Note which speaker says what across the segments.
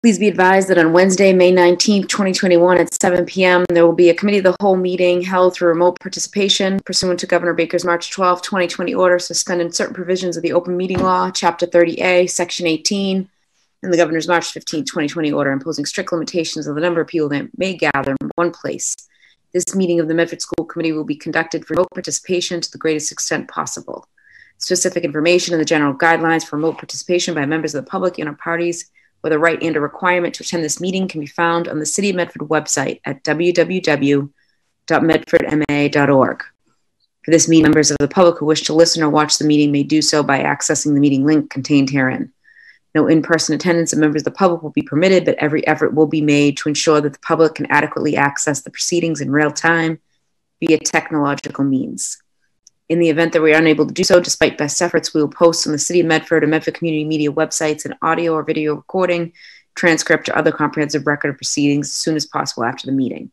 Speaker 1: Please be advised that on Wednesday, May 19th, 2021 at 7 p.m., there will be a committee of the whole meeting held through remote participation pursuant to Governor Baker's March 12, 2020 order suspending certain provisions of the open meeting law, Chapter 30A, Section 18, and the Governor's March 15, 2020 order imposing strict limitations on the number of people that may gather in one place. This meeting of the Medford School Committee will be conducted for remote participation to the greatest extent possible. Specific information and the general guidelines for remote participation by members of the public and our parties with a right and a requirement to attend this meeting can be found on the City of Medford website at www.medfordma.org. For this meeting, members of the public who wish to listen or watch the meeting may do so by accessing the meeting link contained herein. No in person attendance of members of the public will be permitted, but every effort will be made to ensure that the public can adequately access the proceedings in real time via technological means. In the event that we are unable to do so, despite best efforts, we will post on the City of Medford and Medford Community Media websites an audio or video recording, transcript, or other comprehensive record of proceedings as soon as possible after the meeting.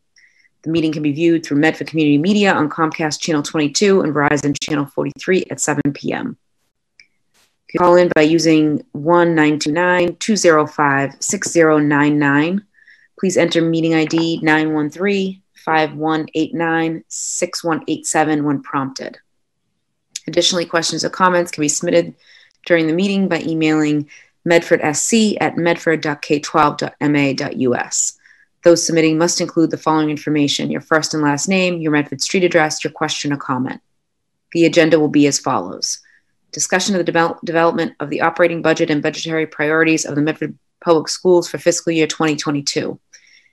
Speaker 1: The meeting can be viewed through Medford Community Media on Comcast Channel 22 and Verizon Channel 43 at 7 p.m. You can call in by using 1 205 Please enter meeting ID 913 5189 6187 when prompted. Additionally, questions or comments can be submitted during the meeting by emailing medfordsc at medford.k12.ma.us. Those submitting must include the following information your first and last name, your Medford street address, your question or comment. The agenda will be as follows discussion of the develop- development of the operating budget and budgetary priorities of the Medford Public Schools for fiscal year 2022,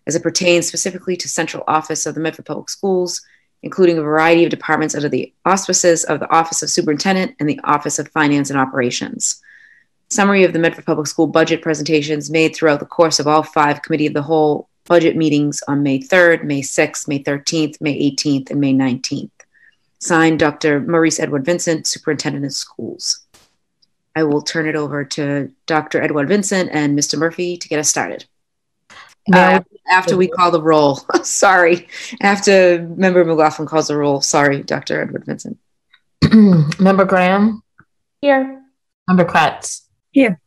Speaker 1: as it pertains specifically to central office of the Medford Public Schools, including a variety of departments under the auspices of the Office of Superintendent and the Office of Finance and Operations. Summary of the Medford Public School budget presentations made throughout the course of all five Committee of the Whole budget meetings on May 3rd, May 6th, May 13th, May 18th, and May 19th. Signed, Dr. Marice Edouard-Vincent, Superintendent of Schools. I will turn it over to Dr. Edward Vincent and Mr. Murphy to get us started. Uh, after we call the roll. Sorry. After Member McLaughlin calls the roll. Sorry, Dr. Edouard-Vincent.
Speaker 2: Member Graham?
Speaker 3: Here.
Speaker 2: Member Kreatz?
Speaker 3: Here.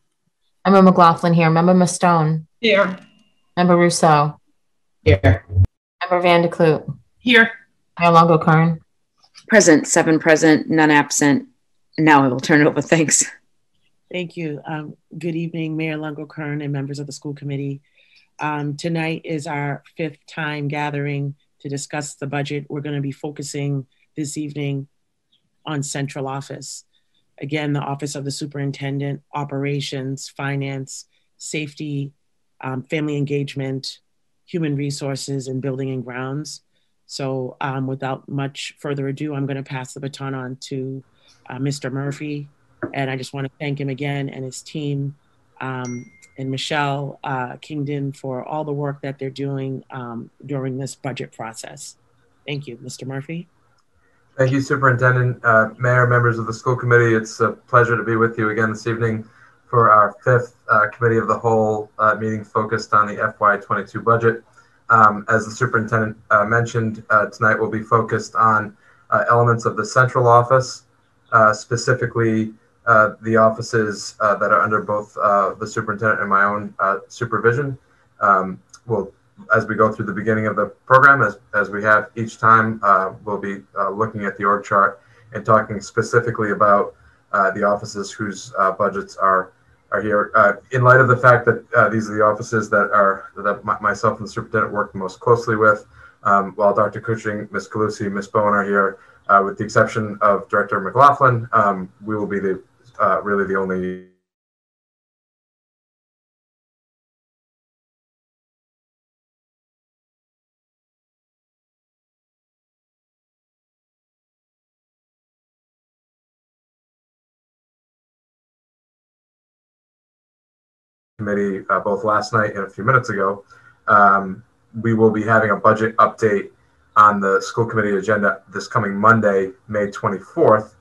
Speaker 2: Member McLaughlin here. Member Mustone?
Speaker 3: Here.
Speaker 2: Member Ruseau?
Speaker 4: Here.
Speaker 2: Member Van der Kloot?
Speaker 3: Here.
Speaker 2: Mayor Lungo-Koehn?
Speaker 1: Present, seven present, none absent. Now I will turn it over. Thanks.
Speaker 4: Thank you. Um, good evening, Mayor Lungo-Koehn and members of the school committee. Um, tonight is our fifth time gathering to discuss the budget. We're going to be focusing this evening on central office. Again, the Office of the Superintendent, Operations, Finance, Safety, um, Family Engagement, Human Resources, and Building and Grounds. So, um, without much further ado, I'm going to pass the baton on to uh, Mr. Murphy. And I just want to thank him again and his team um, and Michelle uh, Kingdon for all the work that they're doing um, during this budget process. Thank you, Mr. Murphy.
Speaker 5: Thank you, Superintendent, uh, Mayor, members of the school committee. It's a pleasure to be with you again this evening for our fifth uh, Committee of the Whole uh, meeting focused on the FY22 budget. Um, as the superintendent uh, mentioned, uh, tonight will be focused on elements of the central office, specifically uh, the offices uh, that are under both uh, the superintendent and my own uh, supervision. Um, will, as we go through the beginning of the program, as, as we have each time, uh, we'll be looking at the org chart and talking specifically about the offices whose budgets are are here. in light of the fact that these are the offices that are that myself and the superintendent work most closely with, um, while Dr. Cushing, Ms. Galusi, Ms. Bowen are here, uh, with the exception of Director McLaughlin, um, we will be the uh, really the only committee uh, both last night and a few minutes ago. Um, we will be having a budget update on the school committee agenda this coming Monday, May 24th.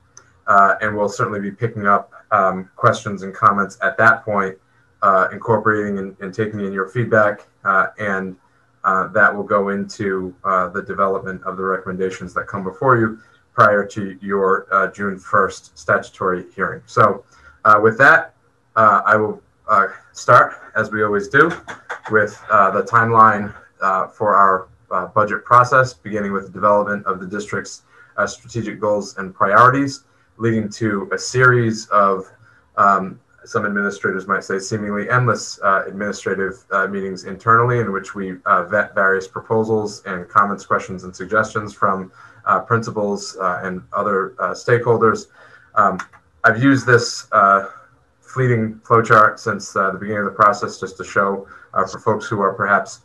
Speaker 5: Uh, and we'll certainly be picking up um, questions and comments at that point, uh, incorporating and, and, taking in your feedback, uh, and uh, that will go into uh, the development of the recommendations that come before you prior to your uh, June 1st statutory hearing. So, with that, I will start, as we always do, with the timeline for our budget process, beginning with the development of the district's strategic goals and priorities, leading to a series of um, some administrators might say seemingly endless uh, administrative uh, meetings internally in which we uh, vet various proposals and comments, questions, and suggestions from uh, principals uh, and other uh, stakeholders. Um, I've used this fleeting flowchart since the beginning of the process just to show for folks who are perhaps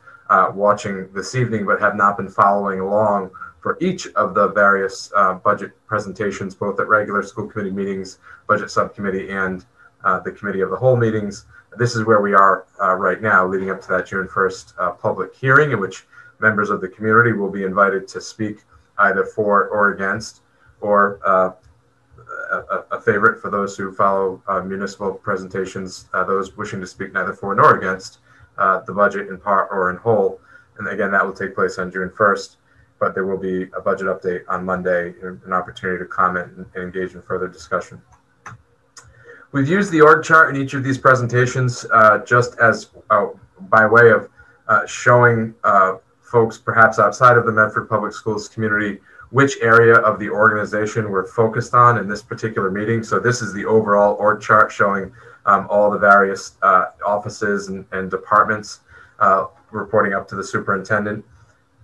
Speaker 5: watching this evening but have not been following along for each of the various budget presentations, both at regular school committee meetings, budget subcommittee, and uh, the committee of the whole meetings. This is where we are uh, right now, leading up to that June 1st uh, public hearing, in which members of the community will be invited to speak either for or against, or uh, a, a, favorite for those who follow uh, municipal presentations, uh, those wishing to speak neither for nor against the budget in part or in whole. And again, that will take place on June 1st but there will be a budget update on Monday, an opportunity to comment and engage in further discussion. We've used the org chart in each of these presentations uh, just as uh, by way of uh, showing uh, folks perhaps outside of the Medford Public Schools community which area of the organization we're focused on in this particular meeting. So this is the overall org chart showing um, all the various uh, offices and, and departments uh, reporting up to the superintendent.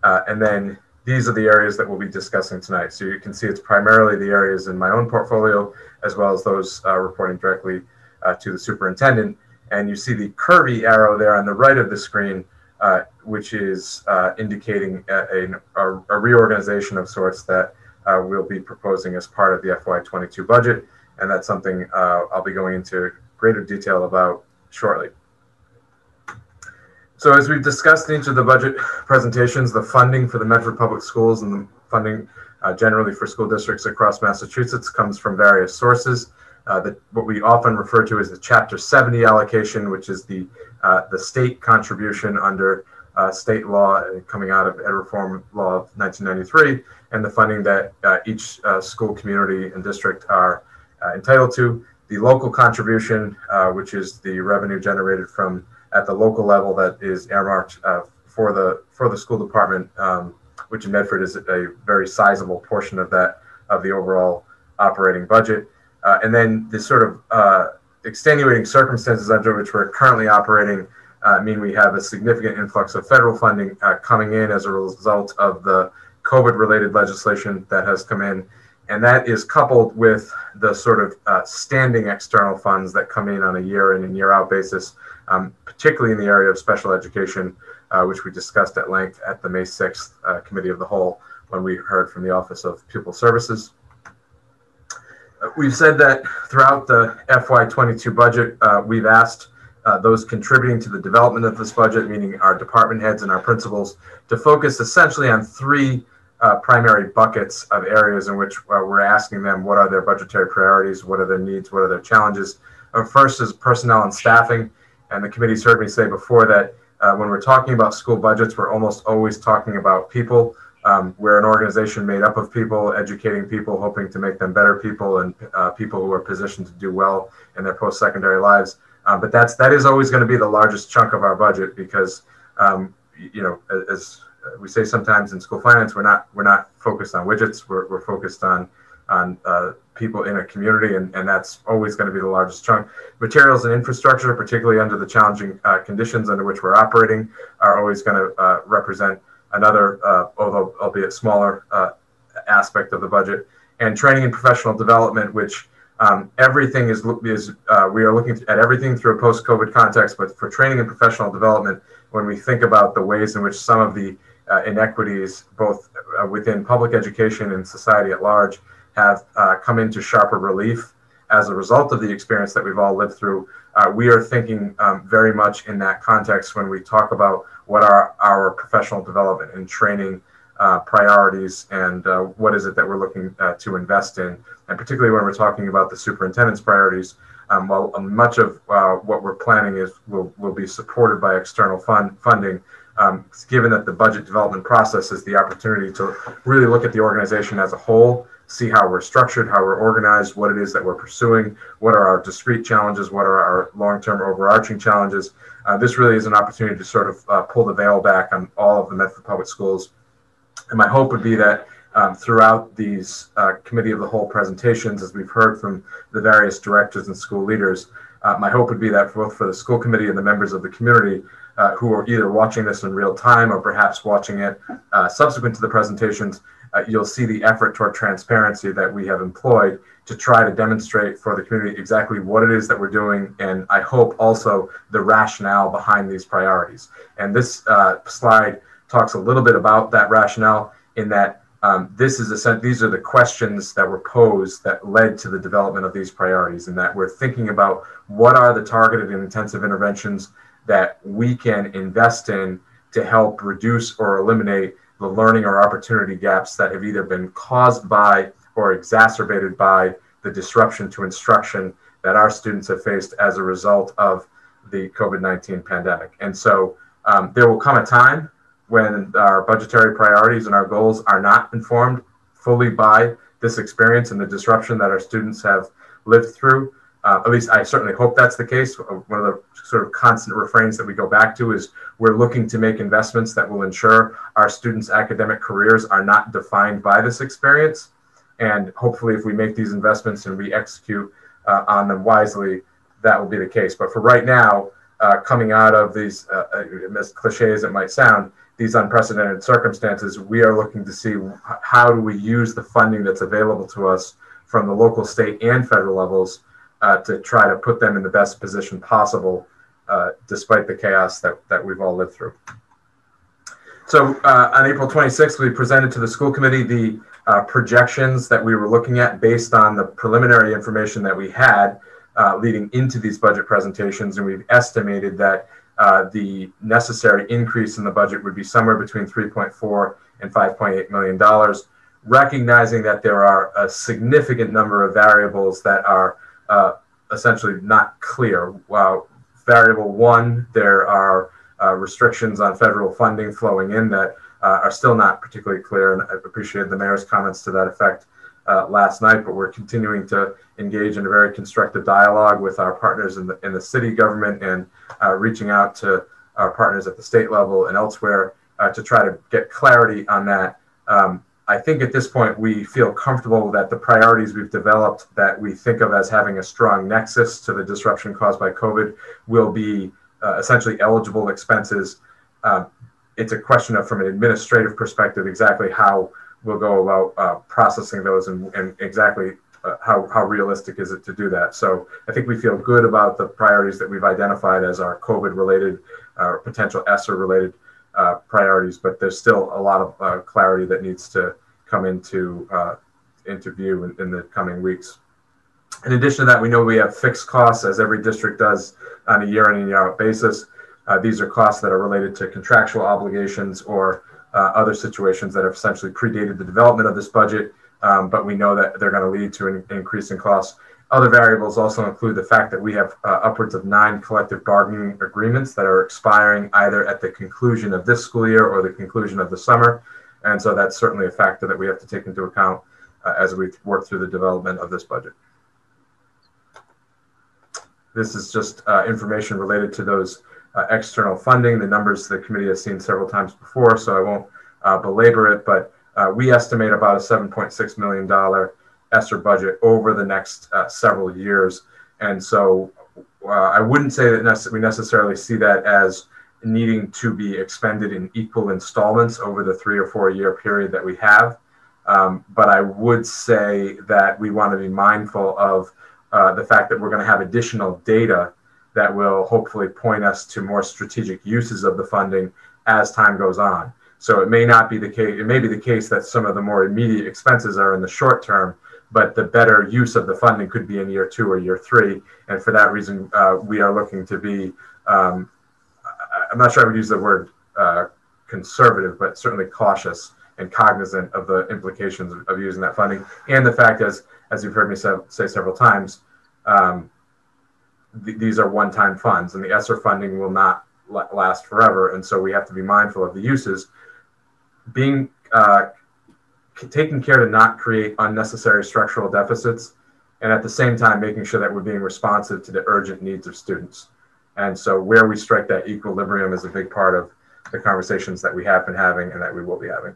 Speaker 5: and then these are the areas that we'll be discussing tonight. So you can see it's primarily the areas in my own portfolio, as well as those uh, reporting directly uh, to the superintendent. And you see the curvy arrow there on the right of the screen, uh, which is uh, indicating a, a, a, reorganization of sorts that uh, we'll be proposing as part of the FY22 budget. And that's something uh, I'll be going into greater detail about shortly. So as we've discussed in each of the budget presentations, the funding for the Medford Public Schools and the funding uh, generally for school districts across Massachusetts comes from various sources. Uh, the, what we often refer to as the Chapter 70 allocation, which is the uh, the state contribution under uh, state law coming out of Ed Reform Law of 1993, and the funding that uh, each uh, school community and district are entitled to. The local contribution, which is the revenue generated from at the local level that is earmarked uh, for the for the school department, um, which in Medford is a very sizable portion of that of the overall operating budget. Uh, and then the sort of uh, extenuating circumstances under which we're currently operating uh, mean we have a significant influx of federal funding uh, coming in as a result of the COVID-related legislation that has come in. And that is coupled with the sort of uh, standing external funds that come in on a year in and year out basis um, particularly in the area of special education, uh, which we discussed at length at the May 6th uh, Committee of the Whole when we heard from the Office of Pupil Services. Uh, we've said that throughout the FY22 budget, uh, we've asked uh, those contributing to the development of this budget, meaning our department heads and our principals, to focus essentially on three uh, primary buckets of areas in which uh, we're asking them what are their budgetary priorities, what are their needs, what are their challenges. Uh, first is personnel and staffing. And the committee's heard me say before that uh, when we're talking about school budgets, we're almost always talking about people. Um, we're an organization made up of people, educating people, hoping to make them better people and uh, people who are positioned to do well in their post-secondary lives. Um, but that's that is always going to be the largest chunk of our budget because um, you know as we say sometimes in school finance, we're not we're not focused on widgets. We're, we're focused on on uh, people in a community, and, and that's always going to be the largest chunk. Materials and infrastructure, particularly under the challenging uh, conditions under which we're operating, are always going to uh, represent another, uh, although albeit smaller, uh, aspect of the budget. And training and professional development, which um, everything is, is uh, we are looking at everything through a post-COVID context, but for training and professional development, when we think about the ways in which some of the inequities, both within public education and society at large, have uh, come into sharper relief as a result of the experience that we've all lived through. Uh, we are thinking um, very much in that context when we talk about what are our professional development and training uh, priorities and uh, what is it that we're looking uh, to invest in. And particularly when we're talking about the superintendent's priorities, um, well, much of uh, what we're planning is will, will be supported by external fund funding. Um, given that the budget development process is the opportunity to really look at the organization as a whole see how we're structured, how we're organized, what it is that we're pursuing, what are our discrete challenges, what are our long-term overarching challenges. Uh, this really is an opportunity to sort of uh, pull the veil back on all of the Medford Public Schools. And my hope would be that um, throughout these uh, committee of the whole presentations, as we've heard from the various directors and school leaders, uh, my hope would be that both for the school committee and the members of the community uh, who are either watching this in real time or perhaps watching it uh, subsequent to the presentations, uh, you'll see the effort toward transparency that we have employed to try to demonstrate for the community exactly what it is that we're doing, and I hope also the rationale behind these priorities. And this uh, slide talks a little bit about that rationale in that um, this is a, these are the questions that were posed that led to the development of these priorities, and that we're thinking about what are the targeted and intensive interventions that we can invest in to help reduce or eliminate the learning or opportunity gaps that have either been caused by or exacerbated by the disruption to instruction that our students have faced as a result of the COVID 19 pandemic. And so um, there will come a time when our budgetary priorities and our goals are not informed fully by this experience and the disruption that our students have lived through. Uh, at least I certainly hope that's the case. One of the sort of constant refrains that we go back to is we're looking to make investments that will ensure our students' academic careers are not defined by this experience. And hopefully, if we make these investments and we execute uh, on them wisely, that will be the case. But for right now, uh, coming out of these, uh, uh, as cliche as it might sound, these unprecedented circumstances, we are looking to see how do we use the funding that's available to us from the local, state, and federal levels uh, to try to put them in the best position possible, uh, despite the chaos that, that we've all lived through. So uh, on April 26th, we presented to the school committee the uh, projections that we were looking at based on the preliminary information that we had uh, leading into these budget presentations, and we've estimated that uh, the necessary increase in the budget would be somewhere between 3.4 and 5.8 million dollars, recognizing that there are a significant number of variables that are uh, essentially not clear. Well, variable one, there are uh, restrictions on federal funding flowing in that uh, are still not particularly clear, and I appreciate the mayor's comments to that effect uh, last night. But we're continuing to engage in a very constructive dialogue with our partners in the in the city government and reaching out to our partners at the state level and elsewhere to try to get clarity on that. Um, I think at this point we feel comfortable that the priorities we've developed that we think of as having a strong nexus to the disruption caused by COVID will be uh, essentially eligible expenses. Uh, it's a question of, from an administrative perspective, exactly how we'll go about uh, processing those and, and exactly uh, how, how realistic is it to do that. So I think we feel good about the priorities that we've identified as our COVID related or uh, potential ESSER related uh, priorities, but there's still a lot of uh, clarity that needs to come into uh, into view in, in, the coming weeks. In addition to that, we know we have fixed costs, as every district does on a year in and year out basis. Uh, these are costs that are related to contractual obligations or uh, other situations that have essentially predated the development of this budget, um, but we know that they're going to lead to an increase in costs. Other variables also include the fact that we have uh, upwards of nine collective bargaining agreements that are expiring either at the conclusion of this school year or the conclusion of the summer. And so that's certainly a factor that we have to take into account uh, as we work through the development of this budget. This is just uh, information related to those uh, external funding. The numbers the committee has seen several times before, so I won't uh, belabor it, but uh, we estimate about a $7.6 million ESSER budget over the next uh, several years. And so uh, I wouldn't say that we necessarily see that as needing to be expended in equal installments over the three or four year period that we have. Um, but I would say that we want to be mindful of uh, the fact that we're going to have additional data that will hopefully point us to more strategic uses of the funding as time goes on. So it may not be the case, it may be the case that some of the more immediate expenses are in the short term, but the better use of the funding could be in year two or year three. And for that reason, uh, we are looking to be, um, I'm not sure I would use the word uh, conservative, but certainly cautious and cognizant of the implications of, using that funding. And the fact is, as you've heard me say, say several times, um, th- these are one time funds, and the ESSER funding will not last forever. And so we have to be mindful of the uses. Being uh, taking care to not create unnecessary structural deficits, and at the same time making sure that we're being responsive to the urgent needs of students. And so, where we strike that equilibrium is a big part of the conversations that we have been having and that we will be having.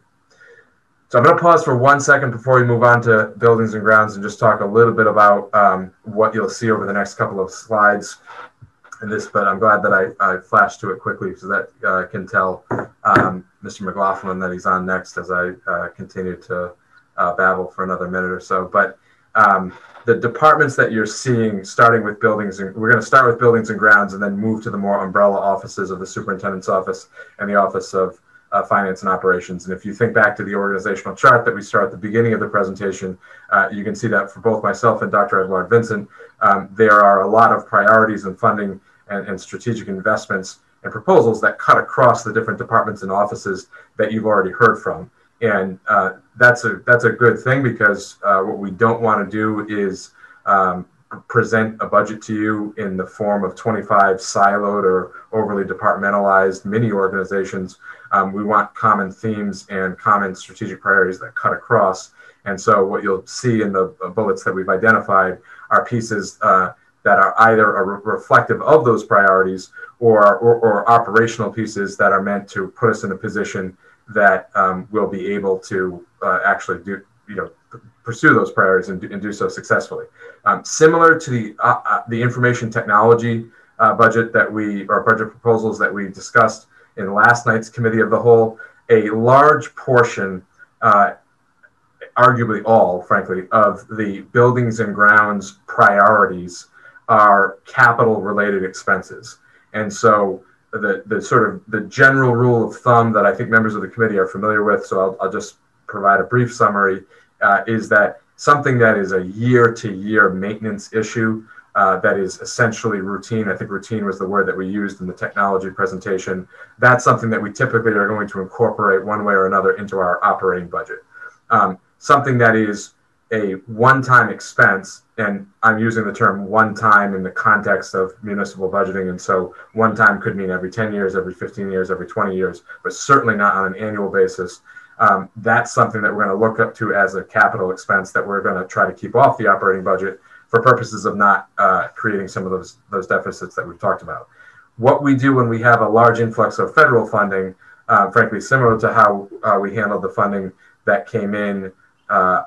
Speaker 5: So I'm going to pause for one second before we move on to buildings and grounds and just talk a little bit about um, what you'll see over the next couple of slides in this, but I'm glad that I, I flashed to it quickly so that uh, can tell um, Mr. McLaughlin that he's on next as I uh, continue to uh, babble for another minute or so. But um, the departments that you're seeing, starting with buildings, and we're going to start with buildings and grounds and then move to the more umbrella offices of the superintendent's office and the office of uh, finance and operations. And if you think back to the organizational chart that we saw at the beginning of the presentation, uh, you can see that for both myself and Dr. Edouard-Vincent, um, there are a lot of priorities and funding and, and, strategic investments and proposals that cut across the different departments and offices that you've already heard from. And uh, that's a that's a good thing because uh, what we don't want to do is um, present a budget to you in the form of 25 siloed or overly departmentalized mini organizations. Um, we want common themes and common strategic priorities that cut across. And so, what you'll see in the bullets that we've identified are pieces uh, that are either a re- reflective of those priorities or, or, or, operational pieces that are meant to put us in a position that um, we'll be able to uh, actually do, you know, pursue those priorities and do, and do so successfully. Um, similar to the uh, uh, the information technology uh, budget that we or budget proposals that we discussed in last night's committee of the whole, a large portion, uh, arguably all, frankly, of the buildings and grounds priorities are capital related expenses, and so. The, the sort of the general rule of thumb that I think members of the committee are familiar with, so I'll, I'll just provide a brief summary, uh, is that something that is a year to year maintenance issue uh, that is essentially routine. I think routine was the word that we used in the technology presentation. That's something that we typically are going to incorporate one way or another into our operating budget. Um, something that is a one time expense, and I'm using the term one time in the context of municipal budgeting. And so one time could mean every 10 years, every 15 years, every 20 years, but certainly not on an annual basis um, that's something that we're going to look up to as a capital expense that we're going to try to keep off the operating budget for purposes of not uh, creating some of those those deficits that we've talked about. What we do when we have a large influx of federal funding, uh, frankly, similar to how uh, we handled the funding that came in uh,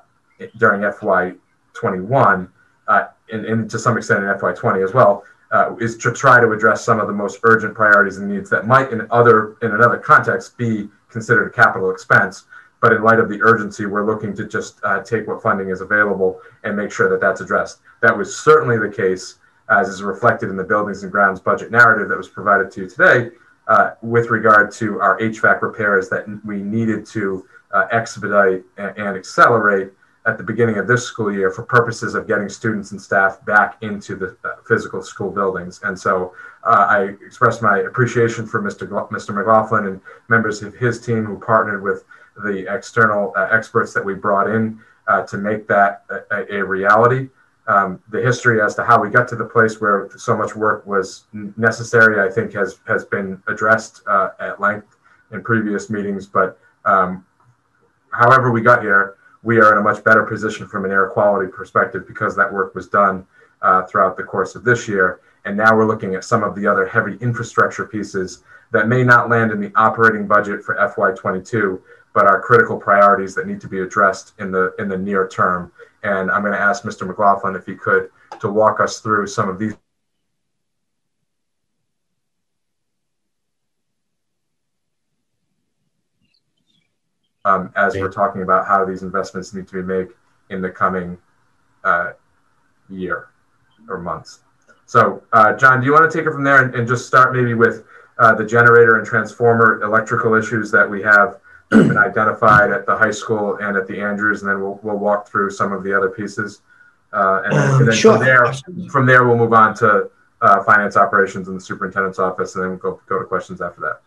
Speaker 5: during FY21, uh, and, and, to some extent in FY20 as well, uh, is to try to address some of the most urgent priorities and needs that might, in other in another context, be considered a capital expense. But in light of the urgency, we're looking to just uh, take what funding is available and make sure that that's addressed. That was certainly the case, as is reflected in the buildings and grounds budget narrative that was provided to you today, uh, with regard to our HVAC repairs that we needed to uh, expedite and, and accelerate at the beginning of this school year for purposes of getting students and staff back into the uh, physical school buildings. And so uh, I expressed my appreciation for Mr. Mr. McLaughlin and members of his team who partnered with the external uh, experts that we brought in uh, to make that a, a reality. Um, the history as to how we got to the place where so much work was necessary, I think, has has been addressed uh, at length in previous meetings. But um, however we got here, we are in a much better position from an air quality perspective because that work was done uh, throughout the course of this year. And now we're looking at some of the other heavy infrastructure pieces that may not land in the operating budget for FY22, but are critical priorities that need to be addressed in the in the near term. And I'm going to ask Mr. McLaughlin if he could to walk us through some of these um, as we're talking about how these investments need to be made in the coming uh, year or months. So, uh, John, do you want to take it from there and, and just start maybe with uh, the generator and transformer electrical issues that we have been identified at the high school and at the Andrews, and then we'll, we'll walk through some of the other pieces. Uh, and, then, and then sure. from there, from there, we'll move on to uh, finance operations in the superintendent's office, and then we'll go, go to questions after that.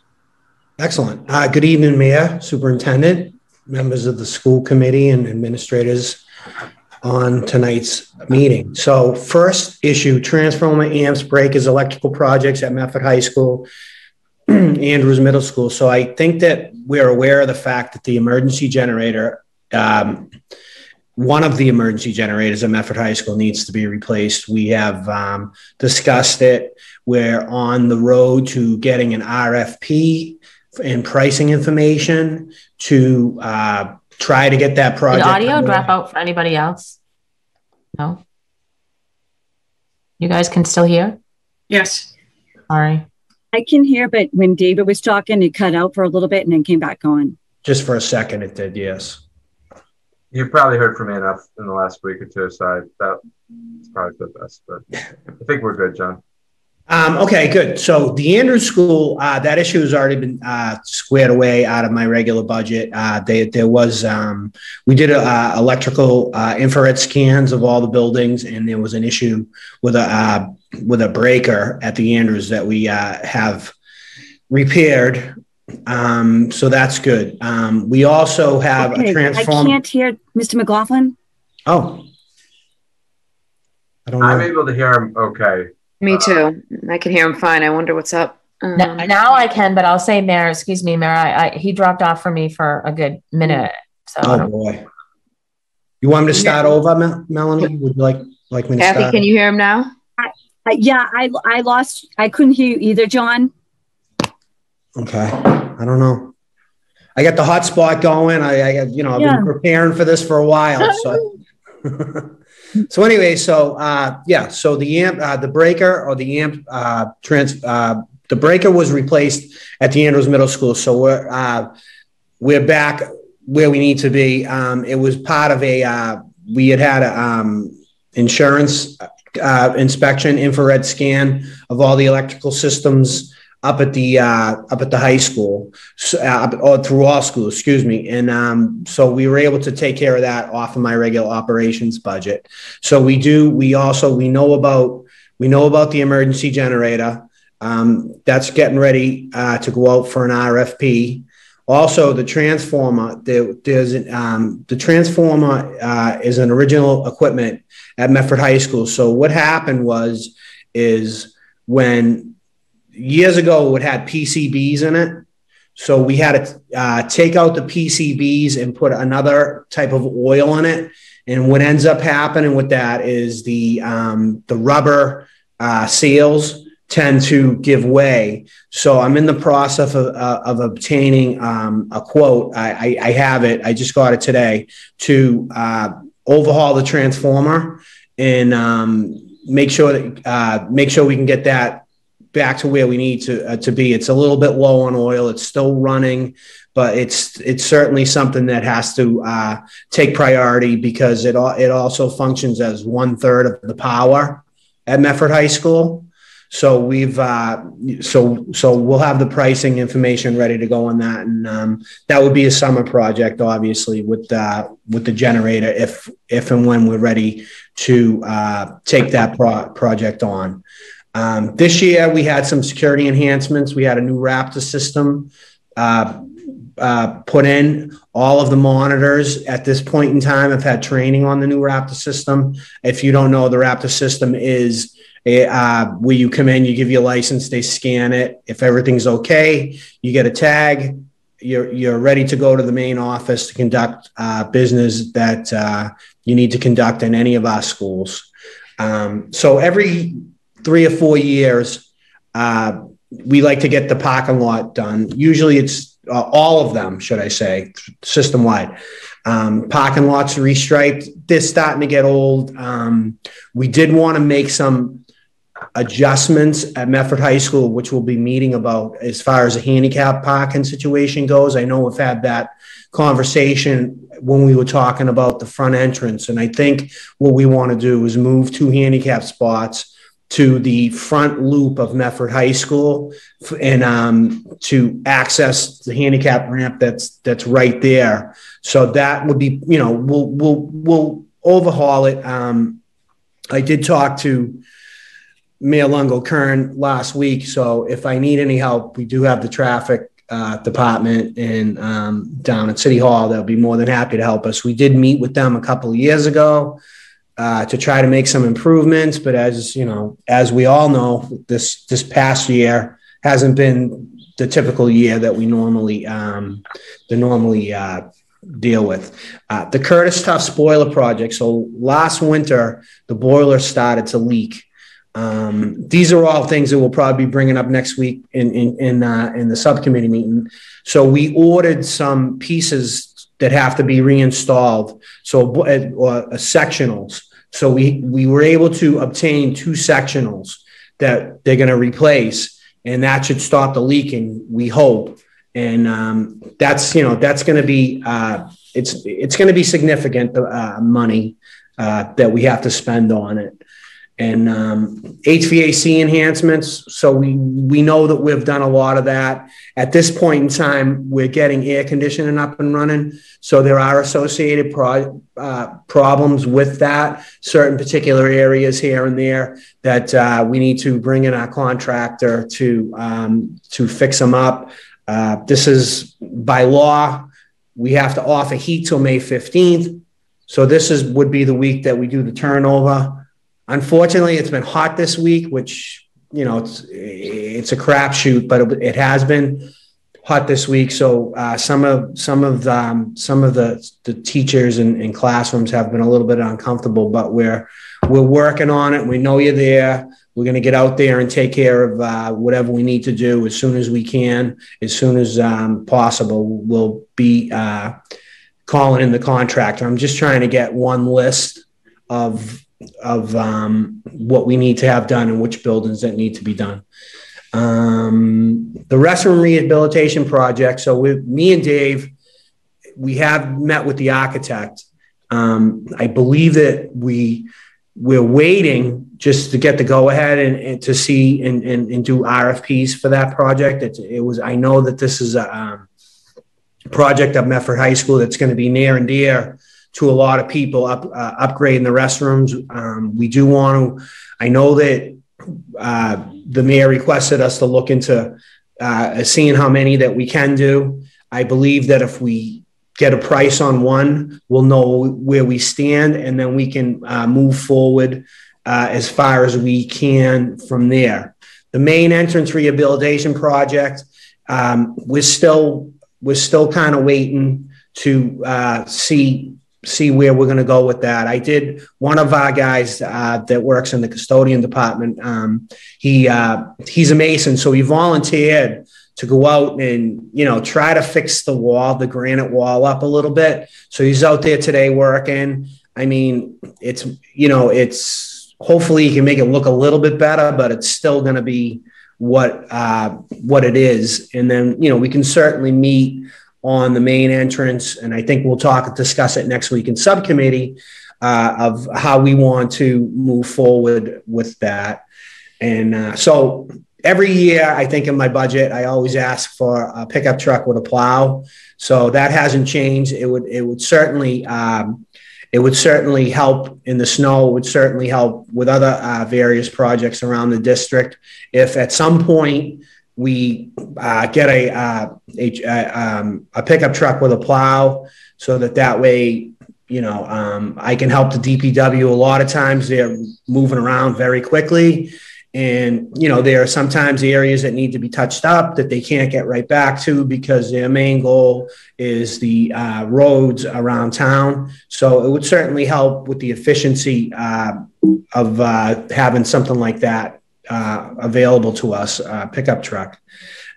Speaker 3: Excellent. Uh, good evening, Mayor, Superintendent, members of the school committee, and administrators on tonight's meeting. So, first issue transformer amps, breakers, electrical projects at Medford High School, Andrews Middle School. So, I think that we're aware of the fact that the emergency generator um, one of the emergency generators at Medford High School needs to be replaced. We have um, discussed it. We're on the road to getting an RFP and pricing information to uh, try to get that
Speaker 2: Did
Speaker 3: project.
Speaker 2: audio drop out for anybody else? No? You guys can still hear?
Speaker 6: Yes.
Speaker 2: Sorry.
Speaker 7: I can hear, but when David was talking, it cut out for a little bit and then came back on.
Speaker 3: Just for a second, it did, yes.
Speaker 5: You probably heard from me enough in the last week or two, so I, that's probably the best. But I think we're good, John.
Speaker 3: Um, okay, good. So the Andrews School, uh, that issue has already been uh, squared away out of my regular budget. Uh, they, there was, um, we did a, uh, electrical uh, infrared scans of all the buildings, and there was an issue with a uh, with a breaker at the Andrews that we uh, have repaired. Um, so that's good. Um, we also have
Speaker 7: Okay,
Speaker 3: a
Speaker 7: I
Speaker 3: transform.
Speaker 7: can't hear Mr. McLaughlin.
Speaker 3: Oh, I don't Know.
Speaker 5: I'm able to hear him okay.
Speaker 1: Me too. I can hear him fine. I wonder what's up. Um,
Speaker 2: Now, now I can, but I'll say Mayor, excuse me, Mayor, I, I, he dropped off for me for a good minute. So
Speaker 3: Oh boy. You want me to start over, Mel- Melanie? Would you like like me to
Speaker 1: Kathy,
Speaker 3: start?
Speaker 1: can you hear him now?
Speaker 7: Uh, yeah, I, I lost, I couldn't hear you either, John.
Speaker 3: Okay. I don't know. I got the hotspot going. I, I you know, I've
Speaker 7: Yeah.
Speaker 3: been preparing for this for a while. So, so anyway, so uh, yeah, so the amp, uh, the breaker or the amp uh, trans, uh, the breaker was replaced at the Andrews Middle School. So we're uh, we're back where we need to be. Um, it was part of a uh, we had had a um, insurance uh, inspection, infrared scan of all the electrical systems up at the uh, up at the high school, so, uh, or through all schools, excuse me. And um, so we were able to take care of that off of my regular operations budget. So we do. We also we know about we know about the emergency generator. Um, that's getting ready uh, to go out for an RFP. Also, the transformer. There, there's um, the transformer uh, is an original equipment at Medford High School. So what happened was is when years ago it had PCBs in it. So we had to uh, take out the PCBs and put another type of oil in it. And what ends up happening with that is the um, the rubber uh, seals tend to give way. So I'm in the process of, uh, of obtaining um, a quote. I, I, I have it. I just got it today to uh, overhaul the transformer and um, make sure that uh, make sure we can get that back to where we need to uh, to be. It's a little bit low on oil. It's still running, but it's it's certainly something that has to uh, take priority because it it also functions as one third of the power at Medford High School. So we've uh, so so we'll have the pricing information ready to go on that, and um, that would be a summer project, obviously, with uh, with the generator if if and when we're ready to uh, take that pro- project on. Um, this year, we had some security enhancements. We had a new Raptor system uh, uh, put in. All of the monitors at this point in time have had training on the new Raptor system. If you don't know, the Raptor system is a, uh, where you come in, you give your license, they scan it. If everything's okay, you get a tag. You're, you're ready to go to the main office to conduct uh, business that uh, you need to conduct in any of our schools. Um, so every three or four years, uh, we like to get the parking lot done. Usually it's uh, all of them, should I say, system wide. Um, parking lots restriped. They're starting to get old. Um, we did want to make some adjustments at Medford High School, which we'll be meeting about as far as a handicap parking situation goes. I know we've had that conversation when we were talking about the front entrance. And I think what we want to do is move two handicap spots to the front loop of Medford High School and um, to access the handicap ramp that's that's right there. So that would be, you know, we'll we'll we'll overhaul it. Um, I did talk to Mayor Lungo-Koehn last week, so if I need any help, we do have the traffic uh, department and um, down at City Hall. They'll be more than happy to help us. We did meet with them a couple of years ago uh, to try to make some improvements. But as you know, as we all know, this this past year hasn't been the typical year that we normally um, the normally uh, deal with. Uh, the Curtis Tufts boiler project. So last winter, the boiler started to leak. Um, these are all things that we'll probably be bringing up next week in in in, uh, in the subcommittee meeting. So we ordered some pieces that have to be reinstalled. So uh, uh, sectionals. So we we were able to obtain two sectionals that they're going to replace, and that should stop the leaking. We hope, and um, that's you know that's going to be uh, it's it's going to be significant uh, money uh, that we have to spend on it and um, HVAC enhancements. So we we know that we've done a lot of that. At this point in time, we're getting air conditioning up and running. So there are associated pro- uh, problems with that. Certain particular areas here and there that uh, we need to bring in our contractor to um, to fix them up. Uh, this is by law. We have to offer heat till May fifteenth. So this is would be the week that we do the turnover. Unfortunately, it's been hot this week, which you know it's it's a crapshoot, but it, it, has been hot this week. So uh, some of some of the, um, some of the the teachers in, in classrooms have been a little bit uncomfortable, but we're we're working on it. We know you're there. We're going to get out there and take care of uh, whatever we need to do as soon as we can, as soon as um, possible. We'll be uh, calling in the contractor. I'm just trying to get one list of of um, what we need to have done and which buildings that need to be done. Um, the restroom rehabilitation project. So with me and Dave, we have met with the architect. Um, I believe that we we're waiting just to get the go ahead and, and, to see and, and, and, do RFPs for that project. It, it, was I know that this is a um, project at Medford High School that's going to be near and dear to a lot of people up uh, upgrading the restrooms. Um, we do want to. I know that uh, the mayor requested us to look into uh, seeing how many that we can do. I believe that if we get a price on one, we'll know where we stand, and then we can uh, move forward uh, as far as we can from there. The main entrance rehabilitation project, um, we're still we're still kind of waiting to uh, see see where we're going to go with that. I did one of our guys uh, that works in the custodian department. Um, he uh, he's a mason, so he volunteered to go out and you know try to fix the wall, the granite wall up a little bit. So he's out there today working. I mean, it's you know it's hopefully he can make it look a little bit better, but it's still going to be what uh, what it is. And then you know we can certainly meet on the main entrance. And I think we'll talk, discuss it next week in subcommittee uh, of how we want to move forward with that. And uh, so every year, I think in my budget, I always ask for a pickup truck with a plow. So that hasn't changed. It would it would certainly um, it would certainly help in the snow. It would certainly help with other uh, various projects around the district. If at some point we uh, get a, uh, a, um, a pickup truck with a plow so that that way you know um, i can help the dpw a lot of times. They're moving around very quickly. And you know there are sometimes areas that need to be touched up that they can't get right back to because their main goal is the uh, roads around town. So it would certainly help with the efficiency uh, of uh, having something like that uh, available to us, uh, pickup truck.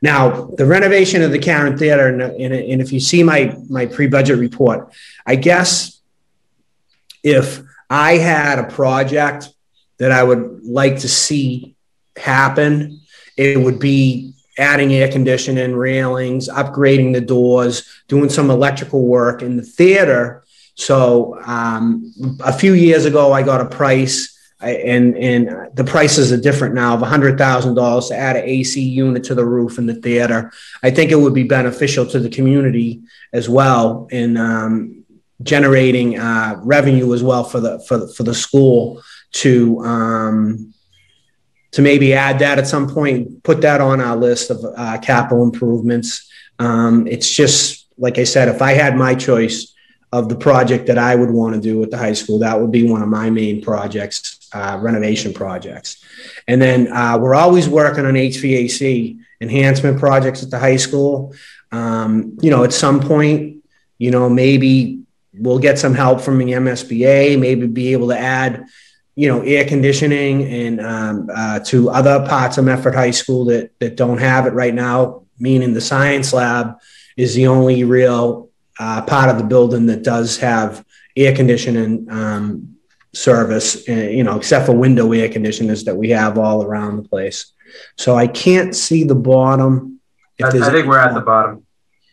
Speaker 3: Now, the renovation of the Karen Theater, and, and, and if you see my, my pre budget report, I guess if I had a project that I would like to see happen, it would be adding air conditioning, railings, upgrading the doors, doing some electrical work in the theater. So um, a few years ago, I got a price and and the prices are different now of $100,000 to add an AC unit to the roof in the theater. I think it would be beneficial to the community as well in um, generating uh, revenue as well for the for the, for the school to um, to maybe add that at some point, put that on our list of uh, capital improvements. Um, it's just like I said, if I had my choice of the project that I would want to do at the high school, that would be one of my main projects uh, renovation projects. And then uh, we're always working on HVAC enhancement projects at the high school. Um, you know, at some point, you know, maybe we'll get some help from the MSBA, maybe be able to add, you know, air conditioning and um, uh, to other parts of Medford High School that that don't have it right now. Meaning the science lab is the only real uh, part of the building that does have air conditioning um, service, uh, you know, except for window air conditioners that we have all around the place. So I can't see the bottom.
Speaker 5: I, I think we're at the bottom.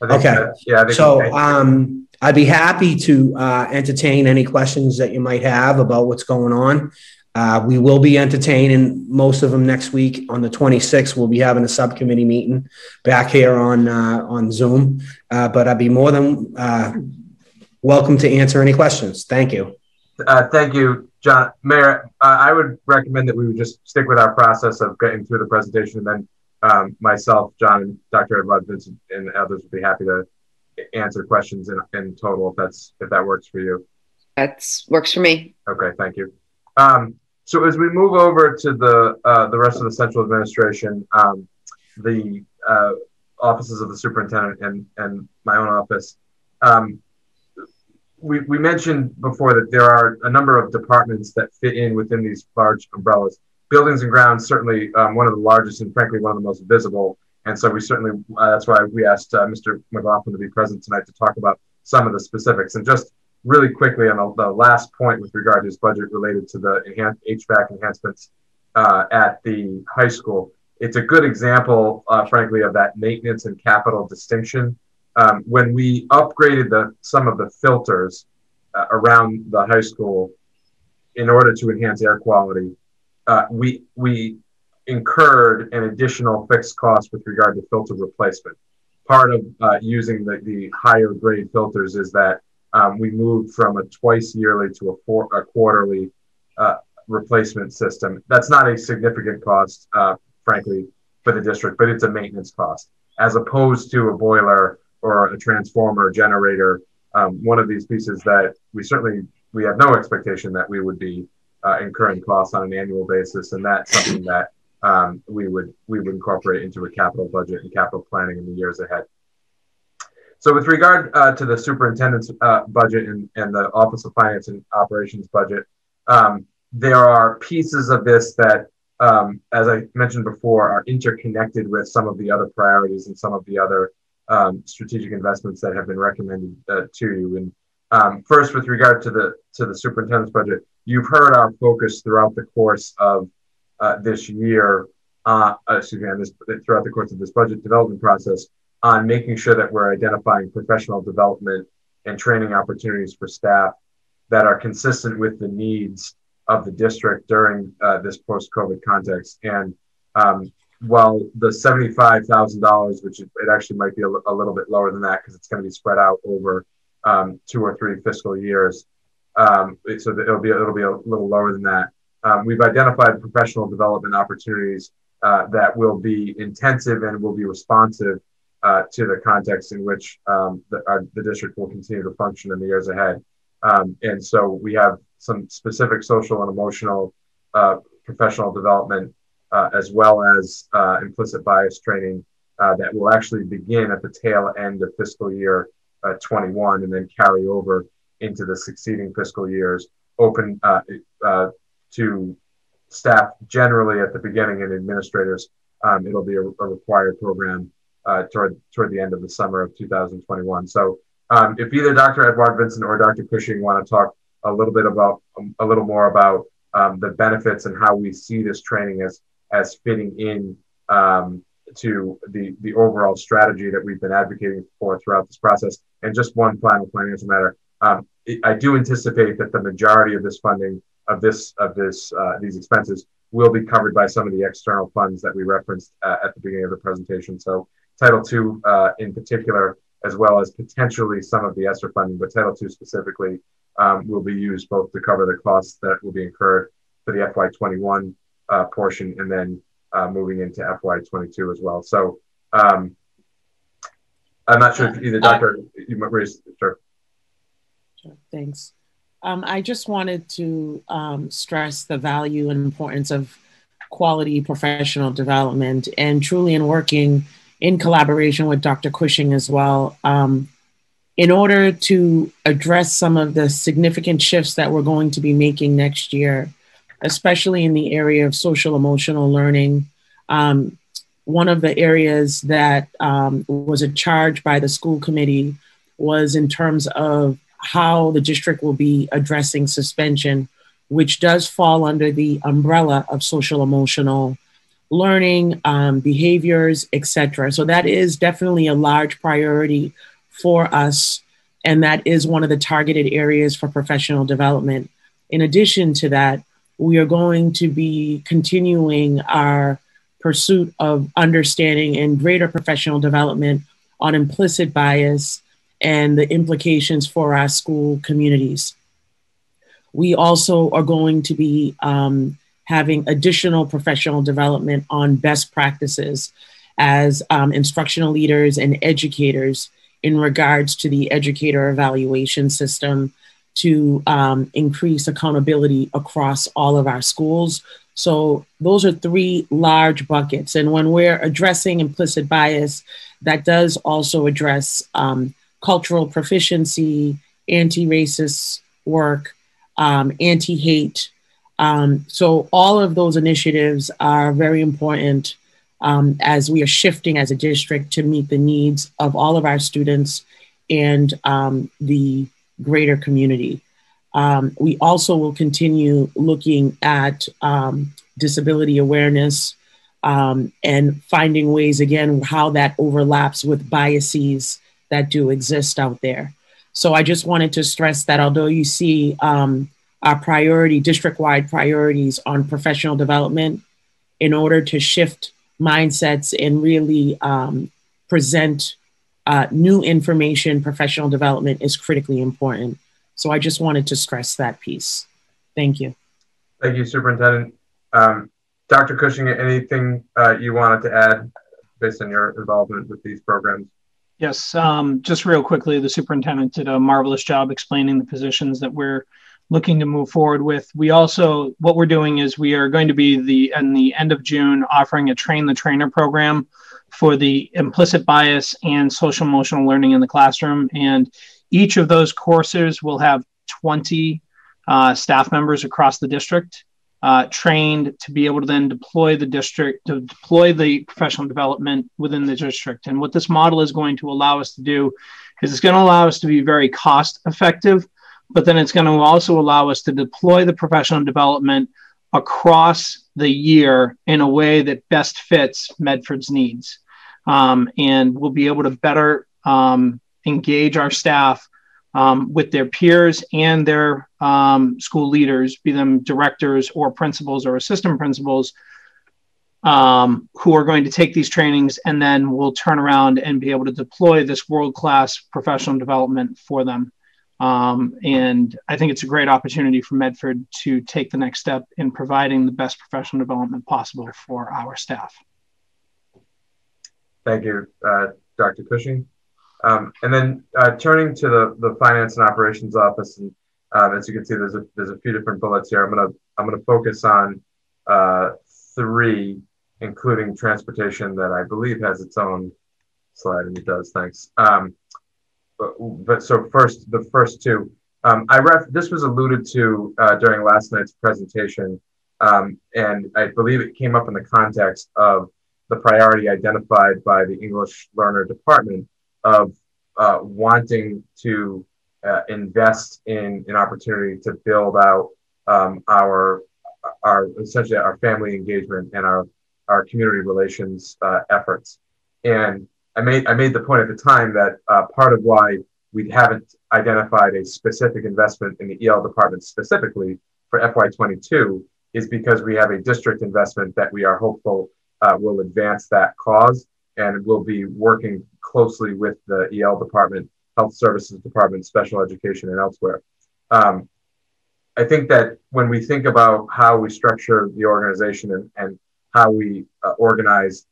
Speaker 3: okay. That, yeah. so um, I'd be happy to uh, entertain any questions that you might have about what's going on. Uh, we will be entertaining most of them next week on the 26th. We'll be having a subcommittee meeting back here on uh, on Zoom. Uh, but I'd be more than uh, welcome to answer any questions. Thank you.
Speaker 5: Uh, thank you, John. Mayor, I would recommend that we would just stick with our process of getting through the presentation, and then um, myself, John, and Dr. Edouard-Vincent, and others would be happy to answer questions in, in total if that's if that works for you.
Speaker 1: That works for me.
Speaker 5: Okay, thank you. Um, so as we move over to the uh, the rest of the central administration, um, the uh, offices of the superintendent and and my own office, um, we we mentioned before that there are a number of departments that fit in within these large umbrellas. Buildings and grounds certainly um, one of the largest and frankly one of the most visible. And so we certainly uh, that's why we asked uh, Mr. McLaughlin to be present tonight to talk about some of the specifics and just really quickly on the, last point with regard to his budget related to the enhanced HVAC enhancements uh, at the high school. It's a good example, uh, frankly, of that maintenance and capital distinction. Um, when we upgraded the some of the filters uh, around the high school in order to enhance air quality, uh, we we incurred an additional fixed cost with regard to filter replacement. Part of uh, using the, the higher grade filters is that um, we moved from a twice yearly to a, four, a quarterly uh, replacement system. That's not a significant cost, uh, frankly, for the district, but it's a maintenance cost as opposed to a boiler or a transformer generator. Um, one of these pieces that we certainly we have no expectation that we would be uh, incurring costs on an annual basis, and that's something that um, we would we would incorporate into a capital budget and capital planning in the years ahead. So with regard uh, to the superintendent's uh, budget and, and the Office of Finance and Operations budget, um, there are pieces of this that, um, as I mentioned before, are interconnected with some of the other priorities and some of the other um, strategic investments that have been recommended uh, to you. And um, first, with regard to the to the superintendent's budget, you've heard our focus throughout the course of uh, this year, uh, excuse me, this, throughout the course of this budget development process on making sure that we're identifying professional development and training opportunities for staff that are consistent with the needs of the district during uh, this post-COVID context. And um, while the $75,000, which it actually might be a, little bit lower than that because it's going to be spread out over um, two or three fiscal years, um, so it'll be it'll be a little lower than that. Um, we've identified professional development opportunities uh, that will be intensive and will be responsive uh, to the context in which um, the, our, the, district will continue to function in the years ahead. Um, and so we have some specific social and emotional uh, professional development, uh, as well as uh, implicit bias training uh, that will actually begin at the tail end of fiscal year uh, 21 and then carry over into the succeeding fiscal years, open to staff generally at the beginning and administrators. Um, it'll be a, a required program uh, toward toward the end of the summer of 2021. So um, if either Dr. Edouard-Vincent or Dr. Cushing want to talk a little bit about um, a little more about um, the benefits and how we see this training as as fitting in um, to the the overall strategy that we've been advocating for throughout this process. And just one final financial matter. Um, I do anticipate that the majority of this funding of this of this uh, these expenses will be covered by some of the external funds that we referenced uh, at the beginning of the presentation. So Title II uh, in particular, as well as potentially some of the ESSER funding, but Title II specifically um, will be used both to cover the costs that will be incurred for the FY21 uh, portion and then uh, moving into FY22 as well. So um, I'm not sure if either Dr. you might raise,
Speaker 4: sure. sure. Thanks. Um, I just wanted to um, stress the value and importance of quality professional development and truly in working in collaboration with Dr. Cushing as well. Um, in order to address some of the significant shifts that we're going to be making next year, especially in the area of social emotional learning, um, one of the areas that um, was a charge by the school committee was in terms of how the district will be addressing suspension, which does fall under the umbrella of social emotional learning, um, behaviors, etc. So that is definitely a large priority for us, and that is one of the targeted areas for professional development. In addition to that, we are going to be continuing our pursuit of understanding and greater professional development on implicit bias and the implications for our school communities. We also are going to be um, having additional professional development on best practices as um, instructional leaders and educators in regards to the educator evaluation system to um, increase accountability across all of our schools. So, those are three large buckets. And when we're addressing implicit bias, that does also address um, cultural proficiency, anti racist work, um, anti hate. Um, so, all of those initiatives are very important um, as we are shifting as a district to meet the needs of all of our students and um, the greater community. Um, we also will continue looking at um, disability awareness and finding ways, again, how that overlaps with biases that do exist out there. So I just wanted to stress that although you see um, our priority, district wide priorities on professional development, in order to shift mindsets and really um, present uh, new information, professional development is critically important. So I just wanted to stress that piece. Thank you.
Speaker 5: Thank you, Superintendent. Um, Dr. Cushing, anything uh, you wanted to add based on your involvement with these programs?
Speaker 6: Yes, um, just real quickly, the superintendent did a marvelous job explaining the positions that we're looking to move forward with. We also, what we're doing is we are going to be the in the end of June offering a train the trainer program for the implicit bias and social emotional learning in the classroom. And each of those courses will have 20 uh, staff members across the district uh, trained to be able to then deploy the district to deploy the professional development within the district. And what this model is going to allow us to do is it's going to allow us to be very cost effective, but then it's going to also allow us to deploy the professional development across the year in a way that best fits Medford's needs. Um, and we'll be able to better um, engage our staff um, with their peers and their um, school leaders, be them directors or principals or assistant principals, um, who are going to take these trainings and then we'll turn around and be able to deploy this world class professional development for them. Um, and I think it's a great opportunity for Medford to take the next step in providing the best professional development possible for our staff.
Speaker 5: Thank you, uh, Dr. Cushing. Um, and then uh, turning to the, the finance and operations office, and um, as you can see, there's a there's a few different bullets here. I'm gonna I'm gonna focus on uh, three, including transportation, that I believe has its own slide, and it does. Thanks. Um, but, so first, the first two, um, I ref this was alluded to uh, during last night's presentation, um, and I believe it came up in the context of the priority identified by the English learner department of uh, wanting to uh, invest in an opportunity to build out um, our our essentially our family engagement and our our community relations uh, efforts. And I made I made the point at the time that uh, part of why we haven't identified a specific investment in the EL department specifically for FY22 is because we have a district investment that we are hopeful uh, will advance that cause and we'll be working closely with the EL department, health services department, special education, and elsewhere. Um, I think that when we think about how we structure the organization and, and how we uh, organize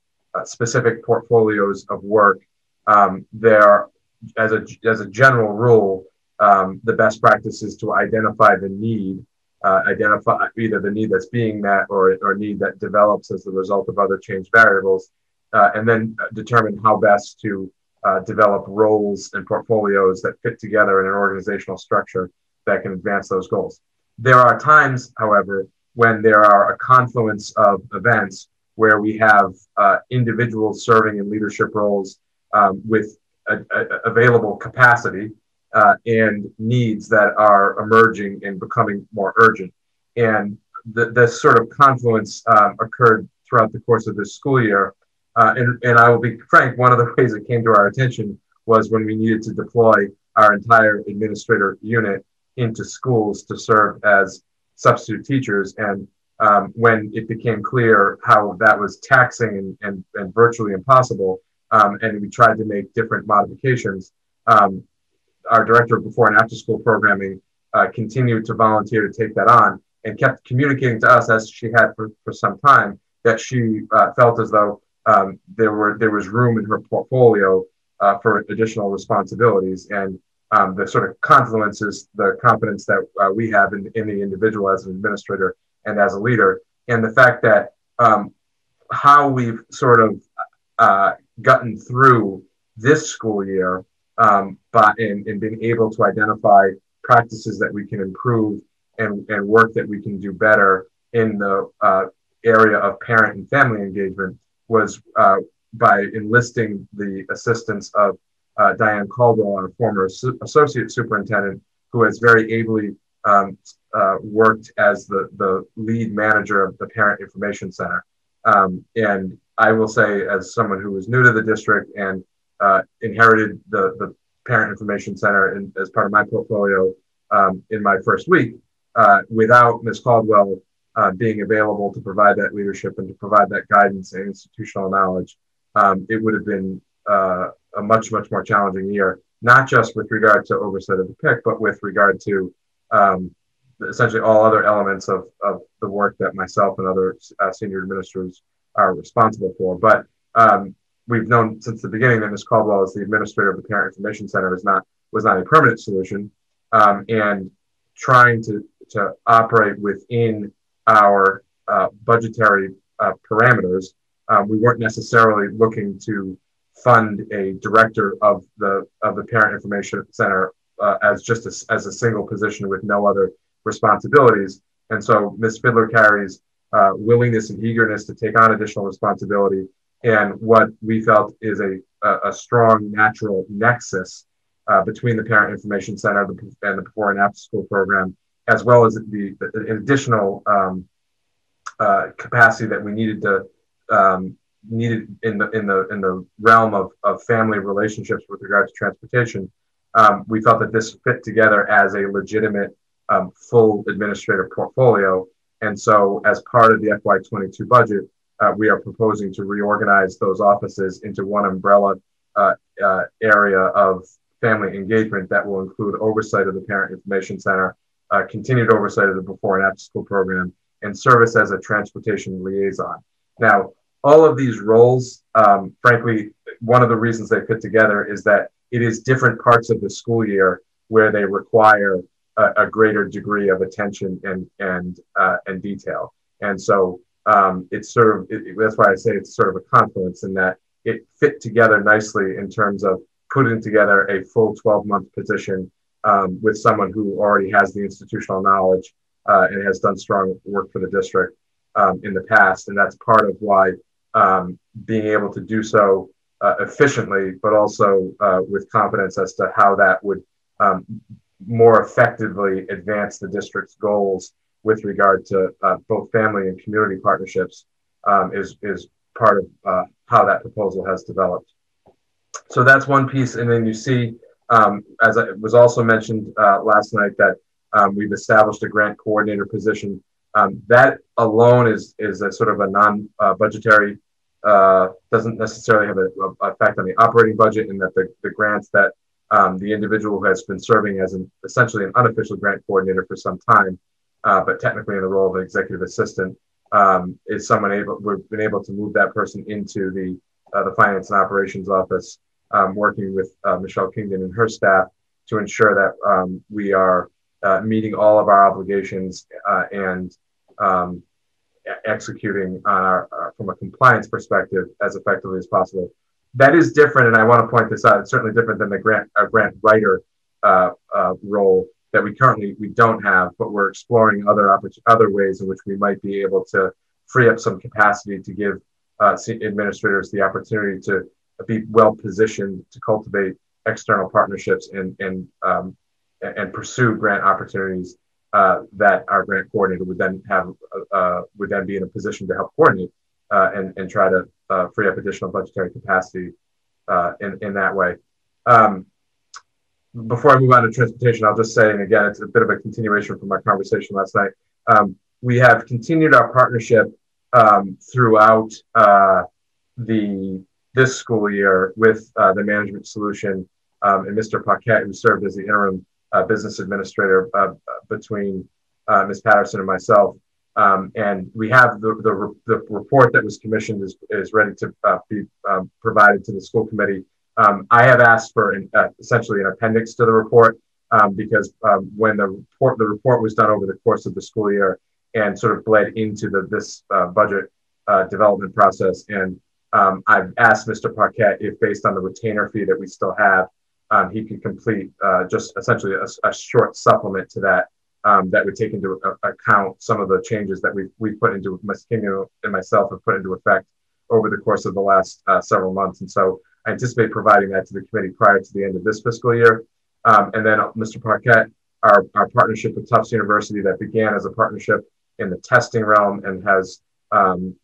Speaker 5: specific portfolios of work, um, there, as a as a general rule, um, the best practice is to identify the need, uh, identify either the need that's being met or or need that develops as the result of other change variables, uh, and then determine how best to uh, develop roles and portfolios that fit together in an organizational structure that can advance those goals. There are times, however, when there are a confluence of events where we have uh, individuals serving in leadership roles um, with a, a, available capacity uh, and needs that are emerging and becoming more urgent. And this sort of confluence um, occurred throughout the course of this school year. Uh, and, and I will be frank, one of the ways it came to our attention was when we needed to deploy our entire administrator unit into schools to serve as substitute teachers. And um, when it became clear how that was taxing and, and, and virtually impossible, um, and we tried to make different modifications, um, our director of before and after school programming uh, continued to volunteer to take that on and kept communicating to us as she had for, for some time that she uh, felt as though um, there were there was room in her portfolio uh, for additional responsibilities and um, the sort of confluences the confidence that uh, we have in, in the individual as an administrator and as a leader and the fact that um, how we've sort of uh, gotten through this school year um, but in, in being able to identify practices that we can improve and, and work that we can do better in the uh, area of parent and family engagement was uh, by enlisting the assistance of uh, Diane Caldwell, our former associate superintendent, who has very ably um, uh, worked as the, the lead manager of the Parent Information Center. Um, and I will say, as someone who was new to the district and uh, inherited the, the Parent Information Center in, as part of my portfolio um, in my first week, uh, without Ms. Caldwell uh, being available to provide that leadership and to provide that guidance and institutional knowledge, um, it would have been uh, a much, much more challenging year, not just with regard to oversight of the PIC, but with regard to um, essentially all other elements of, of the work that myself and other uh, senior administrators are responsible for. But um, we've known since the beginning that Ms. Caldwell, as the administrator of the Parent Information Center, is not was not a permanent solution, um, and trying to to operate within our uh, budgetary uh, parameters. Um, we weren't necessarily looking to fund a director of the of the Parent Information Center uh, as just a, as a single position with no other responsibilities. And so Ms. Fiddler carries uh, willingness and eagerness to take on additional responsibility and what we felt is a, a, a strong natural nexus uh, between the Parent Information Center and the Before and After School program, as well as the, the additional um, uh, capacity that we needed to um, needed in the in the in the realm of, of family relationships with regard to transportation. Um, we felt that this fit together as a legitimate um, full administrative portfolio. And so, as part of the FY22 budget, uh, we are proposing to reorganize those offices into one umbrella uh, uh, area of family engagement that will include oversight of the Parent Information Center, uh, continued oversight of the before and after school program, and service as a transportation liaison. Now, all of these roles, um, frankly, one of the reasons they fit together is that it is different parts of the school year where they require a, a greater degree of attention and and uh, and detail. And so um, it's sort of it, that's why I say it's sort of a confluence in that it fit together nicely in terms of putting together a full 12 month position um, with someone who already has the institutional knowledge uh, and has done strong work for the district um, in the past. And that's part of why um, being able to do so uh, efficiently, but also uh, with confidence as to how that would um, more effectively advance the district's goals with regard to uh, both family and community partnerships um, is, is part of uh, how that proposal has developed. So that's one piece. And then you see, um, as I was also mentioned uh, last night, that um, we've established a grant coordinator position. Um, that alone is, is a sort of a non-budgetary, uh, doesn't necessarily have an effect on the operating budget and that the, the grants that um, the individual who has been serving as an, essentially an unofficial grant coordinator for some time uh, but technically in the role of an executive assistant, um, is someone able, we've been able to move that person into the, uh, the finance and operations office, um, working with uh, Michelle Kingdon and her staff to ensure that um, we are uh, meeting all of our obligations uh, and um, executing on our, uh, from a compliance perspective as effectively as possible. That is different, and I want to point this out. It's certainly different than the grant uh, grant writer uh, uh, role that we currently we don't have, but we're exploring other other ways in which we might be able to free up some capacity to give uh, administrators the opportunity to be well positioned to cultivate external partnerships and and um, and pursue grant opportunities uh, that our grant coordinator would then have uh, uh would then be in a position to help coordinate uh, and and try to uh, free up additional budgetary capacity in in that way. Um, before I move on to transportation, I'll just say, and again, it's a bit of a continuation from our conversation last night. Um, we have continued our partnership um, throughout the this school year with the management solution um, and Mr. Paquette, who served as the interim uh, business administrator uh, between uh, Ms. Patterson and myself. Um, and we have the, the, the, report that was commissioned is, is ready to uh, be um, provided to the school committee. Um, I have asked for an, uh, essentially an appendix to the report um, because um, when the report the report was done over the course of the school year and sort of bled into the, this uh, budget development process. And um, I've asked Mr. Paquette if, based on the retainer fee that we still have, he could complete uh, just essentially a, a, short supplement to that um, that would take into account some of the changes that we've, we've put into, Ms. King and myself have put into effect over the course of the last uh, several months. And so I anticipate providing that to the committee prior to the end of this fiscal year. Um, and then uh, Mr. Paquette, our, our partnership with Tufts University that began as a partnership in the testing realm and has um,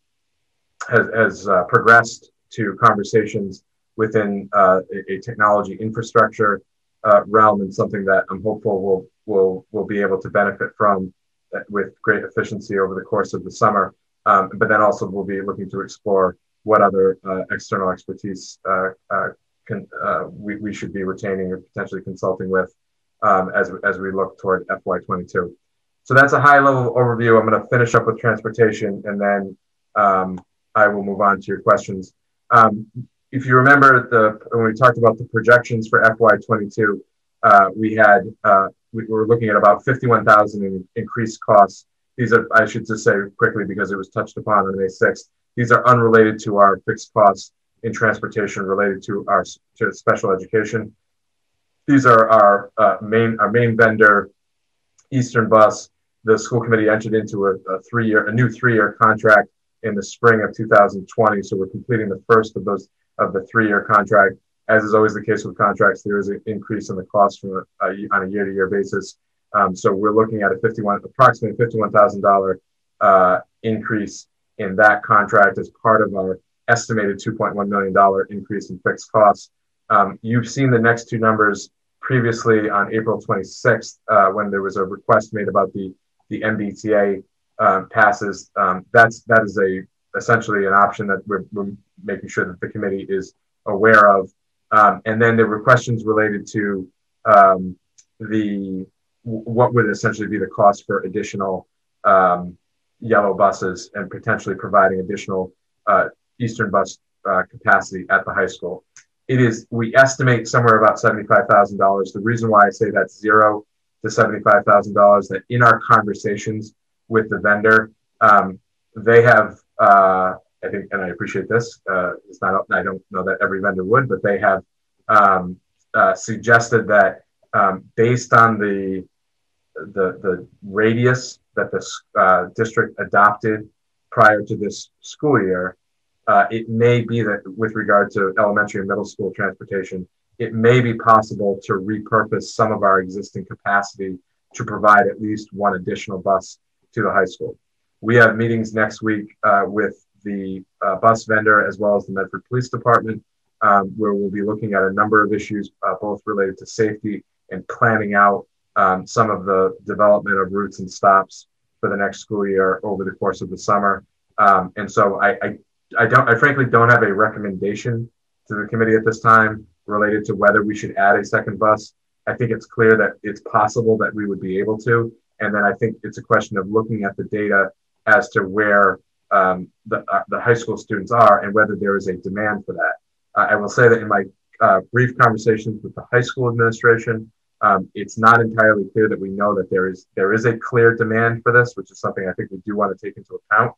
Speaker 5: has, has uh, progressed to conversations within uh, a, a, technology infrastructure uh, realm and something that I'm hopeful will will will be able to benefit from uh, with great efficiency over the course of the summer. Um, but then also we'll be looking to explore what other uh, external expertise uh, uh, can, we, we should be retaining or potentially consulting with um, as, as we look toward FY22. So that's a high level overview. I'm going to finish up with transportation and then um, I will move on to your questions. Um, if you remember the when we talked about the projections for FY22, uh, we had uh, we were looking at about 51,000 in increased costs. These are I should just say quickly because it was touched upon on May 6th. These are unrelated to our fixed costs in transportation related to our to special education. These are our uh, main our main vendor, Eastern Bus. The school committee entered into a, a three year a new three year contract in the spring of 2020. So we're completing the first of those of the three-year contract. As is always the case with contracts, there is an increase in the cost from a, on a year-to-year basis. Um, so we're looking at a 51, approximately $51,000 uh, increase in that contract as part of our estimated $2.1 million increase in fixed costs. Um, you've seen the next two numbers previously on April 26th uh, when there was a request made about the the MBTA um, passes. Um, that's that is a essentially an option that we're, we're, making sure that the committee is aware of. Um, and then there were questions related to um, the what would essentially be the cost for additional um, yellow buses and potentially providing additional uh, Eastern bus uh, capacity at the high school. It is we estimate somewhere about seventy-five thousand dollars. The reason why I say that's zero to seventy-five thousand dollars that in our conversations with the vendor, um, they have uh, I think, and I appreciate this. Uh, it's not, I don't know that every vendor would, but they have um, uh, suggested that um, based on the, the, the radius that the uh, district adopted prior to this school year, uh, it may be that with regard to elementary and middle school transportation, it may be possible to repurpose some of our existing capacity to provide at least one additional bus to the high school. We have meetings next week uh, with the uh, bus vendor as well as the Medford Police Department, um, where we'll be looking at a number of issues, uh, both related to safety and planning out um, some of the development of routes and stops for the next school year over the course of the summer. Um, and so I, I, I don't, I frankly don't have a recommendation to the committee at this time related to whether we should add a second bus. I think it's clear that it's possible that we would be able to. And then I think it's a question of looking at the data as to where um, the, uh, the high school students are and whether there is a demand for that. Uh, I will say that in my uh, brief conversations with the high school administration, um, it's not entirely clear that we know that there is there is a clear demand for this, which is something I think we do want to take into account.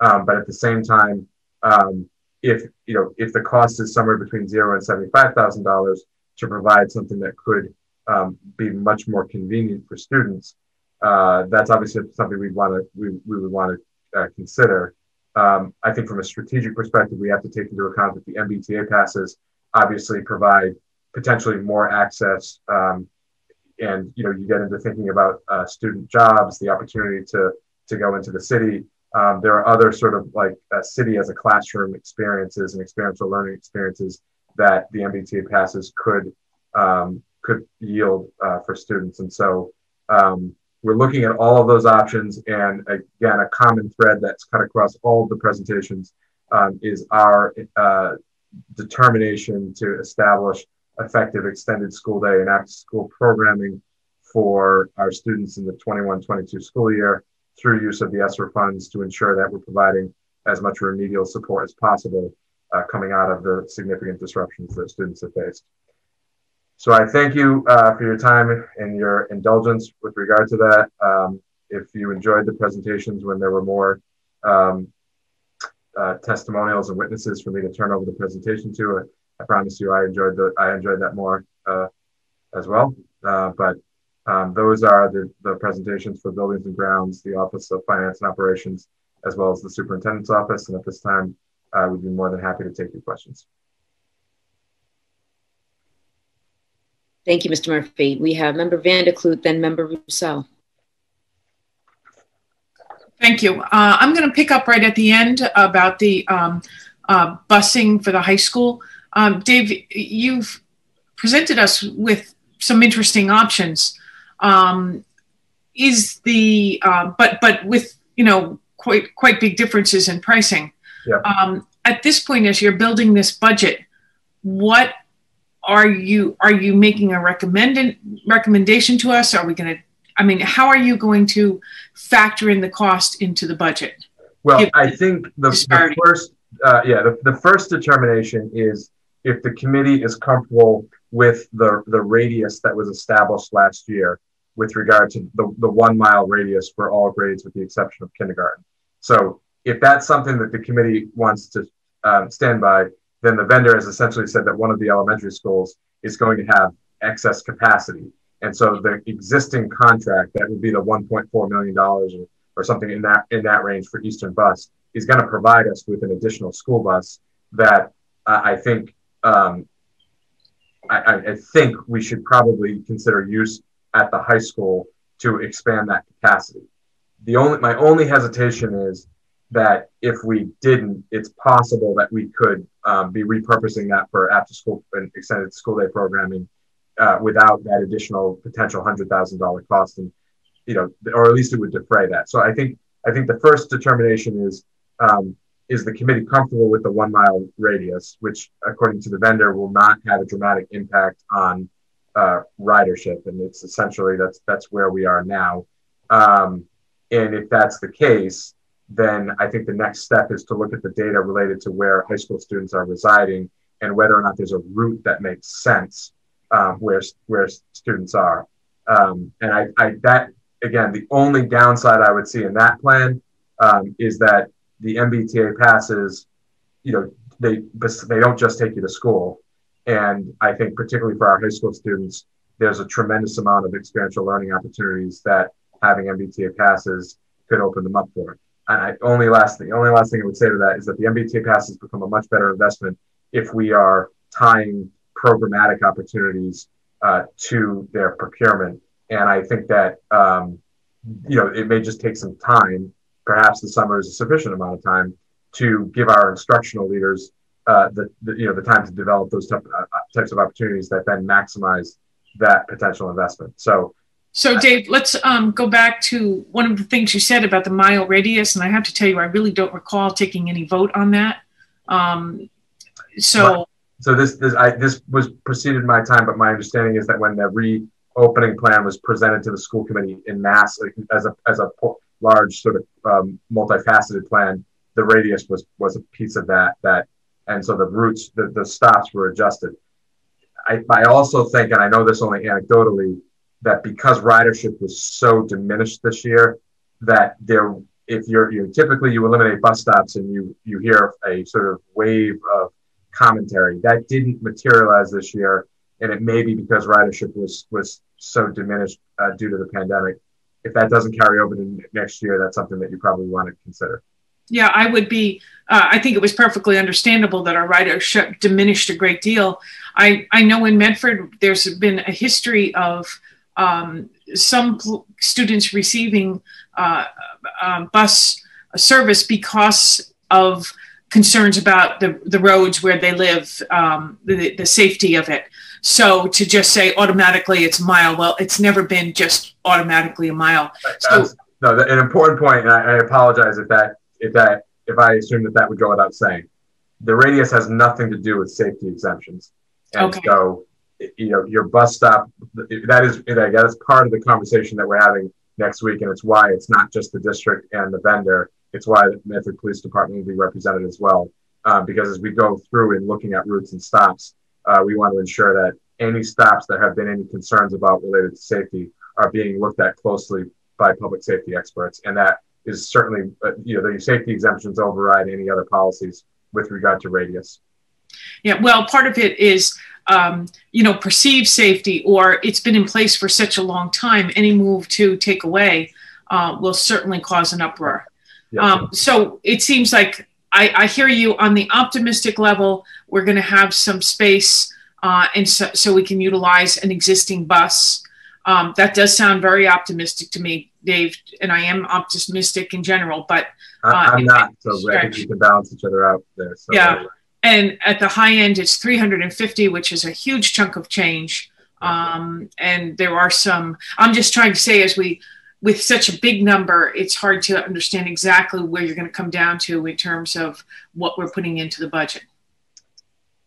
Speaker 5: Um, but at the same time, um, if you know if the cost is somewhere between zero and seventy five thousand dollars to provide something that could um, be much more convenient for students, uh, that's obviously something we'd want to we, we would want to uh, consider. Um, I think from a strategic perspective, we have to take into account that the MBTA passes obviously provide potentially more access. Um, and you know, you get into thinking about uh, student jobs, the opportunity to to go into the city. Um, there are other sort of like a city as a classroom experiences and experiential learning experiences that the MBTA passes could um, could yield uh, for students. And so um, we're looking at all of those options. And again, a common thread that's cut across all the presentations um, is our uh, determination to establish effective extended school day and after school programming for our students in the 21-22 school year through use of the ESSER funds to ensure that we're providing as much remedial support as possible uh, coming out of the significant disruptions that students have faced. So I thank you uh, for your time and your indulgence with regard to that. Um, if you enjoyed the presentations when there were more um, uh, testimonials and witnesses for me to turn over the presentation to, I, I promise you I enjoyed the I enjoyed that more uh, as well. Uh, but um, those are the, the presentations for buildings and grounds, the Office of Finance and Operations, as well as the Superintendent's Office. And at this time, I would be more than happy to take your questions.
Speaker 1: Thank you, Mr. Murphy. We have Member Van der Kloot, then Member Ruseau.
Speaker 8: Thank you. Uh, I'm going to pick up right at the end about the um, uh, busing for the high school. Um, Dave, you've presented us with some interesting options. Um, is the uh, but but with you know quite quite big differences in pricing.
Speaker 5: Yeah.
Speaker 8: Um, at this point, as you're building this budget, what are you are you making a recommended recommendation to us? Are we going to? I mean, how are you going to factor in the cost into the budget?
Speaker 5: Well, I think the, the first, uh, yeah, the, the first determination is if the committee is comfortable with the the radius that was established last year with regard to the, the one mile radius for all grades with the exception of kindergarten. So if that's something that the committee wants to um, stand by, then the vendor has essentially said that one of the elementary schools is going to have excess capacity. And so the existing contract, that would be the $1.4 million or, or something in that, in that range for Eastern Bus, is going to provide us with an additional school bus that uh, I think um, I, I, think we should probably consider use at the high school to expand that capacity. The only my only hesitation is that if we didn't, it's possible that we could um, be repurposing that for after school and extended school day programming uh, without that additional potential hundred thousand dollar cost, and you know, or at least it would defray that. So I think I think the first determination is um, is the committee comfortable with the one mile radius, which according to the vendor will not have a dramatic impact on uh, ridership, and it's essentially that's that's where we are now. Um, and if that's the case, then I think the next step is to look at the data related to where high school students are residing and whether or not there's a route that makes sense um, where where students are. Um, and I, I, that again, the only downside I would see in that plan um, is that the MBTA passes, you know, they they don't just take you to school. And I think particularly for our high school students, there's a tremendous amount of experiential learning opportunities that having MBTA passes could open them up for. And I only last the only last thing I would say to that is that the MBTA pass has become a much better investment if we are tying programmatic opportunities uh, to their procurement. And I think that um, you know it may just take some time. Perhaps the summer is a sufficient amount of time to give our instructional leaders uh, the, the, you know the time to develop those type, uh, types of opportunities that then maximize that potential investment. So
Speaker 8: so, Dave, let's um, go back to one of the things you said about the mile radius, and I have to tell you, I really don't recall taking any vote on that. Um, so,
Speaker 5: so this this I, this was preceded my time, but my understanding is that when the reopening plan was presented to the school committee in mass as a as a large sort of um, multifaceted plan, the radius was was a piece of that that, and so the routes the, the stops were adjusted. I, I also think, and I know this only anecdotally that because ridership was so diminished this year, that there if you're, you typically you eliminate bus stops and you you hear a sort of wave of commentary that didn't materialize this year, and it may be because ridership was was so diminished uh, due to the pandemic. If that doesn't carry over to next year, that's something that you probably want to consider.
Speaker 8: Yeah, I would be. Uh, I think it was perfectly understandable that our ridership diminished a great deal. I I know in Medford there's been a history of um, some students receiving uh, um, bus service because of concerns about the, the roads where they live, um, the, the safety of it. So to just say automatically it's a mile, well, it's never been just automatically a mile. So,
Speaker 5: no, an important point, and I, I apologize if that if that if I assume that that would go without saying. The radius has nothing to do with safety exemptions, and okay. so you know your bus stop that is that is part of the conversation that we're having next week, and it's why it's not just the district and the vendor. It's why the Medford Police Department will be represented as well, uh, because as we go through and looking at routes and stops, uh, we want to ensure that any stops that have been any concerns about related to safety are being looked at closely by public safety experts, and that is certainly uh, you know the safety exemptions override any other policies with regard to radius.
Speaker 8: Yeah, well, part of it is um, you know, perceived safety or it's been in place for such a long time, any move to take away uh, will certainly cause an uproar. Um, so it seems like I, I, hear you on the optimistic level. We're going to have some space, uh, and so, so, we can utilize an existing bus. Um, that does sound very optimistic to me, Dave, and I am optimistic in general. But
Speaker 5: uh, I'm not, so I think we can balance each other out there. So
Speaker 8: yeah, and at the high end it's 350 which is a huge chunk of change. Um, and there are some i'm just trying to say as we with such a big number it's hard to understand exactly where you're going to come down to in terms of what we're putting into the budget.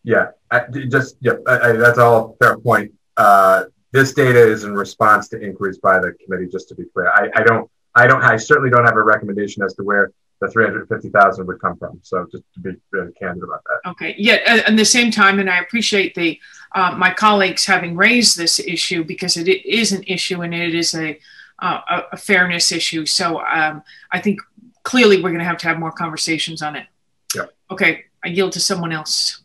Speaker 5: Yeah I, just yeah I, I, that's all fair point. Uh, this data is in response to inquiries by the committee just to be clear. I, I don't i don't i certainly don't have a recommendation as to where the 350,000 would come from. So just to be really candid about that.
Speaker 8: Okay. Yeah. And at the same time, and I appreciate the uh, my colleagues having raised this issue because it is an issue and it is a uh, a fairness issue. So um, I think clearly we're going to have to have more conversations on it.
Speaker 5: Yeah.
Speaker 8: Okay. I yield to someone else.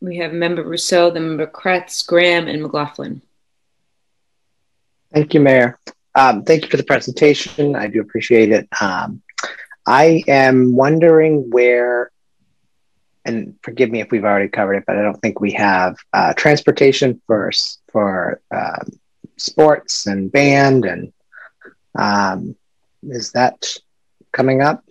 Speaker 1: We have member Ruseau, the member Kreatz, Graham, and McLaughlin.
Speaker 9: Thank you, Mayor. Um, thank you for the presentation. I do appreciate it. Um, I am wondering where, and forgive me if we've already covered it, but I don't think we have uh, transportation for for um, sports and band, and um, is that coming up?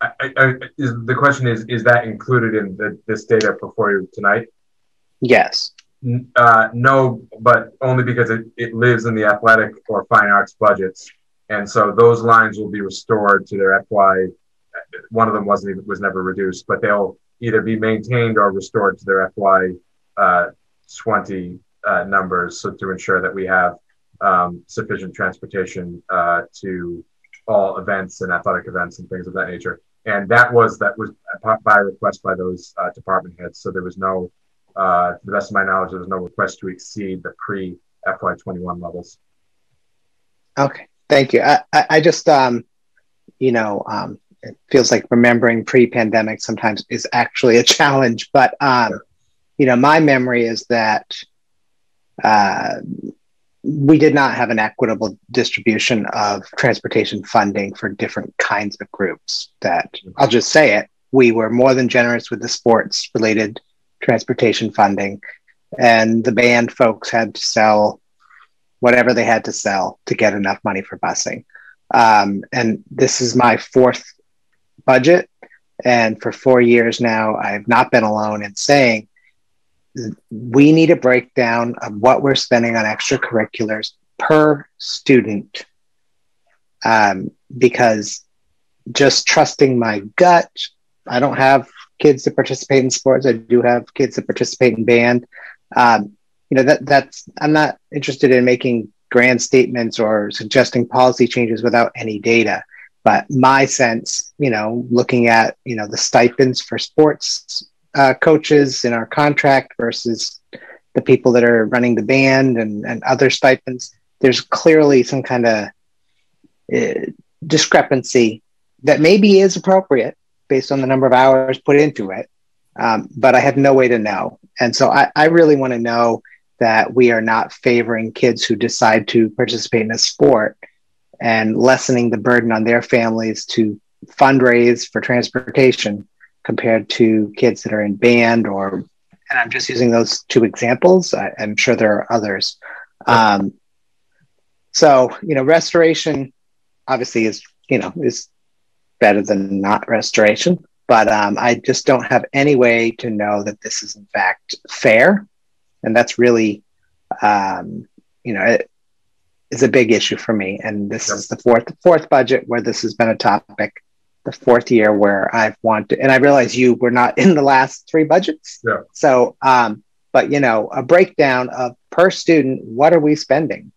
Speaker 5: I, I, the question is: Is that included in the, this data before you tonight?
Speaker 9: Yes.
Speaker 5: Uh, no, but only because it, it lives in the athletic or fine arts budgets. And so those lines will be restored to their FY. One of them wasn't even, was never reduced, but they'll either be maintained or restored to their FY uh, 20 uh, numbers. So to ensure that we have um, sufficient transportation uh, to all events and athletic events and things of that nature. And that was that was by request by those uh, department heads. So there was no uh, to the best of my knowledge, there was no request to exceed the pre FY21 levels.
Speaker 9: Okay, thank you. I, I just, um, you know, um, it feels like remembering pre-pandemic sometimes is actually a challenge. But um, you know, my memory is that uh, we did not have an equitable distribution of transportation funding for different kinds of groups. That I'll just say it: we were more than generous with the sports-related transportation funding, and the band folks had to sell whatever they had to sell to get enough money for busing. Um, and this is my fourth budget. And for four years now, I've not been alone in saying we need a breakdown of what we're spending on extracurriculars per student. Um, because just trusting my gut, I don't have kids that participate in sports. I do have kids that participate in band. Um, you know that that's I'm not interested in making grand statements or suggesting policy changes without any data. But my sense, you know, looking at you know the stipends for sports uh, coaches in our contract versus the people that are running the band and, and other stipends, there's clearly some kind of uh, discrepancy that maybe is appropriate based on the number of hours put into it, um, but I have no way to know. And so I, I really want to know that we are not favoring kids who decide to participate in a sport and lessening the burden on their families to fundraise for transportation compared to kids that are in band or and i'm just using those two examples. I, am sure there are others. Um, so you know restoration obviously is you know is better than not restoration but um, i just don't have any way to know that this is in fact fair and that's really um, you know it is a big issue for me and this is the fourth fourth budget where this has been a topic the fourth year where I've wanted, and I realize you were not in the last three budgets.
Speaker 5: Yeah.
Speaker 9: So, um, but you know, a breakdown of per student, what are we spending?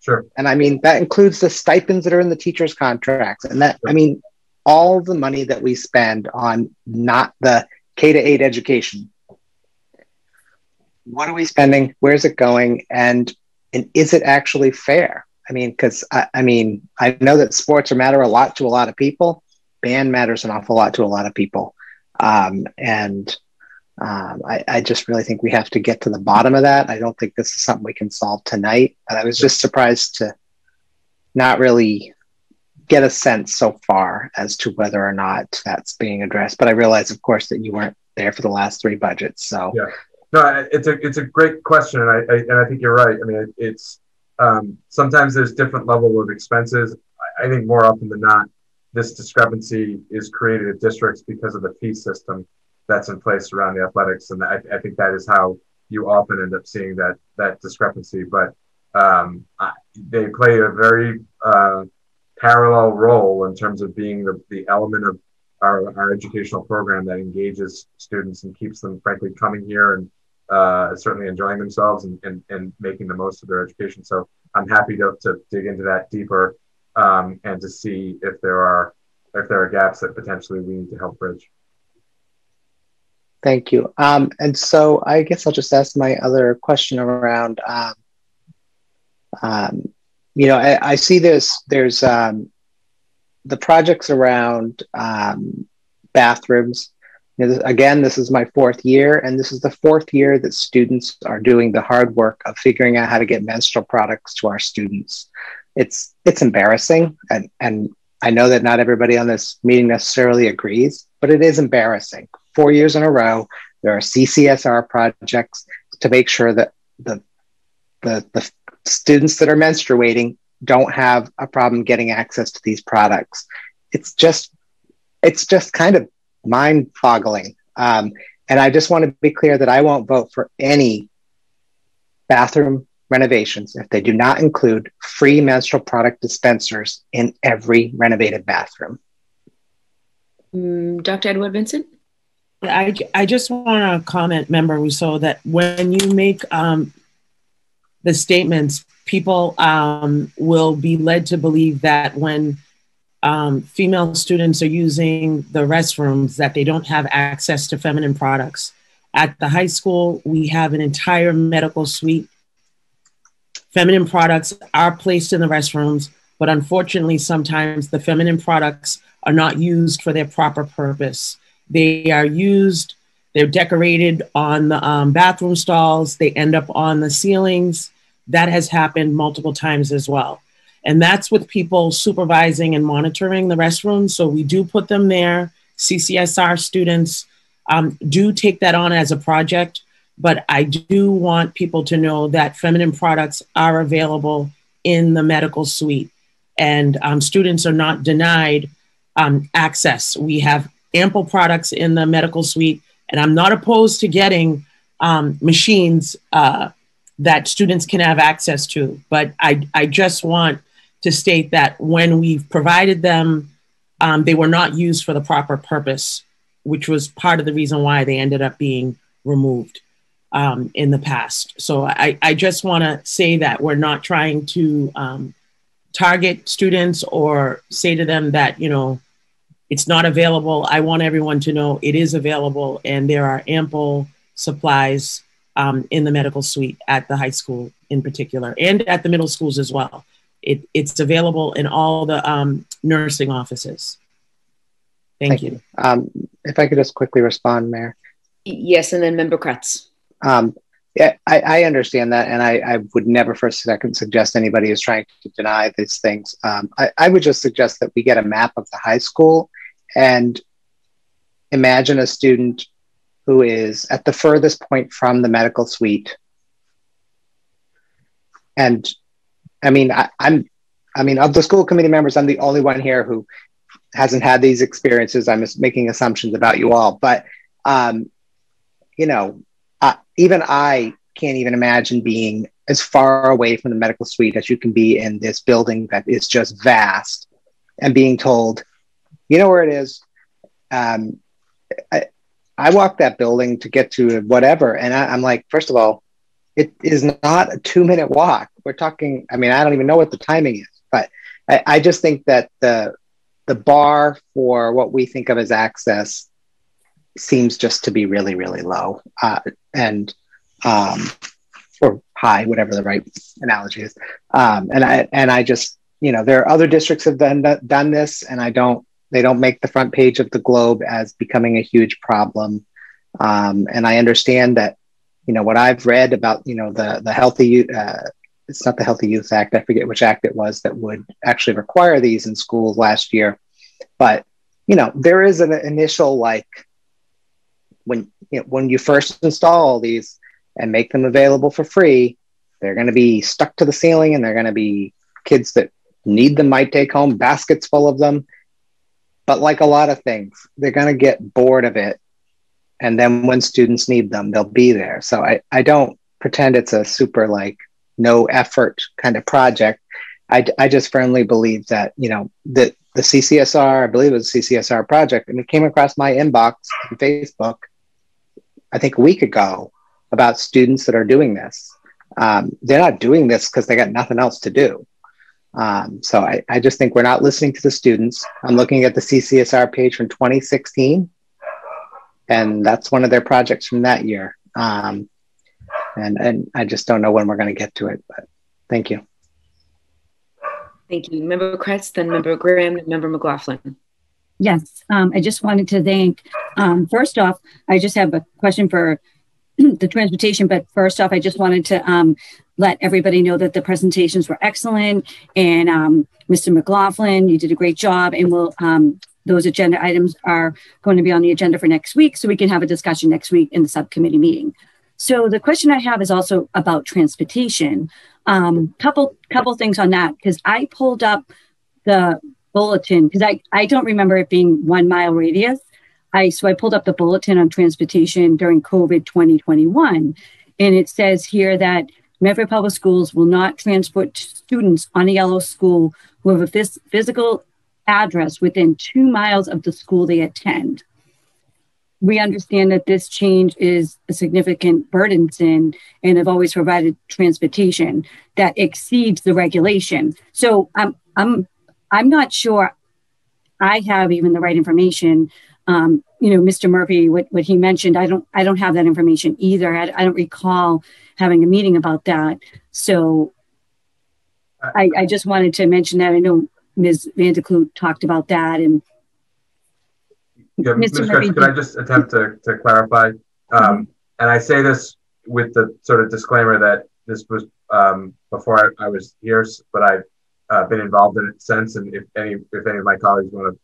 Speaker 5: Sure.
Speaker 9: And I mean, that includes the stipends that are in the teachers' contracts. And that, sure. I mean, all the money that we spend on not the K to eight education. What are we spending? Where's it going? And, and is it actually fair? I mean, because I, I mean, I know that sports matter a lot to a lot of people, band matters an awful lot to a lot of people. Um, and um, I, I, just really think we have to get to the bottom of that. I don't think this is something we can solve tonight. And I was just surprised to not really get a sense so far as to whether or not that's being addressed. But I realize, of course, that you weren't there for the last three budgets. So
Speaker 5: yeah, no, it's a it's a great question, and I, I and I think you're right. I mean, it's um, sometimes there's different level of expenses. I, I think more often than not, this discrepancy is created at districts because of the fee system that's in place around the athletics, and I, I think that is how you often end up seeing that that discrepancy. But um, I, they play a very uh, parallel role in terms of being the, the element of our, our educational program that engages students and keeps them, frankly, coming here and uh, certainly enjoying themselves and, and, and making the most of their education. So I'm happy to, to dig into that deeper um, and to see if there are if there are gaps that potentially we need to help bridge.
Speaker 9: Thank you. Um, and so I guess I'll just ask my other question around. Um, um, you know, I, I, see this. There's um, the projects around um, bathrooms. You know, again, this is my fourth year, and this is the fourth year that students are doing the hard work of figuring out how to get menstrual products to our students it's it's embarrassing and and I know that not everybody on this meeting necessarily agrees, but it is embarrassing. Four years in a row, there are CCSR projects to make sure that the the, the students that are menstruating don't have a problem getting access to these products. It's just it's just kind of mind boggling. Um, and I just want to be clear that I won't vote for any bathroom renovations if they do not include free menstrual product dispensers in every renovated bathroom.
Speaker 1: Mm, Dr. Edouard-Vincent?
Speaker 4: I, I just want to comment, member Ruseau, that when you make um, the statements, people um, will be led to believe that when um, female students are using the restrooms, that they don't have access to feminine products. At the high school, we have an entire medical suite Feminine products are placed in the restrooms, but unfortunately, sometimes the feminine products are not used for their proper purpose. They are used, they're decorated on the um, bathroom stalls, they end up on the ceilings. That has happened multiple times as well. And that's with people supervising and monitoring the restrooms. So we do put them there. CCSR students um, do take that on as a project but I do want people to know that feminine products are available in the medical suite, and um, students are not denied um, access. We have ample products in the medical suite, and I'm not opposed to getting um, machines uh, that students can have access to. But I, I just want to state that when we've provided them, um, they were not used for the proper purpose, which was part of the reason why they ended up being removed um, in the past. So I, I just want to say that we're not trying to um, target students or say to them that, you know, it's not available. I want everyone to know it is available and there are ample supplies um, in the medical suite at the high school in particular and at the middle schools as well. it, it's available in all the um, nursing offices. Thank,
Speaker 9: Thank
Speaker 4: you.
Speaker 9: you. Um, if I could just quickly respond, Mayor.
Speaker 1: Yes, and then Member Kreatz.
Speaker 9: Um, yeah, I, I understand that, and I, I would never for a second suggest anybody is trying to deny these things. Um, I, I would just suggest that we get a map of the high school and imagine a student who is at the furthest point from the medical suite. And I mean, I, I'm, I mean, of the school committee members, I'm the only one here who hasn't had these experiences. I'm making assumptions about you all, but um, you know, even I can't even imagine being as far away from the medical suite as you can be in this building that is just vast and being told, you know where it is. Um, I, I walked that building to get to whatever. And I, I'm like, first of all, it is not a two minute walk. We're talking, I mean, I don't even know what the timing is, but I, I just think that the, the bar for what we think of as access seems just to be really, really low. Uh, and, um, or high, whatever the right analogy is. Um, and I, and I just, you know, there are other districts have done, done this and I don't, they don't make the front page of the Globe as becoming a huge problem. Um, and I understand that, you know, what I've read about, you know, the the healthy, uh, it's not the Healthy Youth Act. I forget which act it was that would actually require these in schools last year. But you know, there is an initial like when you know, when you first install all these and make them available for free, they're going to be stuck to the ceiling, and they're going to be kids that need them might take home baskets full of them but like a lot of things, they're going to get bored of it. And then when students need them, they'll be there. So I, I don't pretend it's a super like no effort kind of project. I, I just firmly believe that, you know, that the CCSR, I believe it was a CCSR project, and it came across my inbox on Facebook, I think a week ago, about students that are doing this. Um, they're not doing this because they got nothing else to do. Um, so I, I just think we're not listening to the students. I'm looking at the CCSR page from 2016, and that's one of their projects from that year. Um, and, and I just don't know when we're going to get to it, but thank you.
Speaker 1: Thank you. Member Kreatz, then Member Graham, and Member McLaughlin.
Speaker 7: Yes, um, I just wanted to thank, um, first off, I just have a question for the transportation, but first off, I just wanted to um, let everybody know that the presentations were excellent. And um, Mr. McLaughlin, you did a great job. And we'll, um, those agenda items are going to be on the agenda for next week. So we can have a discussion next week in the subcommittee meeting. So the question I have is also about transportation. Um, couple couple things on that because I pulled up the bulletin because I, I don't remember it being one mile radius. I so I pulled up the bulletin on transportation during COVID 2021, and it says here that Medford Public Schools will not transport students on a yellow school who have a phys- physical address within two miles of the school they attend. We understand that this change is a significant burdensome and have always provided transportation that exceeds the regulation. So I'm I'm I'm not sure I have even the right information. Um, you know, Mr. Murphy, what, what he mentioned, I don't I don't have that information either. I, I don't recall having a meeting about that. So I, I just wanted to mention that. I know Ms. Van der Kloot talked about that and
Speaker 5: yeah, Mr. Murphy, could I just attempt to, to clarify? Um, and I say this with the sort of disclaimer that this was um, before I, I, was here, but I've uh, been involved in it since. And if any if any of my colleagues want to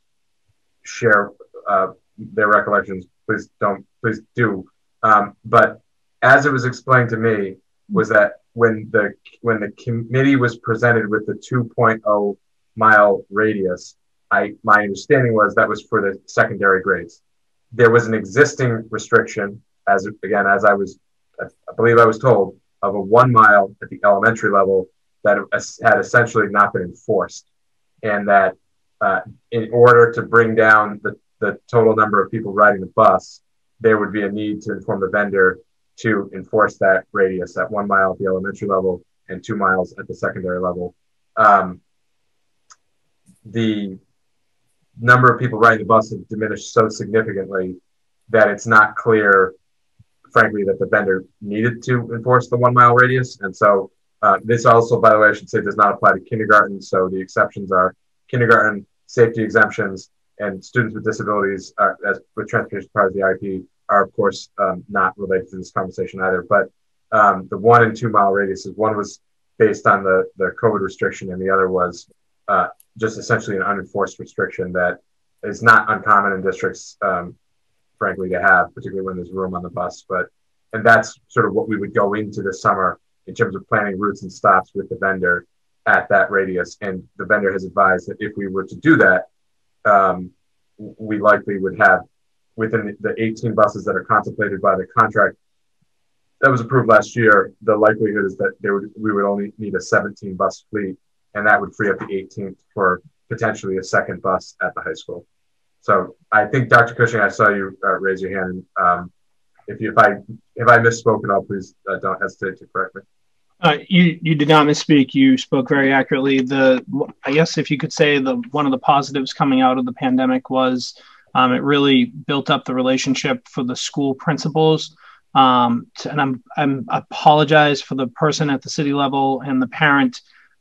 Speaker 5: share uh, their recollections, please don't please do. Um, but as it was explained to me, was that when the when the committee was presented with the 2.0 mile radius, I my understanding was that was for the secondary grades. There was an existing restriction, as again as I was, I believe I was told, of a one mile at the elementary level that had essentially not been enforced, and that uh, in order to bring down the, the total number of people riding the bus, there would be a need to inform the vendor to enforce that radius at one mile at the elementary level and two miles at the secondary level. Um, the number of people riding the bus has diminished so significantly that it's not clear, frankly, that the vendor needed to enforce the one mile radius. And so Uh, this also, by the way, I should say, does not apply to kindergarten. So the exceptions are kindergarten, safety exemptions, and students with disabilities are, as with transportation part of the IEP are, of course, um, not related to this conversation either. But um, the one and two mile radiuses, one was based on the, the COVID restriction, and the other was uh, just essentially an unenforced restriction that is not uncommon in districts, um, frankly, to have, particularly when there's room on the bus. But and that's sort of what we would go into this summer in terms of planning routes and stops with the vendor at that radius. And the vendor has advised that if we were to do that, um, we likely would have within the 18 buses that are contemplated by the contract that was approved last year, the likelihood is that there would, we would only need a 17 bus fleet, and that would free up the 18th for potentially a second bus at the high school. So I think Dr. Cushing, I saw you uh, raise your hand. Um, if you, if I if I misspoke at all, please uh, don't hesitate to correct me.
Speaker 6: Uh, you you did not misspeak. You spoke very accurately. The I guess if you could say the one of the positives coming out of the pandemic was um, it really built up the relationship for the school principals. Um, to, and I'm I'm apologize for the person at the city level and the parent.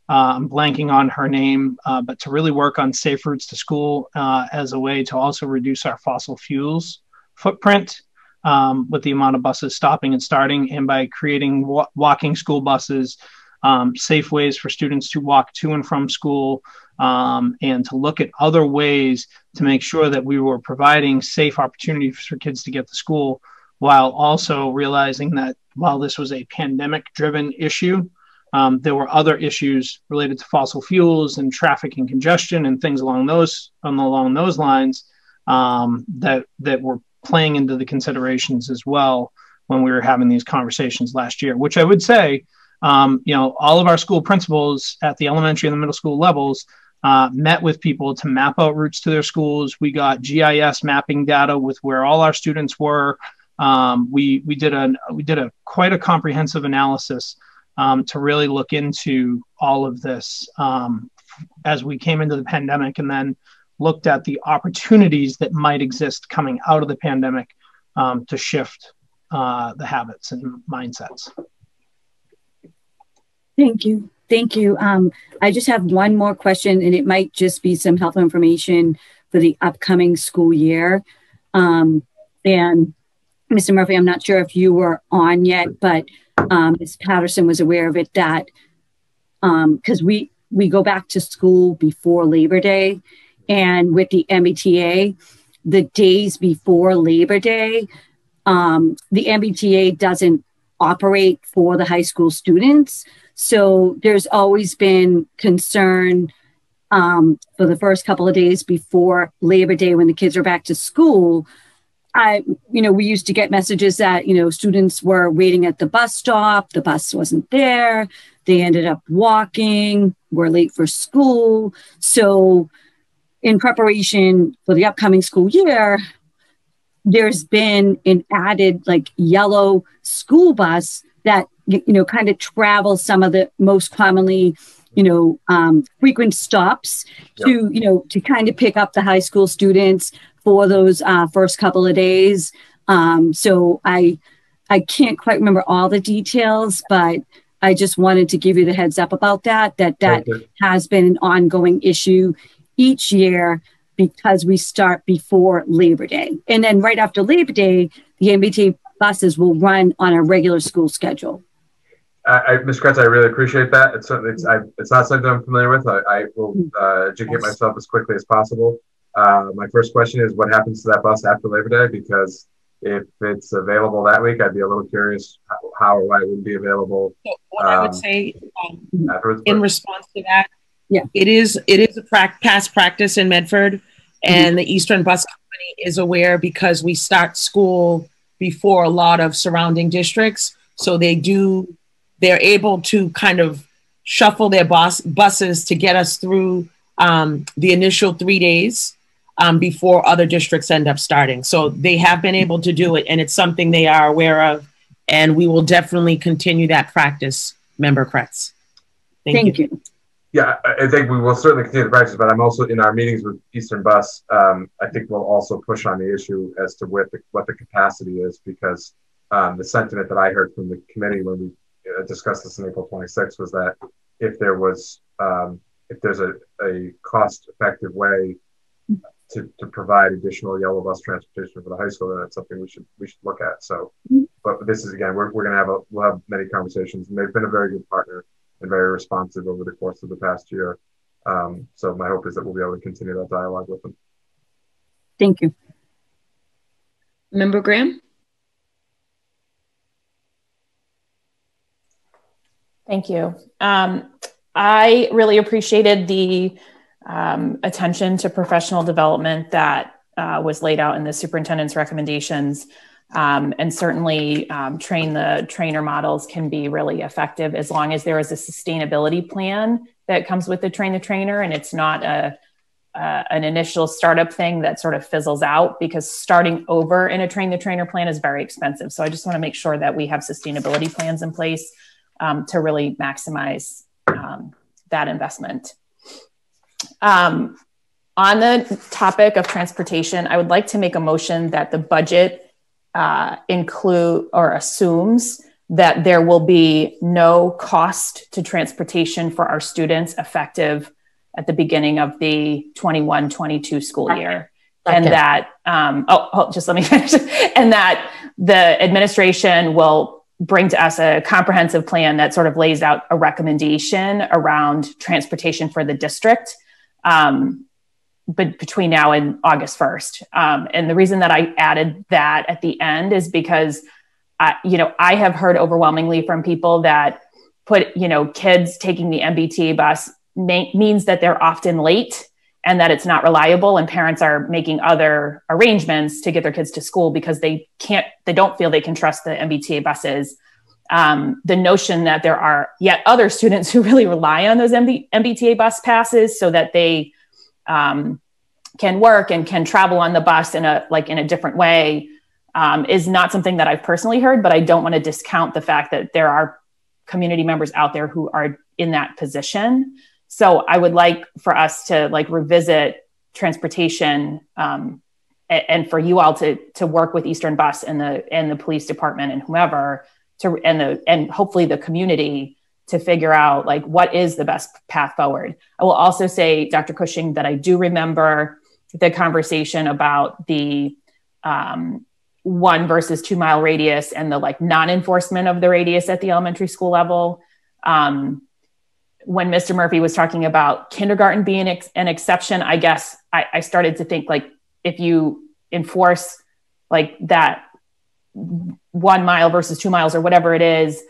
Speaker 6: Uh, I'm blanking on her name, uh, but to really work on safe routes to school uh, as a way to also reduce our fossil fuels footprint um, with the amount of buses stopping and starting, and by creating wa- walking school buses, um, safe ways for students to walk to and from school, um, and to look at other ways to make sure that we were providing safe opportunities for kids to get to school, while also realizing that while this was a pandemic driven issue, um, there were other issues related to fossil fuels and traffic and congestion and things along those along those lines um, that that were playing into the considerations as well when we were having these conversations last year, which I would say, um, you know, all of our school principals at the elementary and the middle school levels uh, met with people to map out routes to their schools. We got GIS mapping data with where all our students were. Um, we we did a we did a quite a comprehensive analysis um, to really look into all of this um, as we came into the pandemic, and then looked at the opportunities that might exist coming out of the pandemic um, to shift uh, the habits and mindsets.
Speaker 7: Thank you. Thank you. Um, I just have one more question, and it might just be some helpful information for the upcoming school year. Um, and Mr. Murphy, I'm not sure if you were on yet, but um, Ms. Patterson was aware of it that because um, we we go back to school before Labor Day, and with the MBTA, the days before Labor Day, um, the MBTA doesn't operate for the high school students. So there's always been concern um, for the first couple of days before Labor Day when the kids are back to school. I, you know, we used to get messages that, you know, students were waiting at the bus stop, the bus wasn't there, they ended up walking, were late for school. So in preparation for the upcoming school year, there's been an added like yellow school bus that you know kind of travels some of the most commonly you know um, frequent stops yep. to you know to kind of pick up the high school students for those uh, first couple of days um, so i i can't quite remember all the details but i just wanted to give you the heads up about that that that has been an ongoing issue each year because we start before Labor Day. And then right after Labor Day, the MBTA buses will run on a regular school schedule.
Speaker 5: I, Ms. Kreatz, I really appreciate that. It's certainly it's, I, it's not something I'm familiar with. I, I will uh, educate myself as quickly as possible. Uh, my first question is, what happens to that bus after Labor Day? Because if it's available that week, I'd be a little curious how, how or why it wouldn't be available.
Speaker 4: So what um, I would um, say um, in response to that yeah, it is. It is a pra- past practice in Medford, and mm-hmm. the Eastern Bus Company is aware because we start school before a lot of surrounding districts, so they do. They're able to kind of shuffle their bus buses to get us through um, the initial three days um, before other districts end up starting. So they have been able to do it, and it's something they are aware of, and we will definitely continue that practice, Member Kreatz.
Speaker 7: Thank, Thank you. you.
Speaker 5: Yeah, I think we will certainly continue the practice, but I'm also in our meetings with Eastern Bus. Um, I think we'll also push on the issue as to what the, what the capacity is because um, the sentiment that I heard from the committee when we uh, discussed this in April 26th was that if there was um, if there's a, a cost effective way to, to provide additional yellow bus transportation for the high school, then that's something we should we should look at. So, but this is again, we're, we're going to have a we'll have many conversations, and they've been a very good partner and very responsive over the course of the past year. Um, so my hope is that we'll be able to continue that dialogue with them.
Speaker 7: Thank you.
Speaker 1: Member Graham?
Speaker 2: Thank you. Um, I really appreciated the um, attention to professional development that uh, was laid out in the superintendent's recommendations. Um, and certainly, um, train the trainer models can be really effective as long as there is a sustainability plan that comes with the train the trainer and it's not a uh, an initial startup thing that sort of fizzles out because starting over in a train the trainer plan is very expensive. So I just want to make sure that we have sustainability plans in place um, to really maximize um, that investment. Um, on the topic of transportation, I would like to make a motion that the budget uh, include or assumes that there will be no cost to transportation for our students effective at the beginning of the 21 22 school year. Okay. And that, um, oh, oh, just let me finish. and that the administration will bring to us a comprehensive plan that sort of lays out a recommendation around transportation for the district um, but between now and August 1st. Um, and the reason that I added that at the end is because, I, you know, I have heard overwhelmingly from people that put, you know, kids taking the MBTA bus may, means that they're often late and that it's not reliable and parents are making other arrangements to get their kids to school because they can't they don't feel they can trust the mbta buses um, the notion that there are yet other students who really rely on those MB, mbta bus passes so that they um, can work and can travel on the bus in a like in a different way um, is not something that i've personally heard but i don't want to discount the fact that there are community members out there who are in that position. So I would like for us to like revisit transportation um, and for you all to to work with Eastern Bus and the and the police department and whomever to and the and hopefully the community to figure out like what is the best path forward. I will also say, Dr. Cushing, that I do remember the conversation about the um, one versus two mile radius and the like non-enforcement of the radius at the elementary school level. Um, when Mr. Murphy was talking about kindergarten being ex- an exception, I guess I, I started to think like if you enforce like that one mile versus two miles or whatever it is,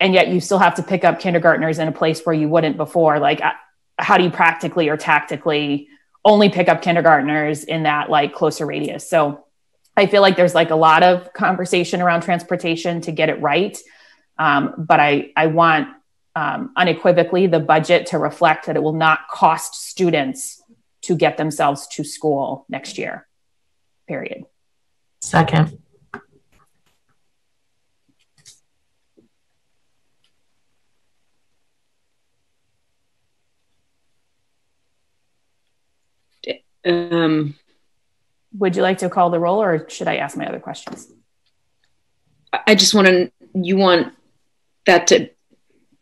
Speaker 2: and yet you still have to pick up kindergartners in a place where you wouldn't before, like uh, how do you practically or tactically only pick up kindergartners in that like closer radius? So I feel like there's like a lot of conversation around transportation to get it right. Um, but I, I want um, unequivocally the budget to reflect that it will not cost students to get themselves to school next year, period.
Speaker 10: Second.
Speaker 2: Um, Would you like to call the roll or should I ask my other questions?
Speaker 1: I just want to, you want that to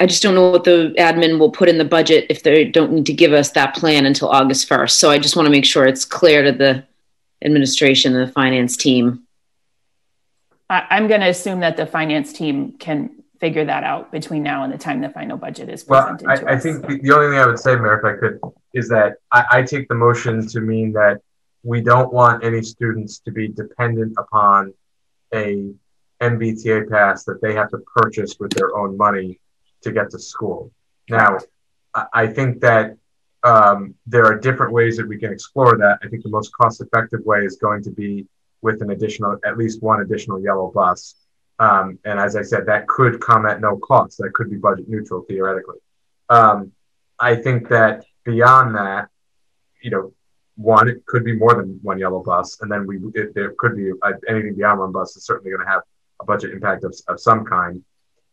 Speaker 1: I just don't know what the admin will put in the budget if they don't need to give us that plan until August 1st. So I just want to make sure it's clear to the administration and the finance team.
Speaker 2: I'm going to assume that the finance team can figure that out between now and the time the final budget is
Speaker 5: presented well, I, I think the, the, only thing I would say, Mayor, if I could, is that I, I take the motion to mean that we don't want any students to be dependent upon a MBTA pass that they have to purchase with their own money to get to school. Now, I think that um, there are different ways that we can explore that. I think the most cost effective way is going to be with an additional, at least one additional yellow bus. Um, and as I said, that could come at no cost. That could be budget neutral theoretically. Um, I think that beyond that, you know, one, it could be more than one yellow bus. And then we, it, there could be uh, anything beyond one bus is certainly going to have a budget impact of, of some kind.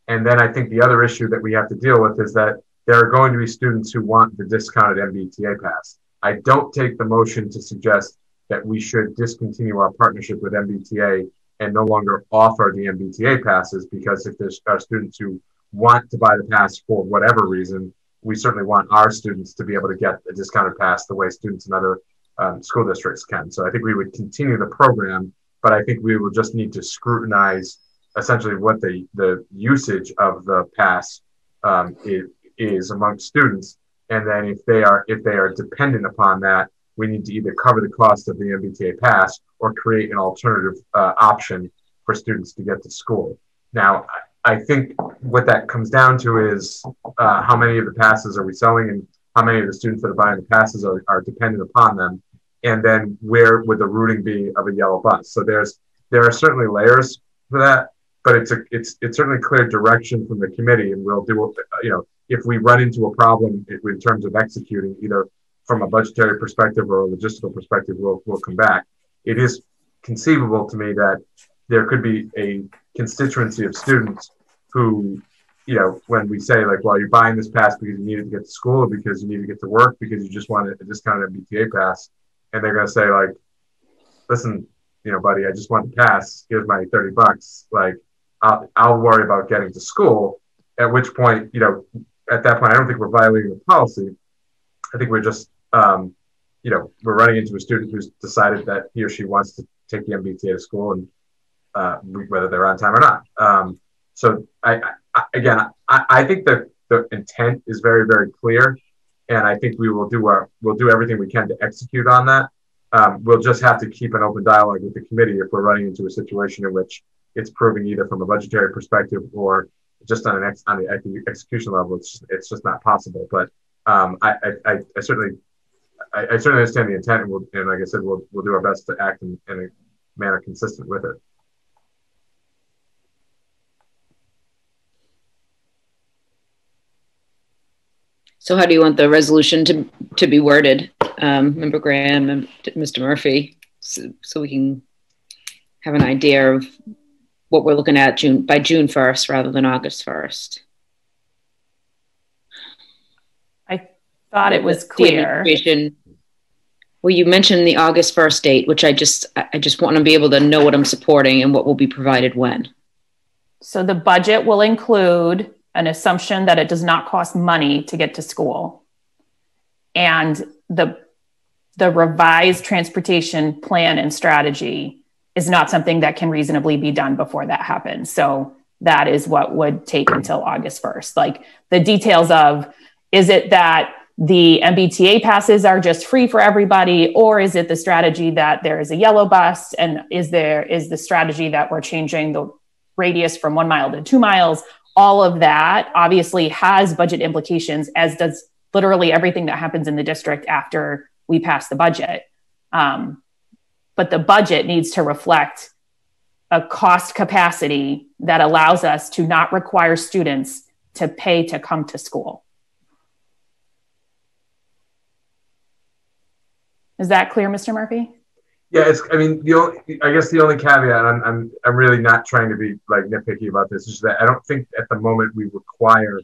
Speaker 5: And then I think the other issue that we have to deal with is that there are going to be students who want the discounted MBTA pass. I don't take the motion to suggest that we should discontinue our partnership with MBTA and no longer offer the MBTA passes because if there are students who want to buy the pass for whatever reason, we certainly want our students to be able to get a discounted pass the way students in other um, school districts can. So I think we would continue the program, but I think we will just need to scrutinize essentially what the, the usage of the pass um, is, is among students. And then if they are if they are dependent upon that, we need to either cover the cost of the MBTA pass or create an alternative uh, option for students to get to school. Now, I think what that comes down to is uh, how many of the passes are we selling and how many of the students that are buying the passes are, are dependent upon them. And then where would the routing be of a yellow bus? So there's there are certainly layers for that, but it's a it's it's certainly clear direction from the committee, and we'll do you know if we run into a problem in terms of executing either from a budgetary perspective or a logistical perspective, we'll we'll come back. It is conceivable to me that there could be a constituency of students who, you know, when we say like, well, you're buying this pass because you need it to get to school, because you need to get to work, because you just want a discounted MBTA pass, and they're going to say like, listen, you know, buddy, I just want the pass. Here's my thirty bucks. Like, I'll, I'll worry about getting to school. At which point, you know, at that point, I don't think we're violating the policy. I think we're just, um, you know, we're running into a student who's decided that he or she wants to take the MBTA to school and uh, whether they're on time or not. Um, so I, I again, I, I, think that the intent is very, very clear, and I think we will do our we'll do everything we can to execute on that. Um, we'll just have to keep an open dialogue with the committee if we're running into a situation in which it's proving either from a budgetary perspective or just on an ex, on the execution level, it's it's just not possible. But um, I, I, I, certainly I, I, certainly understand the intent, and, we'll, and like I said, we'll we'll do our best to act in, in a manner consistent with it.
Speaker 1: So how do you want the resolution to, to be worded? Um, Member Graham and Mr. Murphy, so, so, we can have an idea of what we're looking at June by June 1st rather than August 1st.
Speaker 2: I thought it was clear.
Speaker 1: Well, you mentioned the August 1st date, which I just I just want to be able to know what I'm supporting and what will be provided when.
Speaker 2: So the budget will include an assumption that it does not cost money to get to school. And the, the revised transportation plan and strategy is not something that can reasonably be done before that happens. So that is what would take until August 1st. Like the details of is it that the MBTA passes are just free for everybody, or is it the strategy that there is a yellow bus? And is there is the strategy that we're changing the radius from one mile to two miles? all of that obviously has budget implications, as does literally everything that happens in the district after we pass the budget. Um, but the budget needs to reflect a cost capacity that allows us to not require students to pay to come to school. Is that clear, Mr. Murphy?
Speaker 5: Yeah, it's. I mean, the only. I guess the only caveat. I'm. I'm. I'm really not trying to be like nitpicky about this. Is that I don't think at the moment we require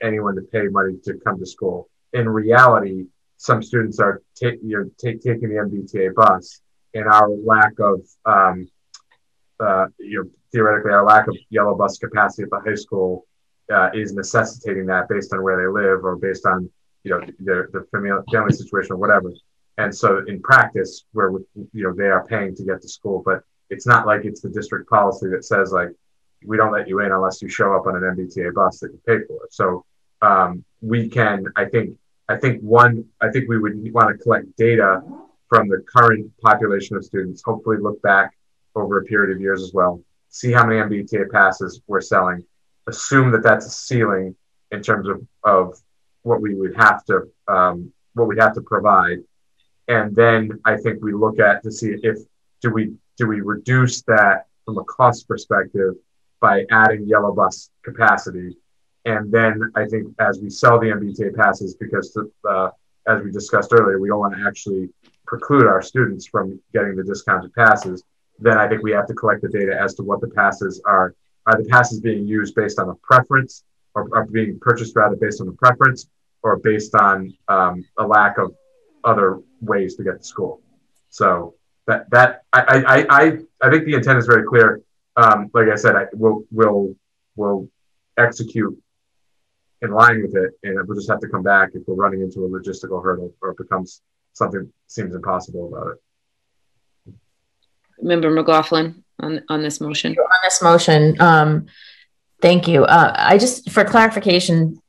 Speaker 5: anyone to pay money to come to school. In reality, some students are ta- you taking the MBTA bus, and our lack of, um, uh, you know, theoretically, our lack of yellow bus capacity at the high school uh, is necessitating that based on where they live or based on you know their, their family situation or whatever. And so in practice, where you know they are paying to get to school, but it's not like it's the district policy that says like we don't let you in unless you show up on an MBTA bus that you pay for. So um, we can, I think, I think one, I think we would want to collect data from the current population of students. Hopefully, look back over a period of years as well. See how many MBTA passes we're selling. Assume that that's a ceiling in terms of, of what we would have to um, what we'd have to provide and then I think we look at to see if do we do we reduce that from a cost perspective by adding yellow bus capacity, and then I think as we sell the MBTA passes, because uh, as we discussed earlier, we don't want to actually preclude our students from getting the discounted passes. Then I think we have to collect the data as to what the passes are. Are the passes being used based on a preference, or are being purchased rather based on a preference, or based on um, a lack of other ways to get to school. So that that I I I, I think the intent is very clear. Um, like I said, I, we'll we'll we'll execute in line with it, and we'll just have to come back if we're running into a logistical hurdle or it becomes something seems impossible about it.
Speaker 1: Member McLaughlin on, on this motion.
Speaker 10: On this motion, um, thank you. Uh, I just, for clarification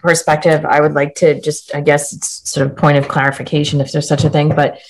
Speaker 10: perspective, I would like to just, I guess it's sort of point of clarification if there's such a thing, but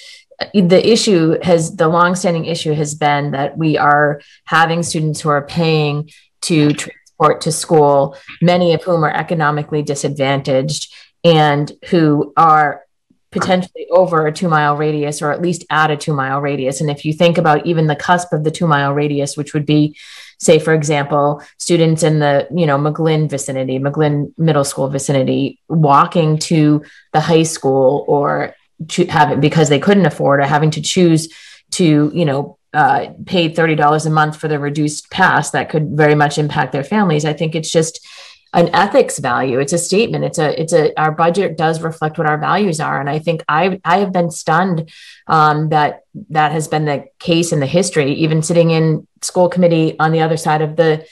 Speaker 10: the issue has, the longstanding issue has been that we are having students who are paying to transport to school, many of whom are economically disadvantaged and who are potentially over a two mile radius or at least at a two mile radius. And if you think about even the cusp of the two mile radius, which would be, say, for example, students in the, you know, McGlynn vicinity, McGlynn middle school vicinity, walking to the high school or to have it because they couldn't afford or having to choose to, you know, uh, pay $30 a month for the reduced pass that could very much impact their families. I think it's just, an ethics value. It's a statement. It's a it's a our budget does reflect what our values are. And i think i i have been stunned um, that that has been the case in the history even sitting in school committee on the other side of the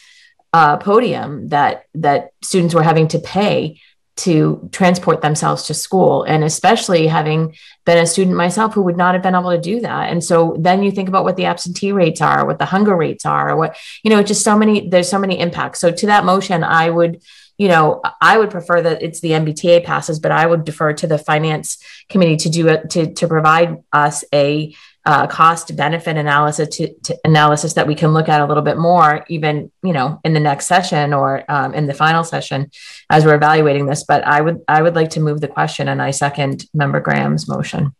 Speaker 10: uh, podium that that students were having to pay to transport themselves to school. And especially having been a student myself who would not have been able to do that. And so then you think about what the absentee rates are what the hunger rates are what you know just so many there's so many impacts. So to that motion i would you know i would prefer that it's the mbta passes but i would defer to the finance committee to do it to, to provide us a uh, cost benefit analysis to, to, analysis that we can look at a little bit more, even you know in the next session or um, in the final session as we're evaluating this. But I would I would like to move the question, and I second Member Graham's motion.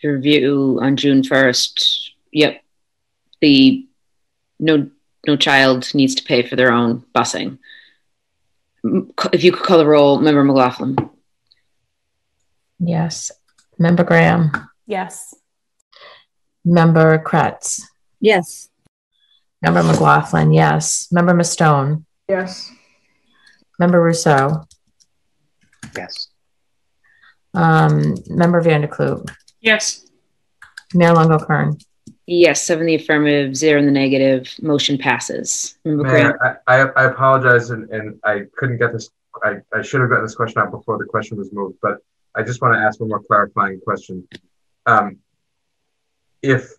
Speaker 1: To review on June first. Yep, the no no child needs to pay for their own busing. If you could call the roll, Member McLaughlin.
Speaker 10: Yes. Member Graham.
Speaker 2: Yes.
Speaker 10: Member Kreatz.
Speaker 7: Yes.
Speaker 10: Member McLaughlin, yes. Member Mustone.
Speaker 8: Yes.
Speaker 10: Member Ruseau.
Speaker 9: Yes.
Speaker 10: Um, Member Van der Kloot.
Speaker 8: Yes.
Speaker 10: Mayor Lungo-Koehn.
Speaker 1: Yes, seven the affirmative, zero in the negative. Motion passes. Member Graham.
Speaker 5: Mayor, I, I, I apologize, and, and I couldn't get this. I, I should have gotten this question out before the question was moved, but I just want to ask one more clarifying question. Um, if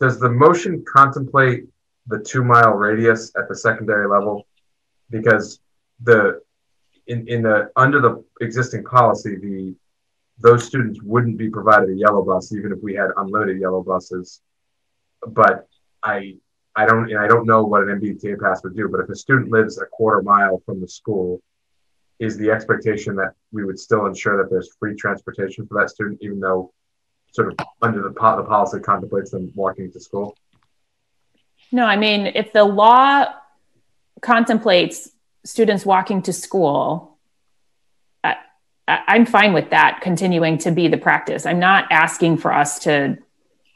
Speaker 5: does the motion contemplate the two mile radius at the secondary level? Because the in, in the under the existing policy, the those students wouldn't be provided a yellow bus even if we had unlimited yellow buses. But I I don't and I don't know what an MBTA pass would do, but if a student lives a quarter mile from the school, is the expectation that we would still ensure that there's free transportation for that student, even though sort of under the, po- the policy contemplates them walking to school?
Speaker 2: No, I mean, if the law contemplates students walking to school, I, I'm fine with that continuing to be the practice. I'm not asking for us to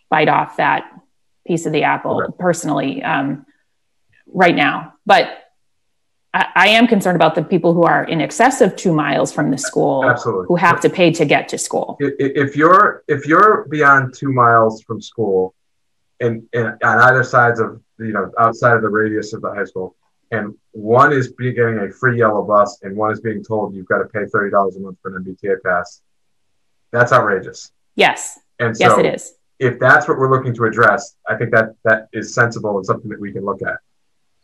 Speaker 2: bite off that piece of the apple okay. personally um, right now. But I, I, am concerned about the people who are in excess of two miles from the school,
Speaker 5: Absolutely.
Speaker 2: who have to pay to get to school.
Speaker 5: If you're if you're beyond two miles from school, and, and on either sides of you know outside of the radius of the high school, and one is getting a free yellow bus, and one is being told you've got to pay thirty dollars a month for an MBTA pass, that's outrageous.
Speaker 2: Yes.
Speaker 5: And so
Speaker 2: yes, it is.
Speaker 5: If that's what we're looking to address, I think that that is sensible and something that we can look at.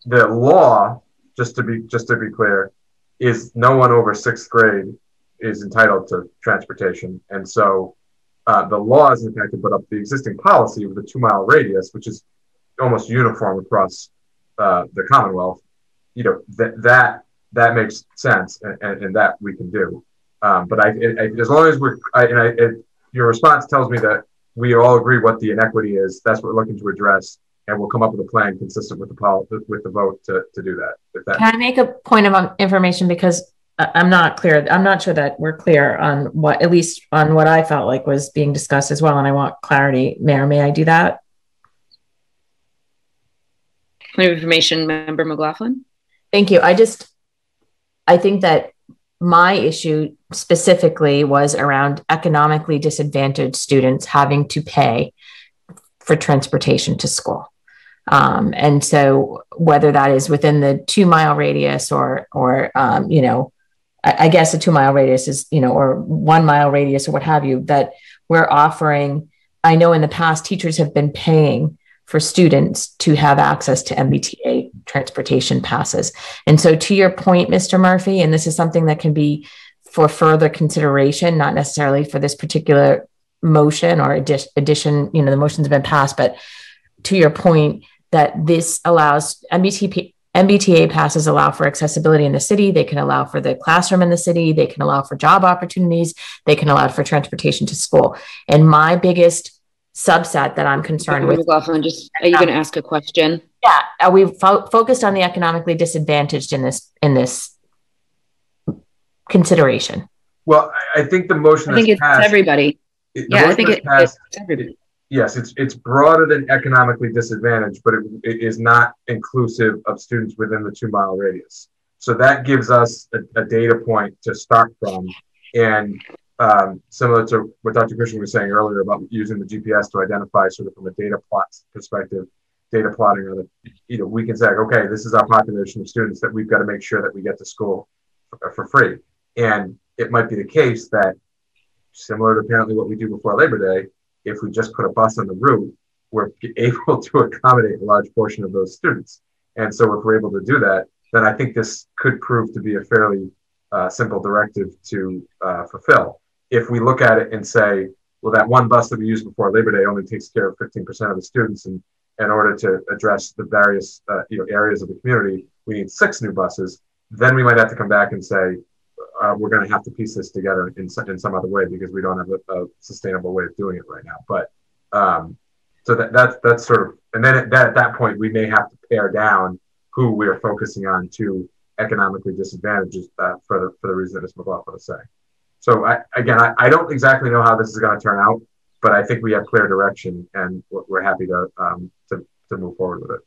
Speaker 5: The law just to be just to be clear, is no one over sixth grade is entitled to transportation, and so uh, the law is impacted, but up the existing policy with a two mile radius, which is almost uniform across uh, the Commonwealth, you know that that that makes sense, and, and, and that we can do. Um, but I, I, as long as we're, I, and I, it, your response tells me that we all agree what the inequity is. That's what we're looking to address and we'll come up with a plan consistent with the pol- with the vote to, to do that. that.
Speaker 10: Can I make a point of um, information because I'm not clear. I'm not sure that we're clear on what, at least on what I felt like was being discussed as well, and I want clarity. Mayor, may I do that?
Speaker 1: Point of information, Member McLaughlin.
Speaker 10: Thank you. I just, I think that my issue specifically was around economically disadvantaged students having to pay for transportation to school. Um, and so whether that is within the two mile radius or, or, um, you know, I, I guess a two mile radius is, you know, or one mile radius or what have you, that we're offering. I know in the past teachers have been paying for students to have access to MBTA transportation passes. And so, to your point, Mr. Murphy, and this is something that can be for further consideration, not necessarily for this particular motion or addition, you know, the motions been passed, but to your point, that this allows MBTA, MBTA passes allow for accessibility in the city. They can allow for the classroom in the city. They can allow for job opportunities. They can allow for transportation to school. And my biggest subset that I'm concerned with.
Speaker 1: McLaughlin, just are you going to ask a question?
Speaker 10: Yeah, are we fo- focused on the economically disadvantaged in this in this consideration?
Speaker 5: Well, I think the motion.
Speaker 1: I think it's passed, everybody. It, yeah, I think it, passed, it's everybody.
Speaker 5: Yes, it's it's broader than economically disadvantaged, but it, it is not inclusive of students within the two mile radius. So that gives us a, a data point to start from, and um, similar to what Dr. Christian was saying earlier about using the GPS to identify sort of from a data plot perspective, data plotting, or the, you know, we can say, okay, this is our population of students that we've got to make sure that we get to school for, for free. And it might be the case that, similar to apparently what we do before Labor Day, if we just put a bus on the route, we're able to accommodate a large portion of those students. And so if we're able to do that, then I think this could prove to be a fairly uh, simple directive to uh, fulfill if we look at it and say, well, that one bus that we used before Labor Day only takes care of 15% of the students, and in order to address the various uh, you know areas of the community, we need six new buses. Then we might have to come back and say uh, we're going to have to piece this together in, in some other way because we don't have a, a sustainable way of doing it right now. But um, so that, that's that's sort of, and then at that, at that point we may have to pare down who we are focusing on to economically disadvantaged uh, for the for the reason that Ms. McLaughlin was saying. So I, again, I, I don't exactly know how this is going to turn out, but I think we have clear direction, and we're happy to um, to, to move forward with it.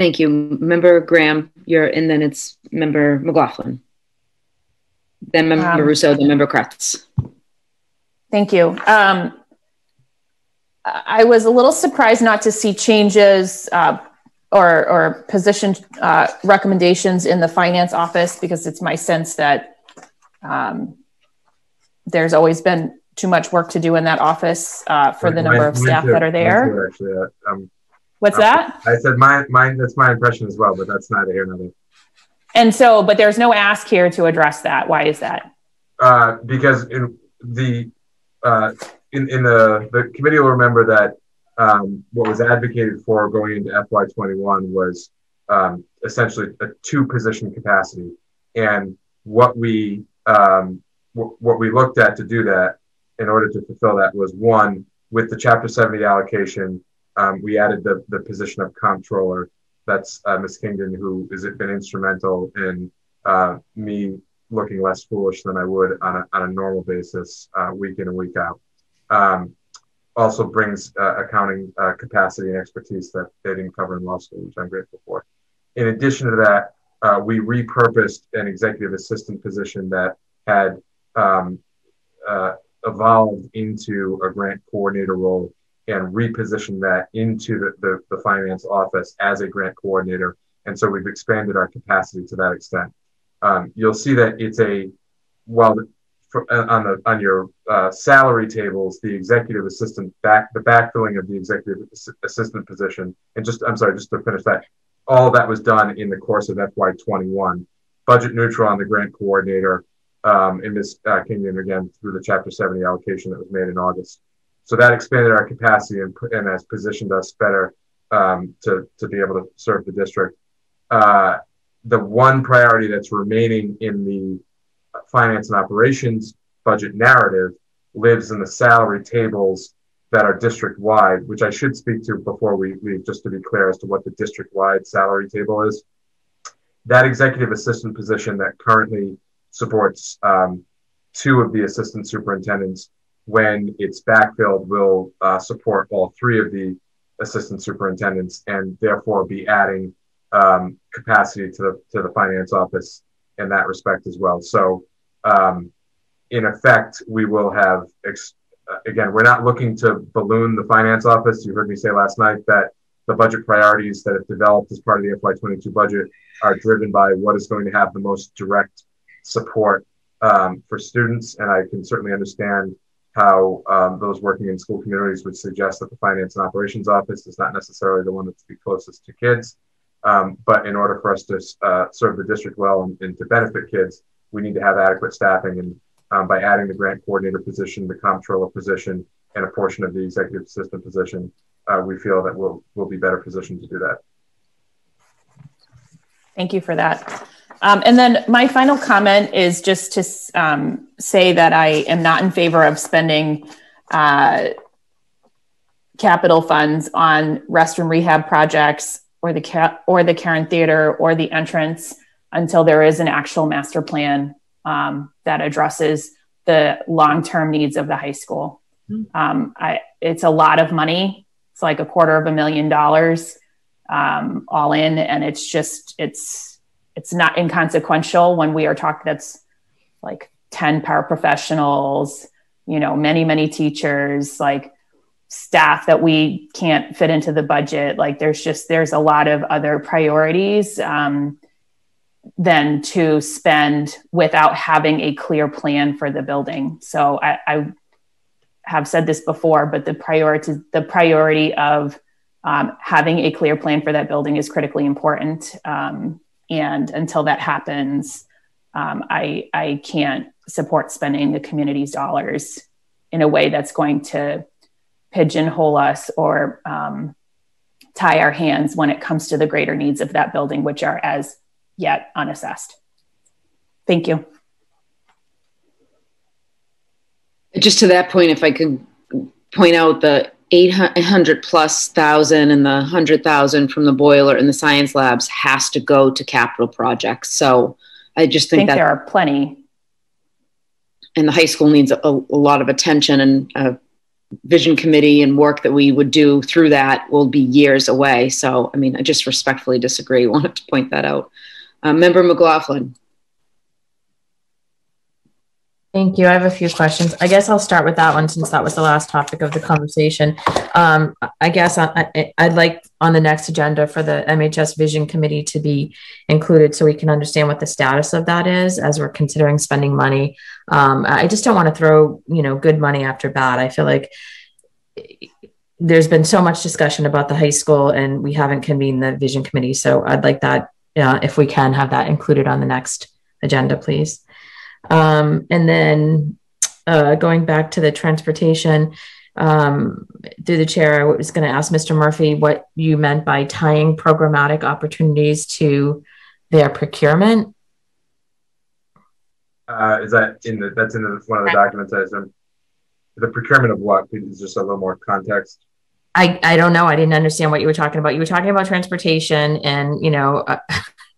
Speaker 1: Thank you, Member Graham. You're, and then it's Member McLaughlin, then Member um, Ruseau, then Member Kreatz.
Speaker 2: Thank you. Um, I was a little surprised not to see changes uh, or, or position uh, recommendations in the finance office because it's my sense that um, there's always been too much work to do in that office uh, for the number of staff that are there. Actually, uh, um, What's uh, that?
Speaker 5: I said mine. Mine. That's my impression as well, but that's neither here nor there.
Speaker 2: And so, but there's no ask here to address that. Why is that?
Speaker 5: Uh, because in the uh, in in the the committee will remember that um, what was advocated for going into FY21 was um, essentially a two position capacity, and what we um, w- what we looked at to do that in order to fulfill that was one with the chapter 70 allocation um, we added the, the position of comptroller. That's uh, ms kingdon who has been instrumental in uh, me looking less foolish than i would on a, on a normal basis uh, week in and week out. Um, also brings uh, accounting uh, capacity and expertise that they didn't cover in law school which i'm grateful for. In addition to that uh, we repurposed an executive assistant position that had um, evolved into a grant coordinator role and repositioned that into the, the, the, finance office as a grant coordinator. And so we've expanded our capacity to that extent. Um, you'll see that it's a, while the, for, uh, on the on your uh, salary tables, the executive assistant back the backfilling of the executive assistant position, and just I'm sorry, just to finish that, all that was done in the course of FY21. Budget neutral on the grant coordinator um, in Ms. Uh, again through the Chapter 70 allocation that was made in August. So that expanded our capacity and, and has positioned us better um, to, to be able to serve the district. Uh, the one priority that's remaining in the finance and operations budget narrative lives in the salary tables that are district wide, which I should speak to before we leave, just to be clear as to what the district wide salary table is. That executive assistant position that currently supports um, two of the assistant superintendents, when it's backfilled, will uh, support all three of the assistant superintendents and therefore be adding um, capacity to the, to the finance office in that respect as well. So, um, in effect, we will have ex- again, we're not looking to balloon the finance office. You heard me say last night that the budget priorities that have developed as part of the FY22 budget are driven by what is going to have the most direct support um, for students. And I can certainly understand how um, those working in school communities would suggest that the finance and operations office is not necessarily the one that's the closest to kids. Um, but in order for us to uh, serve the district well and, and, to benefit kids, we need to have adequate staffing. And um, by adding the grant coordinator position, the comptroller position, and a portion of the executive assistant position, uh, we feel that we'll, we'll be better positioned to do that.
Speaker 2: Thank you for that. Um, and then my final comment is just to um, say that I am not in favor of spending uh, capital funds on restroom rehab projects or the or the Karen Theater or the entrance until there is an actual master plan um, that addresses the long-term needs of the high school. Mm-hmm. Um, I, it's a lot of money. It's like a quarter of a million dollars um, all in, and it's just it's it's not inconsequential when we are talking that's like 10 paraprofessionals you know many many teachers like staff that we can't fit into the budget. Like there's just there's a lot of other priorities um, than to spend without having a clear plan for the building. So I, I have said this before but the priority the priority of um, having a clear plan for that building is critically important. Um, and until that happens, um, I, I can't support spending the community's dollars in a way that's going to pigeonhole us or um, tie our hands when it comes to the greater needs of that building, which are as yet unassessed. Thank you.
Speaker 1: Just to that point, if I could point out the 800 plus thousand and the 100,000 from the boiler and the science labs has to go to capital projects. So I just think,
Speaker 2: think
Speaker 1: that
Speaker 2: there are plenty.
Speaker 1: And the high school needs a, a lot of attention and a vision committee and work that we would do through that will be years away. So, I mean, I just respectfully disagree. Wanted to point that out. Uh, Member McLaughlin.
Speaker 10: Thank you. I have a few questions. I guess I'll start with that one since that was the last topic of the conversation. Um, I guess I, would like on the next agenda for the MHS Vision Committee to be included so we can understand what the status of that is as we're considering spending money. Um, I just don't want to throw, you know, good money after bad. I feel like there's been so much discussion about the high school and we haven't convened the Vision Committee. So I'd like that, uh, if we can have that included on the next agenda, please. Um, and then uh, going back to the transportation, um, through the chair, I was going to ask Mr. Murphy what you meant by tying programmatic opportunities to their procurement.
Speaker 5: Uh, is that in the that's in the, one of the documents I assume? The procurement of what? Is just a little more context.
Speaker 10: I, I don't know. I didn't understand what you were talking about. You were talking about transportation and, you know, uh,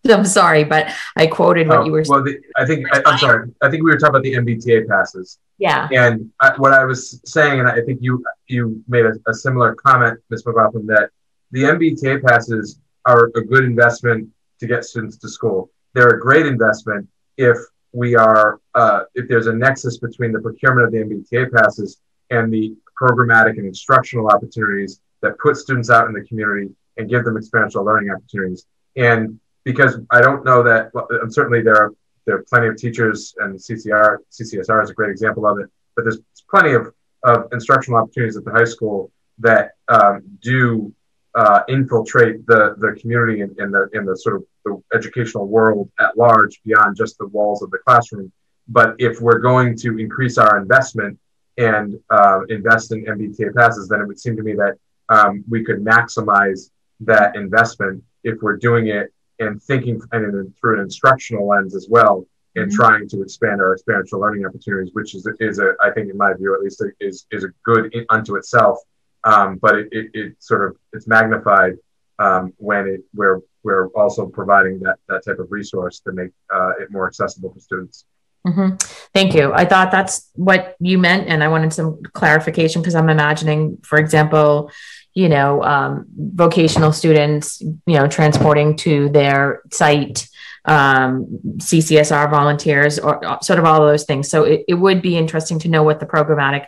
Speaker 10: I'm sorry, but I quoted what oh, you were. Saying.
Speaker 5: Well, the, I think I, am sorry. I think we were talking about the MBTA passes.
Speaker 10: Yeah.
Speaker 5: And I, what I was saying, and I think you you made a, a similar comment, Ms. McLaughlin, that the MBTA passes are a good investment to get students to school. They're a great investment if we are uh, if there's a nexus between the procurement of the MBTA passes and the programmatic and instructional opportunities that put students out in the community and give them experiential learning opportunities. And because I don't know that. Well, certainly there are there are plenty of teachers, and CCR CCSR is a great example of it. But there's plenty of of instructional opportunities at the high school that um, do uh, infiltrate the the community and the in the sort of the educational world at large beyond just the walls of the classroom. But if we're going to increase our investment and uh, invest in MBTA passes, then it would seem to me that um, we could maximize that investment if we're doing it and thinking and through an instructional lens as well and mm-hmm. trying to expand our experiential learning opportunities, which is is a I think in my view at least is is a good in, unto itself. Um, but it, it, it, sort of it's magnified um, when it we're we're also providing that that type of resource to make uh, it more accessible for students.
Speaker 10: Mm-hmm. Thank you. I thought that's what you meant, and I wanted some clarification because I'm imagining, for example, you know, um, vocational students, you know, transporting to their site, um, CCSR volunteers, or uh, sort of all of those things. So it, it would be interesting to know what the programmatic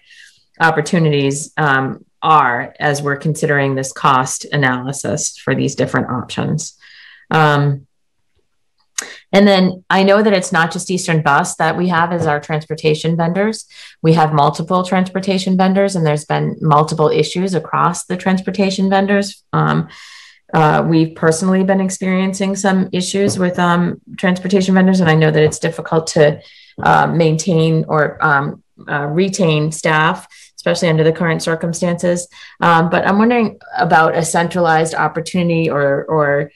Speaker 10: opportunities um, are as we're considering this cost analysis for these different options. Um, and then I know that it's not just Eastern Bus that we have as our transportation vendors. We have multiple transportation vendors, and there's been multiple issues across the transportation vendors. Um, uh, we've personally been experiencing some issues with um, transportation vendors, and I know that it's difficult to uh, maintain or um, uh, retain staff, especially under the current circumstances. Um, but I'm wondering about a centralized opportunity or or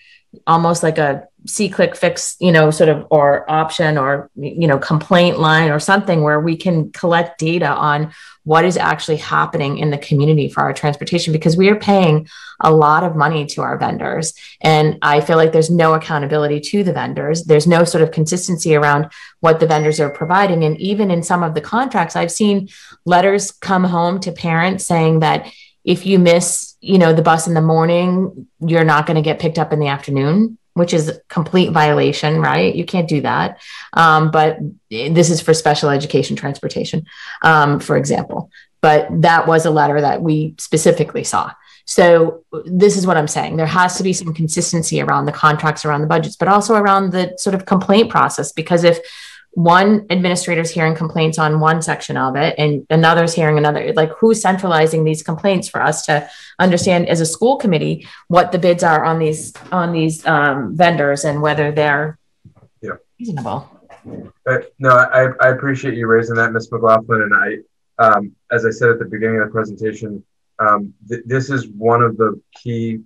Speaker 10: almost like a see click fix you know sort of or option or you know complaint line or something where we can collect data on what is actually happening in the community for our transportation because we are paying a lot of money to our vendors. And i feel like there's no accountability to the vendors. There's no sort of consistency around what the vendors are providing. And even in some of the contracts i've seen letters come home to parents saying that if you miss you know the bus in the morning you're not going to get picked up in the afternoon which is complete violation right? You can't do that. Um, but this is for special education transportation um, for example. But that was a letter that we specifically saw. So this is what i'm saying. There has to be some consistency around the contracts around the budgets but also around the sort of complaint process because if one administrator's hearing complaints on one section of it and another's hearing another. Like who's centralizing these complaints for us to understand as a school committee what the bids are on these on these um, vendors and whether they're
Speaker 5: yeah.
Speaker 10: reasonable?
Speaker 5: Uh, no I, I appreciate you raising that ms mclaughlin and i um, as i said at the beginning of the presentation um, th- this is one of the key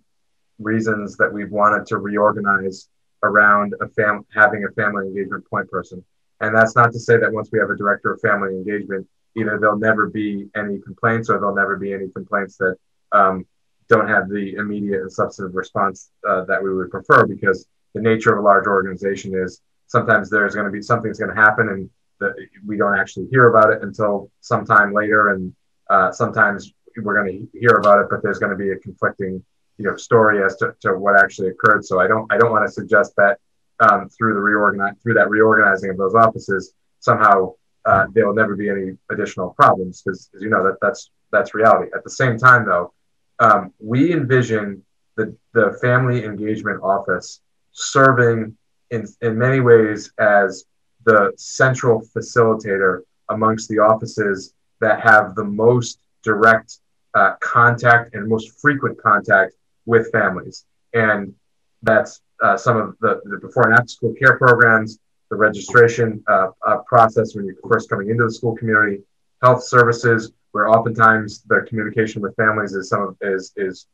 Speaker 5: reasons that we've wanted to reorganize around a fam- having a family engagement point person and that's not to say that once we have a director of family engagement, either there'll never be any complaints or there'll never be any complaints that um, don't have the immediate and substantive response uh, that we would prefer because the nature of a large organization is sometimes there's going to be something's going to happen and the, we don't actually hear about it until sometime later and uh, sometimes we're going to hear about it but there's going to be a conflicting you know story as to, to what actually occurred. So i don't i don't want to suggest that um, through the reorganize through that reorganizing of those offices, somehow uh, there will never be any additional problems because, as you know, that that's that's reality. At the same time, though, um, we envision the the family engagement office serving in in many ways as the central facilitator amongst the offices that have the most direct uh, contact and most frequent contact with families. And that's uh, some of the, the, before and after school care programs, the registration uh, uh, process when you're first coming into the school community, health services, where oftentimes the communication with families is some of is is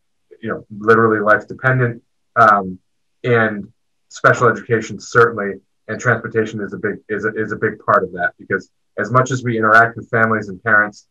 Speaker 5: you know literally life dependent, um, and special education certainly, and transportation is a big is a, is a big part of that because as much as we interact with families and parents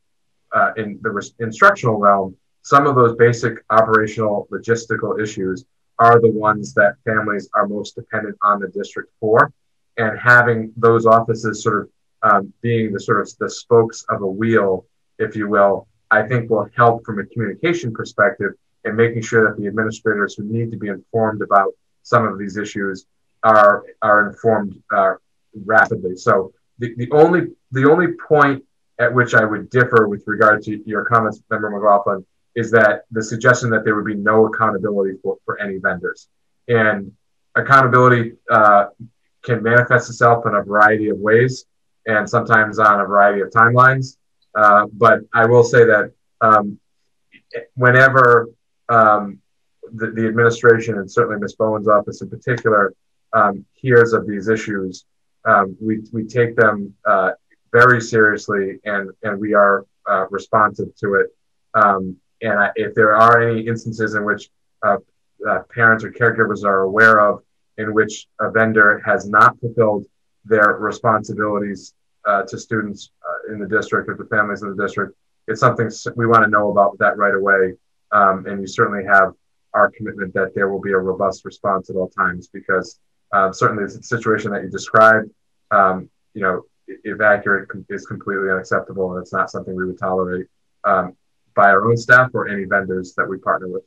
Speaker 5: uh, in the instructional realm, some of those basic operational logistical issues are the ones that families are most dependent on the district for. And having those offices sort of um, being the sort of the spokes of a wheel, if you will, I think will help from a communication perspective and making sure that the administrators who need to be informed about some of these issues are are informed uh, rapidly. So the, the only the only point at which I would differ with regard to your comments, Member McLaughlin, is that the suggestion that there would be no accountability for, for any vendors. And accountability uh, can manifest itself in a variety of ways and sometimes on a variety of timelines. Uh, but I will say that um, whenever um, the, the, administration and certainly Ms. Bowen's office in particular um, hears of these issues, um, we, we take them uh, very seriously and, and we are uh, responsive to it. And I, if there are any instances in which uh, uh, parents or caregivers are aware of in which a vendor has not fulfilled their responsibilities uh, to students uh, in the district or to families in the district, it's something we want to know about that right away. Um, and you certainly have our commitment that there will be a robust response at all times because uh, certainly the situation that you described, um, you know, if accurate, is completely unacceptable and it's not something we would tolerate. Um, by our own staff or any vendors that we partner with.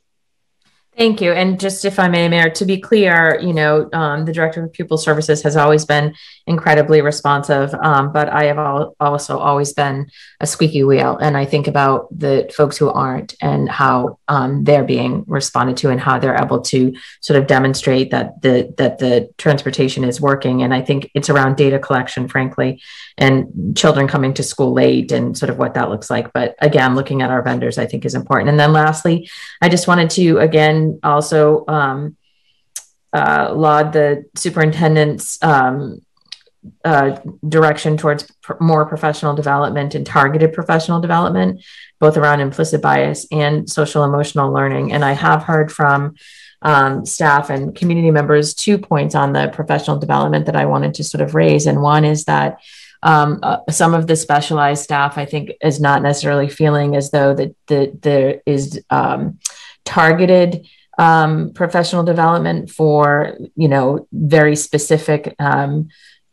Speaker 10: Thank you. And just if I may, Mayor, to be clear, you know, um, the Director of Pupil Services has always been incredibly responsive, um, but I have al- also always been a squeaky wheel. And I think about the folks who aren't and how um, they're being responded to and how they're able to sort of demonstrate that the that the transportation is working. And I think it's around data collection, frankly, and children coming to school late and sort of what that looks like. But again, looking at our vendors, I think is important. And then lastly, I just wanted to again also um, uh, laud the superintendent's um, uh, direction towards pr- more professional development and targeted professional development, both around implicit bias and social emotional learning. And I have heard from um, staff and community members two points on the professional development that I wanted to sort of raise. And one is that um, uh, some of the specialized staff, I think, is not necessarily feeling as though that the, there is um, targeted um, professional development for you know very specific um,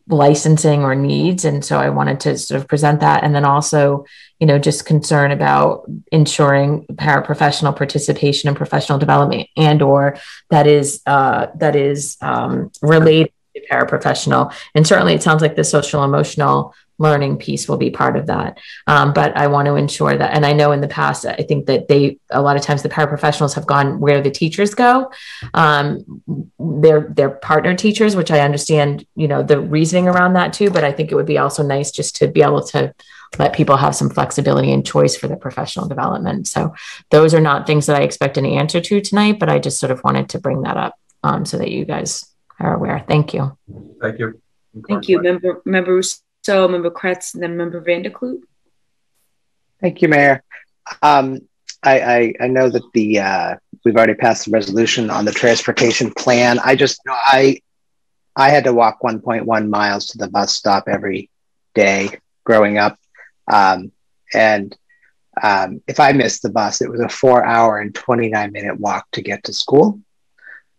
Speaker 10: licensing or needs. And so i wanted to sort of present that. And then also you know just concern about ensuring paraprofessional participation and professional development and or that is uh, that is um, related to paraprofessional. And certainly it sounds like the social emotional learning piece will be part of that. Um, but I want to ensure that, and I know in the past, I think that they a lot of times the paraprofessionals have gone where the teachers go. Um, they're they're partner teachers, which I understand, you know, the reasoning around that too. But I think it would be also nice just to be able to let people have some flexibility and choice for their professional development. So those are not things that I expect an answer to tonight, but I just sort of wanted to bring that up um, so that you guys are aware. Thank you.
Speaker 5: Thank you.
Speaker 1: Thank you, member member so Member Kreatz and then Member Van der Kloot.
Speaker 9: Thank you, Mayor. Um, I, I, I, know that the uh, we've already passed the resolution on the transportation plan. I just know, I I had to walk 1.1 miles to the bus stop every day growing up, um, and um, if I missed the bus, it was a four hour and 29 minute walk to get to school.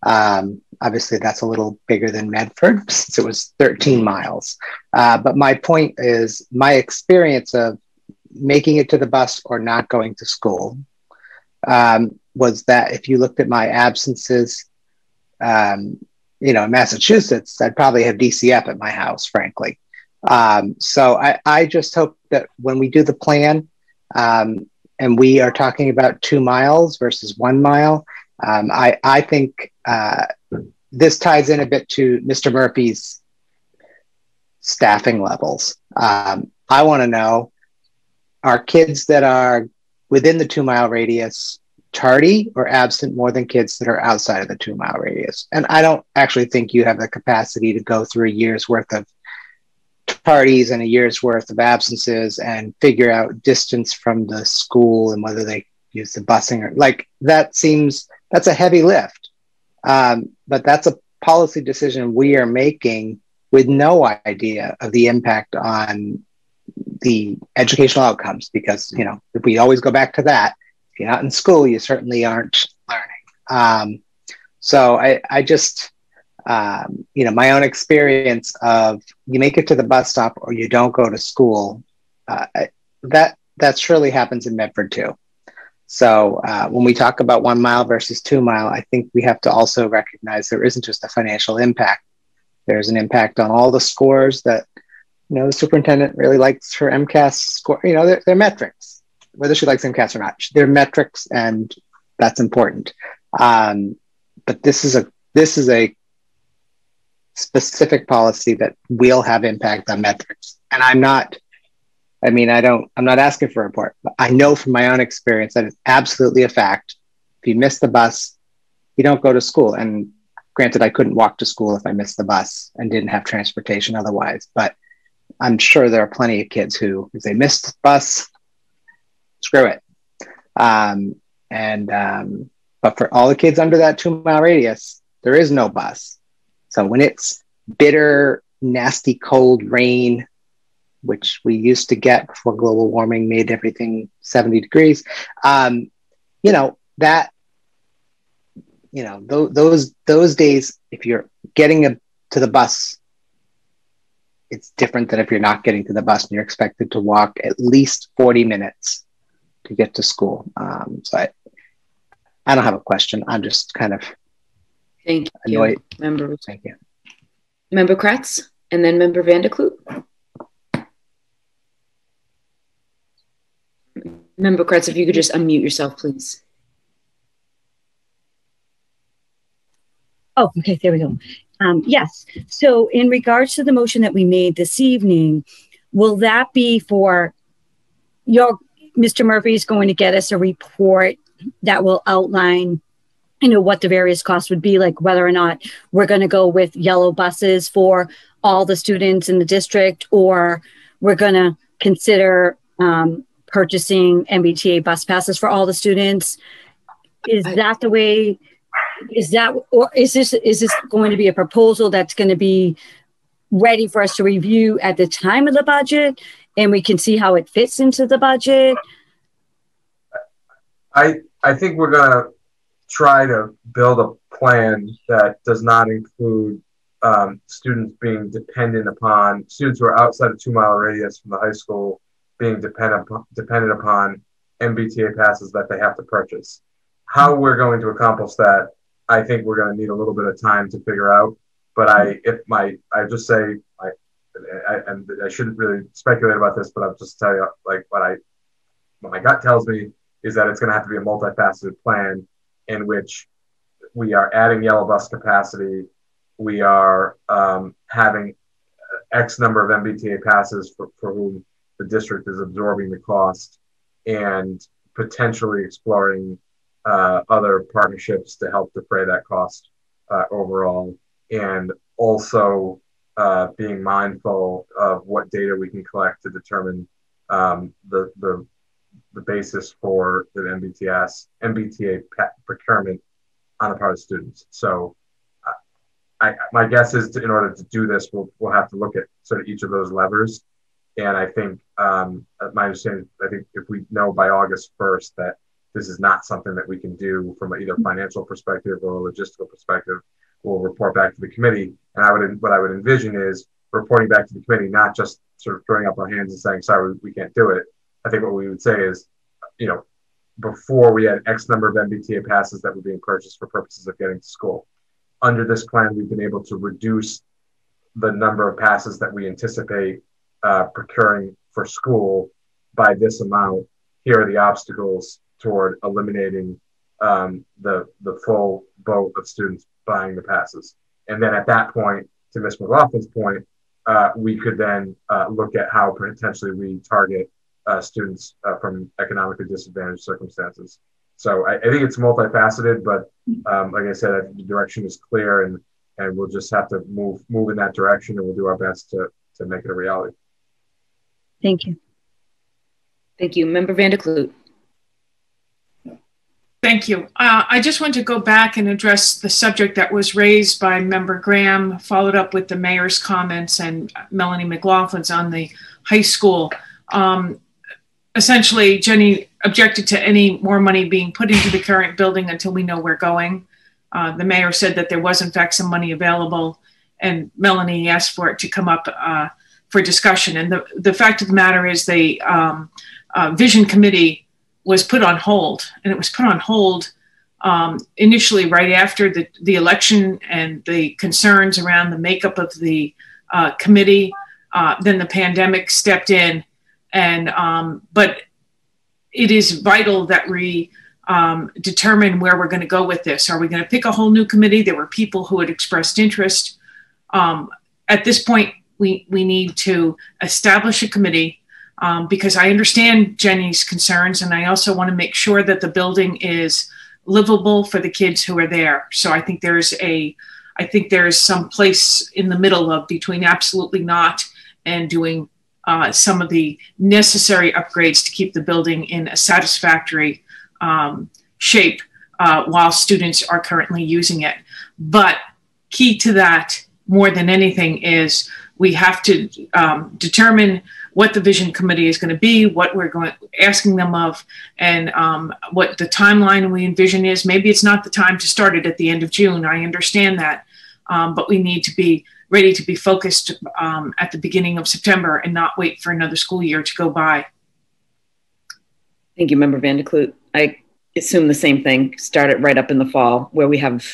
Speaker 9: Um, obviously, that's a little bigger than Medford since it was 13 miles. Uh, but my point is my experience of making it to the bus or not going to school um, was that if you looked at my absences, um, you know, in Massachusetts, I'd probably have DCF at my house, frankly. Um, so I, I just hope that when we do the plan um, and we are talking about two miles versus one mile, um, I, I think uh, this ties in a bit to Mr. Murphy's staffing levels. Um, I want to know are kids that are within the two mile radius tardy or absent more than kids that are outside of the two mile radius? And I don't actually think you have the capacity to go through a year's worth of tardies and a year's worth of absences and figure out distance from the school and whether they use the busing or like that seems that's a heavy lift. Um, but that's a policy decision we are making with no idea of the impact on the educational outcomes because you know if we always go back to that if you're not in school you certainly aren't learning. Um, so I, I just um, you know my own experience of you make it to the bus stop or you don't go to school uh, that that surely happens in medford too so uh, when we talk about one mile versus two mile, I think we have to also recognize there isn't just a financial impact. There's an impact on all the scores that you know the superintendent really likes her MCAS score. You know, they're, they're metrics, whether she likes MCAS or not. They're metrics, and that's important. Um, but this is a this is a specific policy that will have impact on metrics, and I'm not I mean, I don't, I'm not asking for a report, but I know from my own experience that it's absolutely a fact. If you miss the bus, you don't go to school. And granted, I couldn't walk to school if I missed the bus and didn't have transportation otherwise, but I'm sure there are plenty of kids who, if they missed the bus, screw it. Um, and, um, but for all the kids under that two mile radius, there is no bus. So when it's bitter, nasty, cold rain, which we used to get before global warming made everything 70 degrees. Um, you know, that, you know, th- those, those days, if you're getting a, to the bus, it's different than if you're not getting to the bus and you're expected to walk at least 40 minutes to get to school. Um, so I, I don't have a question. I'm just kind of
Speaker 1: Thank
Speaker 9: annoyed.
Speaker 1: you, Member.
Speaker 9: Thank you.
Speaker 1: Member Kreatz, and then Member Van der Kloot. Member Kreatz, if you could just unmute yourself, please.
Speaker 7: Oh, okay, there we go. Um, yes. So, in regards to the motion that we made this evening, will that be for your Mr. Murphy is going to get us a report that will outline, you know, what the various costs would be, like whether or not we're going to go with yellow buses for all the students in the district, or we're going to consider um, purchasing MBTA bus passes for all the students. Is that the way? Is that, or is this is this going to be a proposal that's going to be ready for us to review at the time of the budget, and we can see how it fits into the budget?
Speaker 5: I I think we're gonna try to build a plan that does not include um, students being dependent upon students who are outside of two mile radius from the high school being dependent dependent upon MBTA passes that they have to purchase. How we're going to accomplish that, I think we're going to need a little bit of time to figure out. But I, if my, I just say, I, I, and I shouldn't really speculate about this, but I'll just tell you, like what I, what my gut tells me is that it's going to have to be a multifaceted plan in which we are adding yellow bus capacity, we are um, having X number of MBTA passes for, for whom the district is absorbing the cost, and potentially exploring uh, other partnerships to help defray that cost uh, overall, and also uh, being mindful of what data we can collect to determine um, the, the the basis for the MBTS MBTA procurement on the part of students. So, I, my guess is to, in order to do this, we'll we'll have to look at sort of each of those levers. And I think um, my understanding, I think if we know by August first that this is not something that we can do from either financial perspective or a logistical perspective, we'll report back to the committee. And I would what I would envision is reporting back to the committee, not just sort of throwing up our hands and saying, "Sorry, we can't do it," I think what we would say is, you know, before we had X number of MBTA passes that were being purchased for purposes of getting to school. Under this plan, we've been able to reduce the number of passes that we anticipate uh, procuring for school by this amount. Here are the obstacles toward eliminating um, the the full boat of students buying the passes. And then at that point, to Ms. McLaughlin's point, uh, we could then uh, look at how potentially we target uh, students uh, from economically disadvantaged circumstances. So I, I think it's multifaceted, but um, like I said, I the direction is clear, and and we'll just have to move move in that direction, and we'll do our best to to make it a reality.
Speaker 7: Thank you.
Speaker 1: Thank you, Member Van der Kloot.
Speaker 8: Thank you. Uh, I just want to go back and address the subject that was raised by Member Graham, followed up with the mayor's comments and Melanie McLaughlin's on the high school. Um, essentially, Jenny objected to any more money being put into the current building until we know where we're going. Uh, the mayor said that there was, in fact, some money available, and Melanie asked for it to come up uh, for discussion. And the, the fact of the matter is, the um, uh, vision committee was put on hold, and it was put on hold um, initially right after the, the election and the concerns around the makeup of the uh, committee. Uh, then the pandemic stepped in, and um, but it is vital that we um, determine where we're going to go with this. Are we going to pick a whole new committee? There were people who had expressed interest. Um, at this point, we we need to establish a committee um, because I understand Jenny's concerns, and I also want to make sure that the building is livable for the kids who are there. So I think there's a I think there is some place in the middle of between absolutely not and doing uh, some of the necessary upgrades to keep the building in a satisfactory um, shape uh, while students are currently using it. But key to that, more than anything, is we have to um, determine what the vision committee is going to be, what we're going asking them of, and um, what the timeline we envision is. Maybe it's not the time to start it at the end of June. I understand that, um, but we need to be ready to be focused um, at the beginning of September and not wait for another school year to go by.
Speaker 1: Thank you, Member Van der Kloot. I assume the same thing, start it right up in the fall where we have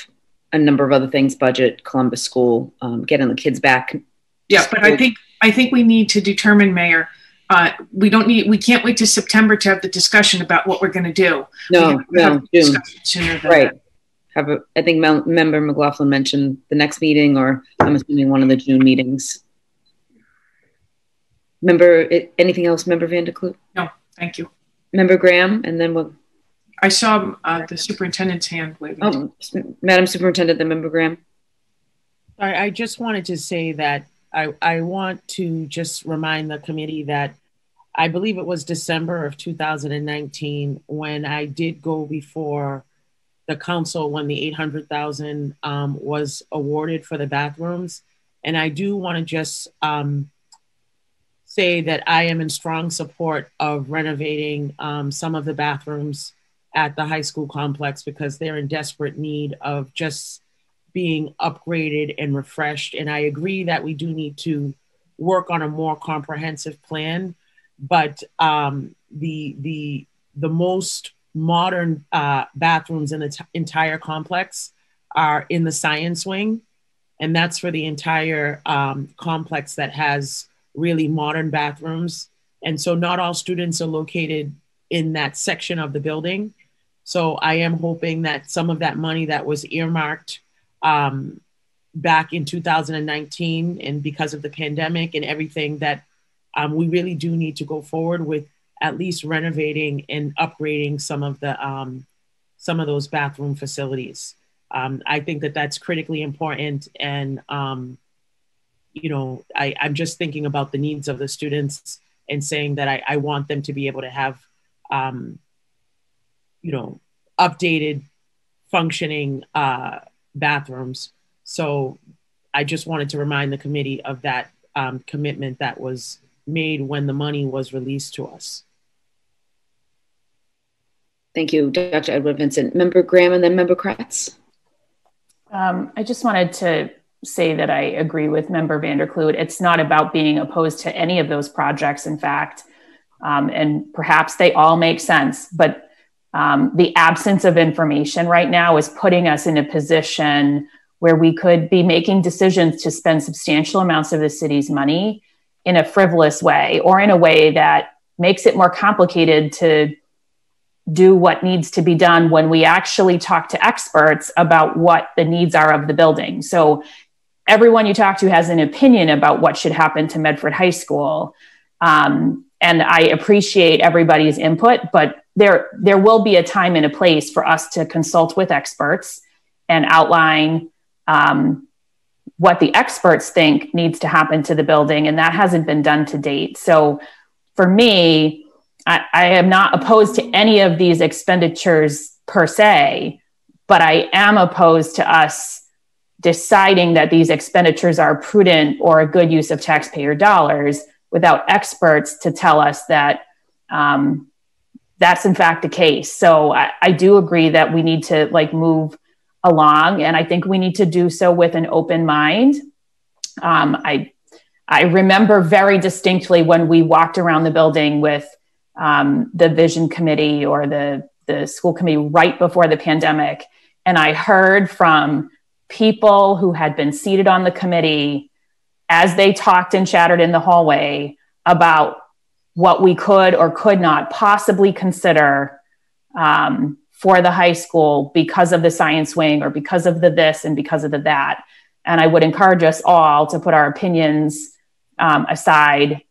Speaker 1: a number of other things, budget, Columbus School, um, getting the kids back.
Speaker 8: Yeah, but I think, I think we need to determine, Mayor, uh, we don't need, we can't wait to September to have the discussion about what we're going to do.
Speaker 1: No, no, June,
Speaker 8: Sooner than
Speaker 1: right.
Speaker 8: that.
Speaker 1: Have a, I think Mel- member McLaughlin mentioned the next meeting or I'm assuming one of the June meetings. Member, anything else, member Van der Kloot?
Speaker 8: Thank you.
Speaker 1: Member Graham, and then we'll,
Speaker 8: I saw uh, the superintendent's hand waving.
Speaker 1: oh, Madam Superintendent, then member Graham.
Speaker 4: I, I just wanted to say that I, I want to just remind the committee that I believe it was December of 2019 when I did go before the council when the 800,000 um, was awarded for the bathrooms. And I do want to just um, say that I am in strong support of renovating um, some of the bathrooms at the high school complex because they're in desperate need of just being upgraded and refreshed. And I agree that we do need to work on a more comprehensive plan. But um, the the the most modern uh, bathrooms in the t- entire complex are in the science wing, and that's for the entire um, complex that has really modern bathrooms. And so, not all students are located in that section of the building. So, I am hoping that some of that money that was earmarked um, back in 2019 and because of the pandemic and everything that um, we really do need to go forward with at least renovating and upgrading some of the um, some of those bathroom facilities. Um, I think that that's critically important, and um, you know, I, I'm just thinking about the needs of the students and saying that I, I want them to be able to have, um, you know, updated, functioning uh, bathrooms. So I just wanted to remind the committee of that um, commitment that was made when the money was released to us.
Speaker 1: Thank you, Dr. Edouard-Vincent. Member Graham and then member Kreatz.
Speaker 2: Um, I just wanted to say that I agree with Member Van der Kloot. It's not about being opposed to any of those projects, in fact, um, and perhaps they all make sense. But um, the absence of information right now is putting us in a position where we could be making decisions to spend substantial amounts of the city's money in a frivolous way or in a way that makes it more complicated to do what needs to be done when we actually talk to experts about what the needs are of the building. So everyone you talk to has an opinion about what should happen to Medford High School. Um, and I appreciate everybody's input, but there, there will be a time and a place for us to consult with experts and outline um, what the experts think needs to happen to the building. And that hasn't been done to date. So for me, I, I am not opposed to any of these expenditures per se, but I am opposed to us deciding that these expenditures are prudent or a good use of taxpayer dollars without experts to tell us that um, that's in fact the case. So I, I do agree that we need to like move along, and I think we need to do so with an open mind. Um, I I remember very distinctly when we walked around the building with um, the vision committee or the the school committee right before the pandemic, and I heard from people who had been seated on the committee as they talked and chattered in the hallway about what we could or could not possibly consider um, for the high school because of the science wing or because of the this and because of the that. And I would encourage us all to put our opinions um, aside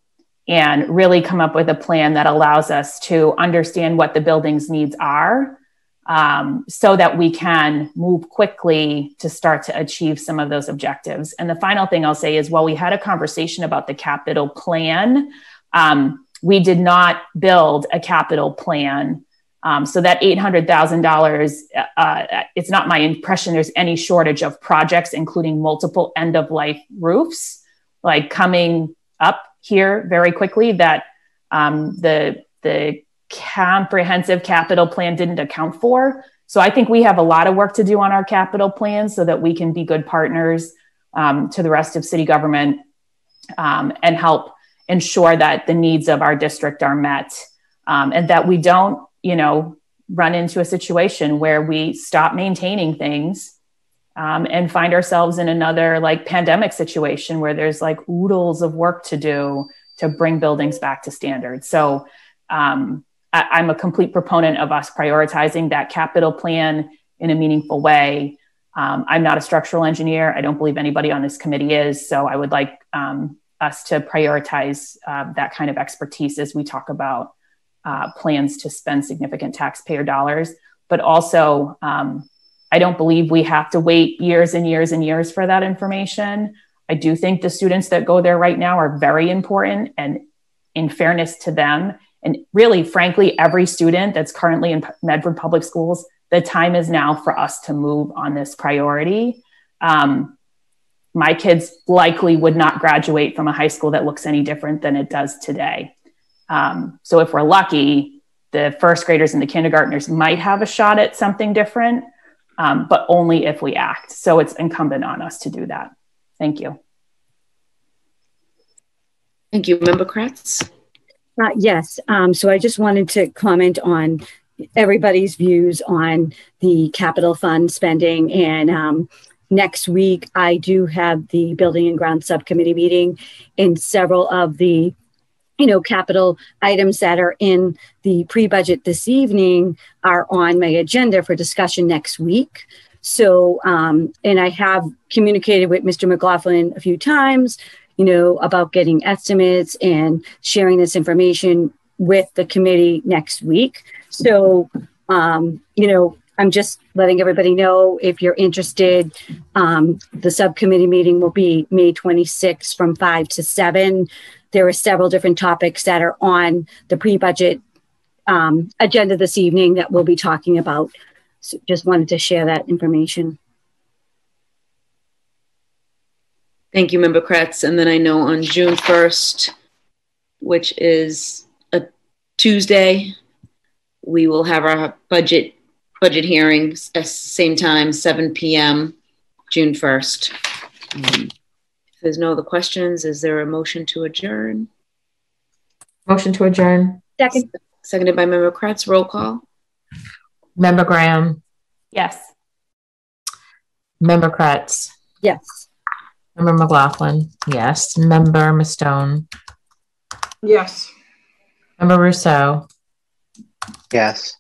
Speaker 2: and really come up with a plan that allows us to understand what the building's needs are um, so that we can move quickly to start to achieve some of those objectives. And the final thing I'll say is while we had a conversation about the capital plan, um, we did not build a capital plan. Um, so that $800,000, uh, it's not my impression there's any shortage of projects, including multiple end of life roofs, like coming up here very quickly that um, the, the comprehensive capital plan didn't account for. So I think we have a lot of work to do on our capital plan so that we can be good partners um, to the rest of city government um, and help ensure that the needs of our district are met um, and that we don't, you know, run into a situation where we stop maintaining things um, and find ourselves in another like pandemic situation where there's like oodles of work to do to bring buildings back to standards. So um, I, am a complete proponent of us prioritizing that capital plan in a meaningful way. Um, I'm not a structural engineer. I don't believe anybody on this committee is. So I would like um, us to prioritize uh, that kind of expertise as we talk about uh, plans to spend significant taxpayer dollars. But also, um, I don't believe we have to wait years and years and years for that information. I do think the students that go there right now are very important. And in fairness to them, and really, frankly, every student that's currently in Medford Public Schools, the time is now for us to move on this priority. Um, my kids likely would not graduate from a high school that looks any different than it does today. Um, so if we're lucky, the first graders and the kindergartners might have a shot at something different, um, but only if we act. So it's incumbent on us to do that. Thank you.
Speaker 1: Thank you. Member Kreatz?
Speaker 7: Uh, yes. Um, so I just wanted to comment on everybody's views on the capital fund spending. And um, next week, I do have the Building and Ground Subcommittee meeting, and several of the you know, capital items that are in the pre-budget this evening are on my agenda for discussion next week. So, um, and I have communicated with Mr. McLaughlin a few times, you know, about getting estimates and sharing this information with the committee next week. So, um, you know, I'm just letting everybody know if you're interested. Um, the subcommittee meeting will be May 26th from 5 to 7. There are several different topics that are on the pre budget um, agenda this evening that we'll be talking about. So just wanted to share that information.
Speaker 1: Thank you, Member Kreatz. And then I know on June 1st, which is a Tuesday, we will have our budget budget hearings at same time, 7 p.m., June 1st. Um, if there's no other questions, is there a motion to adjourn?
Speaker 10: Motion to adjourn.
Speaker 7: Second.
Speaker 1: Seconded by Member Kreatz. Roll call.
Speaker 10: Member Graham.
Speaker 2: Yes.
Speaker 10: Member Kreatz.
Speaker 7: Yes.
Speaker 10: Member McLaughlin. Yes. Member Mustone.
Speaker 8: Yes.
Speaker 10: Member Ruseau.
Speaker 9: Yes.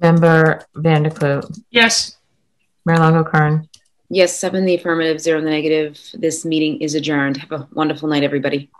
Speaker 10: Member Van der Kloot.
Speaker 8: Yes.
Speaker 10: Mayor Lungo-Koehn.
Speaker 1: Yes, seven in the affirmative, zero in the negative. This meeting is adjourned. Have a wonderful night, everybody.